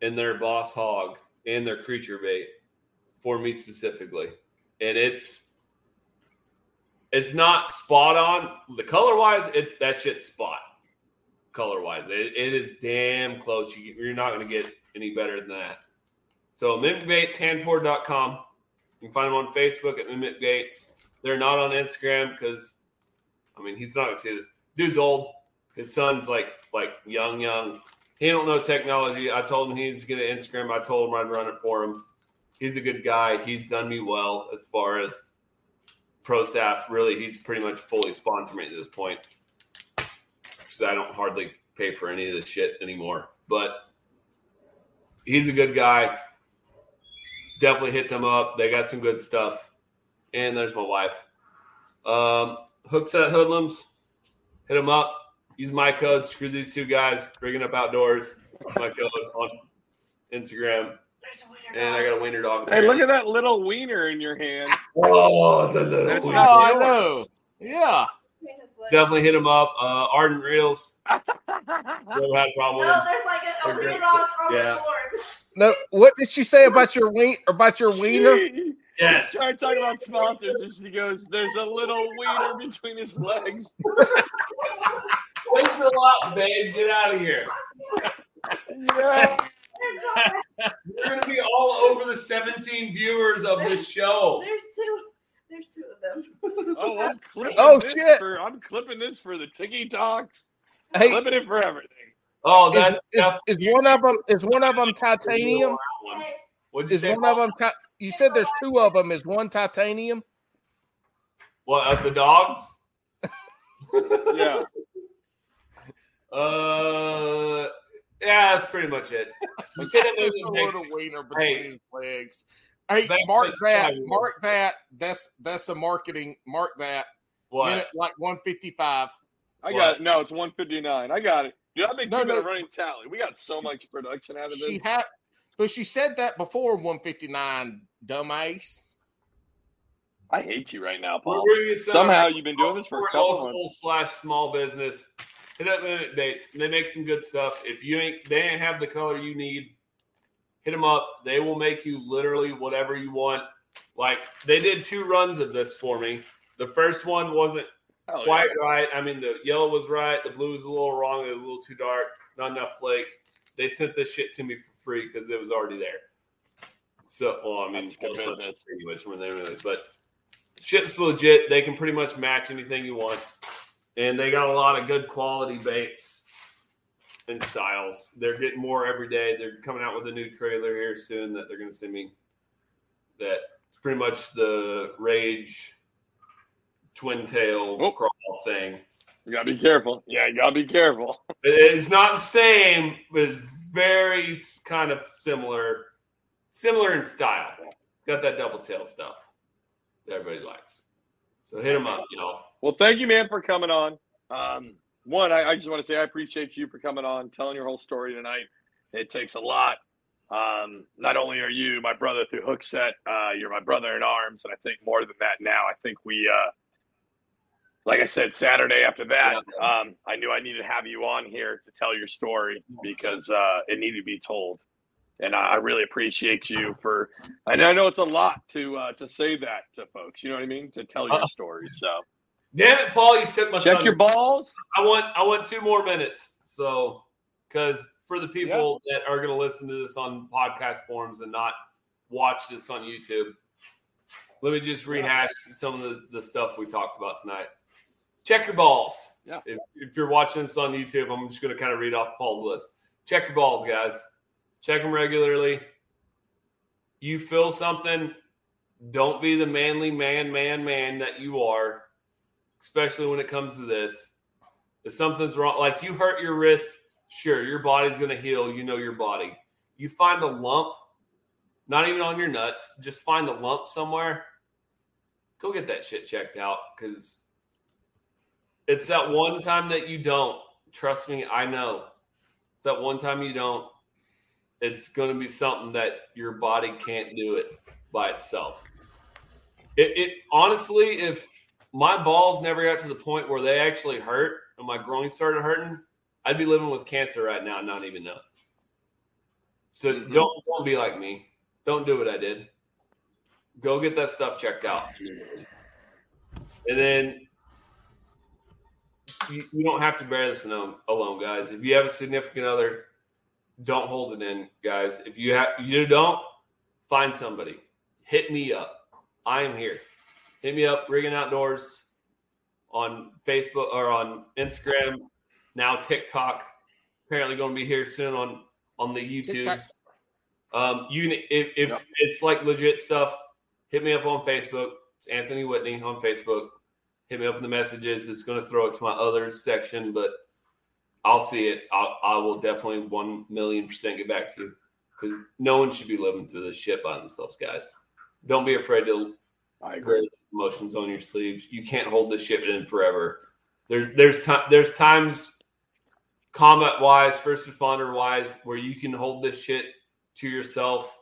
in their Boss Hog and their Creature Bait for me specifically. And it's, it's not spot on. The color wise, it's that shit spot. Color wise, it, it is damn close. You, you're not going to get any better than that. So mimicbaitshandpour.com. You can find them on Facebook at Mimic Baits. They're not on Instagram because, I mean, he's not going to see this. Dude's old. His son's like like young, young. He don't know technology. I told him he needs to get an Instagram. I told him I'd run it for him. He's a good guy. He's done me well as far as pro staff. Really, he's pretty much fully sponsored me at this point because I don't hardly pay for any of this shit anymore. But he's a good guy. Definitely hit them up. They got some good stuff. And there's my wife. Um, Hookset Hoodlums, hit them up. Use my code. Screw these two guys. Rigging up outdoors. My code on Instagram. And I got a wiener dog. Hey, look at that little wiener in your hand. Oh, the little That's wiener. not oh i know yeah Definitely hit him up. Uh, Ardent Reels. Never had a problem No, there's like a, a wiener dog stuff. from Yeah. the board. no what did she say about your wing about your wiener She- Yes. Try to talk about sponsors, and she goes, "There's a little wiener between his legs." Thanks a lot, babe. Get out of here. Yeah. You're going to be all over the 17 viewers of this show. There's two. There's two of them. Oh, I'm clipping Oh, this shit. For, I'm clipping this for the Tiki Talks. hey Clipping it for everything. Oh, is, that's is, is one of them is one of them titanium Hey, Is say? one of them? Ti- you said there's two of them. Is one titanium? What of the dogs? Yeah. Uh, yeah, that's pretty much it. You said it Just a makes- little wiener between Hey. legs. Hey, That's mark just that. fine. Mark that. That's that's a marketing. Mark that. What? Minute like 155. I What? got it. No, it's 159. I got it. Dude, I've been No, keeping no. a running tally. We got so much production out of She this. had, but she said that before 159. Dumb Dumbass. I hate you right now, Paul. Somehow you've been doing this for a Support couple months. slash small business. Hit up Minute Dates. They make some good stuff. If you ain't, they ain't have the color you need. Hit them up. They will make you literally whatever you want. Like they did two runs of this for me. The first one wasn't Hell yeah. quite right. I mean, the yellow was right. The blue was a little wrong. It was a little too dark. Not enough flake. They sent this shit to me for free because it was already there. So, well, I mean, That's good business. it's anyways from there anyways. But shit's legit. They can pretty much match anything you want, and they got a lot of good quality baits and styles. They're getting more every day. They're coming out with a new trailer here soon that they're going to send me. That it's pretty much the Rage twin tail Oh. crawl thing. You gotta be careful. Yeah, you gotta be careful. It's not the same, but it's very kind of similar, similar in style. Got that double tail stuff that everybody likes. So hit them up, you know. Well, thank you, man, for coming on. Um, one, I, I just want to say I appreciate you for coming on, telling your whole story tonight. It takes a lot. Um, not only are you my brother through Hookset, uh, you're my brother in arms, and I think more than that now. I think we, uh, like I said, Saturday after that, um, I knew I needed to have you on here to tell your story because uh, it needed to be told. And I I really appreciate you for. And I know it's a lot to uh, to say that to folks. You know what I mean? To tell your Uh, story. So Damn it, Paul! You took my check thunder. your balls. I want I want two more minutes. So because for the people that are going to listen to this on podcast forums and not watch this on YouTube, let me just rehash some of the, the stuff we talked about tonight. Check your balls. Yeah. If, if you're watching this on YouTube, I'm just going to kind of read off Paul's list. Check your balls, guys. Check them regularly. You feel something, don't be the manly man, man, man that you are, especially when it comes to this. If something's wrong, like you hurt your wrist, sure, your body's going to heal. You know your body. You find a lump, not even on your nuts, just find a lump somewhere. Go get that shit checked out because it's that one time that you don't. Trust me, I know. It's that one time you don't. It's going to be something that your body can't do it by itself. It, it honestly, if my balls never got to the point where they actually hurt and my groin started hurting, I'd be living with cancer right now not even know. So Mhm. don't don't be like me. Don't do what I did. Go get that stuff checked out. And then you, you don't have to bear this alone, alone, guys. If you have a significant other, don't hold it in, guys. If you have you don't, find somebody. Hit me up. I am here. Hit me up, Rigging Outdoors on Facebook or on Instagram, now TikTok. Apparently going to be here soon on on the TikTok. YouTubes. Um, you if, if Yep. it's like legit stuff, hit me up on Facebook. It's Anthony Whitney on Facebook. Hit me up in the messages. It's going to throw it to my other section, but I'll see it. I'll, I will definitely one million percent get back to you because no one should be living through this shit by themselves, guys. Don't be afraid to I agree. Emotions on your sleeves. You can't hold this shit in forever. There, there's time. There's times, combat wise, first responder wise, where you can hold this shit to yourself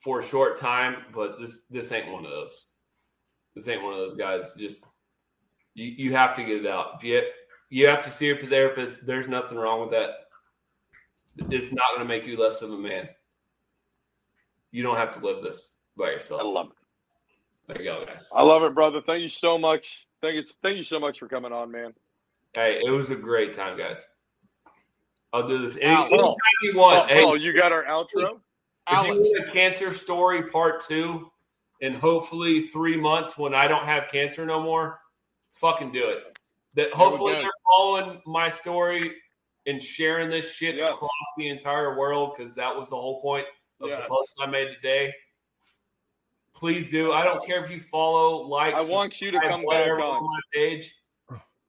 for a short time. But this, this ain't one of those. This ain't one of those guys. Just you, you have to get it out. If you, you have to see your therapist. There's nothing wrong with that. It's not going to make you less of a man. You don't have to live this by yourself. I love it. There you go, guys. I love it, brother. Thank you so much. Thank you. Thank you so much for coming on, man. Hey, it was a great time, guys. I'll do this any, Wow. anytime you Oh, want. hey, oh, you got our outro. if you want a cancer story part two, and hopefully three months when I don't have cancer no more, let's fucking do it. That hopefully they're following my story and sharing this shit Yes. across the entire world because that was the whole point. of Yes. the post I made today. Please do. I don't care if you follow, like, I want you to come back whatever on. my page.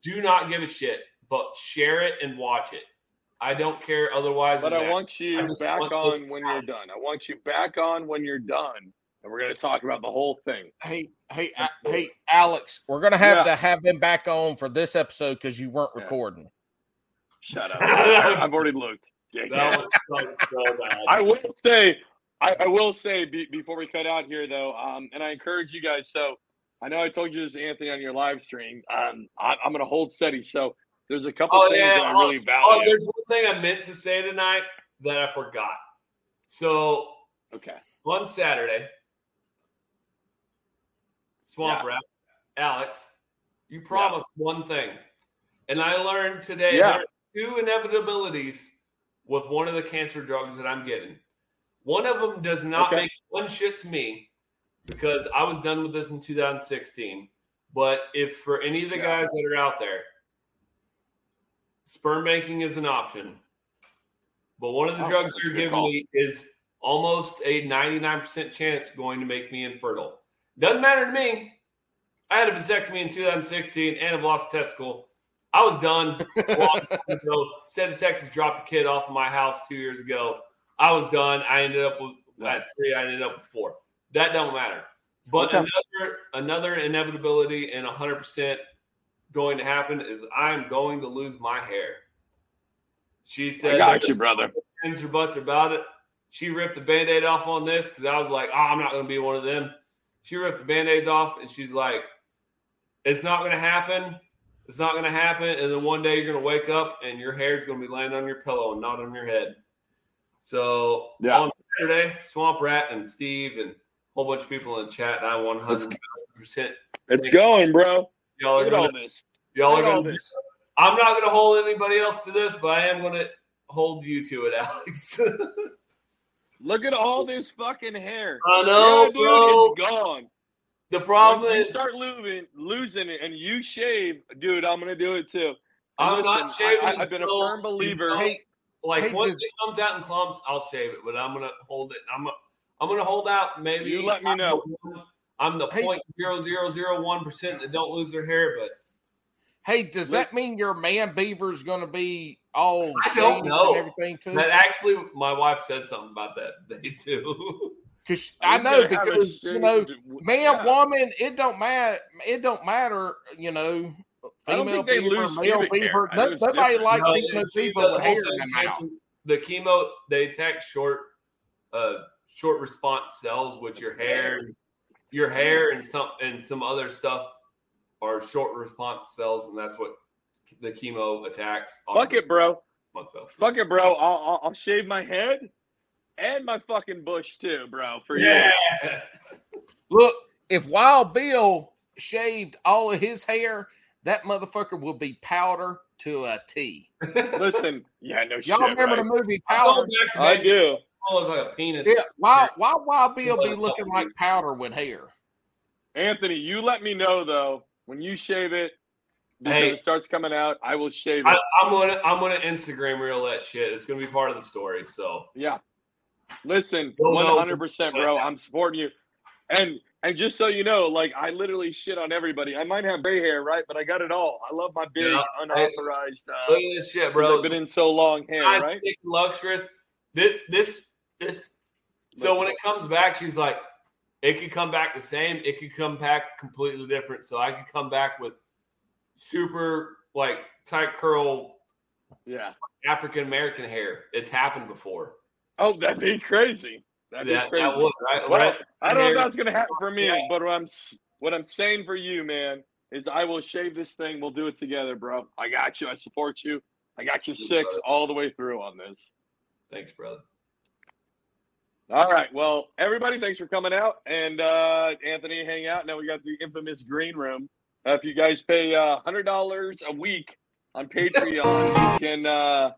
Do not give a shit, but share it and watch it. I don't care otherwise. But I that. want you I back want on when you're done. I want you back on when you're done, and we're going to talk about the whole thing. Hey, hey, Let's A- do it. hey, Alex, we're gonna have Yeah. to have him back on for this episode because you weren't Yeah. recording. Shut up! I've already looked. That Dickhead. was so, so bad. I will say, I, I will say be, before we cut out here though, um, and I encourage you guys. So I know I told you this, Anthony, on your live stream. Um, I, I'm going to hold steady. So there's a couple Oh, things yeah. that I really Oh, value. there's one thing I meant to say tonight that I forgot. So okay. on Saturday, Swamp Yeah. Rat, Alex, you promised one thing. And I learned today Yeah. there are two inevitabilities with one of the cancer drugs that I'm getting. One of them does not Okay. make one shit to me because I was done with this in 2016. But if for any of the Yeah. guys that are out there, sperm banking is an option. But one of the Oh, drugs you're giving call. me is almost a 99% chance going to make me infertile. Doesn't matter to me. I had a vasectomy in 2016 and I've lost a testicle. I was done a long time ago. State of Texas dropped a kid off of my house two years ago. I was done. I ended up with three. I ended up with four. That don't matter. But Okay. another another inevitability and 100 percent going to happen is I'm going to lose my hair. She said, I got you, brother. Hands her butts about it. She ripped the band aid off on this because I was like, oh, I'm not going to be one of them. She ripped the band aids off and she's like, it's not going to happen. It's not going to happen. And then one day you're going to wake up and your hair's going to be laying on your pillow and not on your head. So Yeah. on Saturday, Swamp Rat and Steve and a whole bunch of people in the chat, and I 100% It's going, bro. y'all are Look all going to this. y'all are Look going to. I'm not going to hold anybody else to this, but I am going to hold you to it, Alex. Look at all this fucking hair. I know, yeah, dude, it's gone. the problem Once you is start losing, losing it, and you shave, dude. I'm gonna do it too. And I'm not listen, shaving. I, I, have been a firm believer. until- Hey, like hey, once does- it comes out in clumps, I'll shave it. But I'm gonna hold it. I'm I'm gonna hold out. Maybe You let me know. I'm the Hey. point zero zero zero one percent that don't lose their hair, but hey, does that mean your man beaver's going to be all I don't know. and everything too? that actually my wife said something about that today too. Because I'm I know gonna have a because you know, man, yeah. woman, it don't matter. It don't matter. You know, I don't female think they beaver, lose male pubic hair. beaver. I know No, nobody different. like No, think you people the with hair in their mouth. The chemo they attack short, uh, short response cells, which your hair, your hair, and some and some other stuff are short response cells, and that's what the chemo attacks. Fuck it, bro. Fuck it, bro. I'll, I'll, I'll shave my head and my fucking bush too, bro. For Yeah. Look, if Wild Bill shaved all of his hair, that motherfucker will be powder to a T. Listen, yeah, no shit. Y'all shit. remember right? the movie I'm Powder? going back I do. I look like a penis. Yeah, why why Wild Bill be looking like powder with hair? Anthony, you let me know though when you shave it. Because Hey. it starts coming out, I will shave it. I, I'm gonna I'm gonna Instagram reel that shit. It's gonna be part of the story. So Yeah. Listen, Don't one know. hundred percent, bro. I'm supporting you. And and just so you know, like I literally shit on everybody. I might have gray hair, right? But I got it all. I love my big Yeah. unauthorized. Uh, look at this shit, bro. I've been in so long hair, nice, right? thick, luxurious. This, this, this. So when it comes back, she's like, it could come back the same. It could come back completely different. So I could come back with super like tight curl Yeah. African American hair. It's happened before. Oh, that'd be crazy. That, crazy. that would right. Well? I don't know if that's gonna happen for me, Yeah. but what I'm what I'm saying for you, man, is I will shave this thing. We'll do it together, bro. I got you. I support you. I got your six all the way through on this. Thanks, brother. All right. Well, everybody, thanks for coming out. And uh, Anthony, hang out. Now we got the infamous green room. Uh, if you guys pay uh, $100 a week on Patreon, you can uh,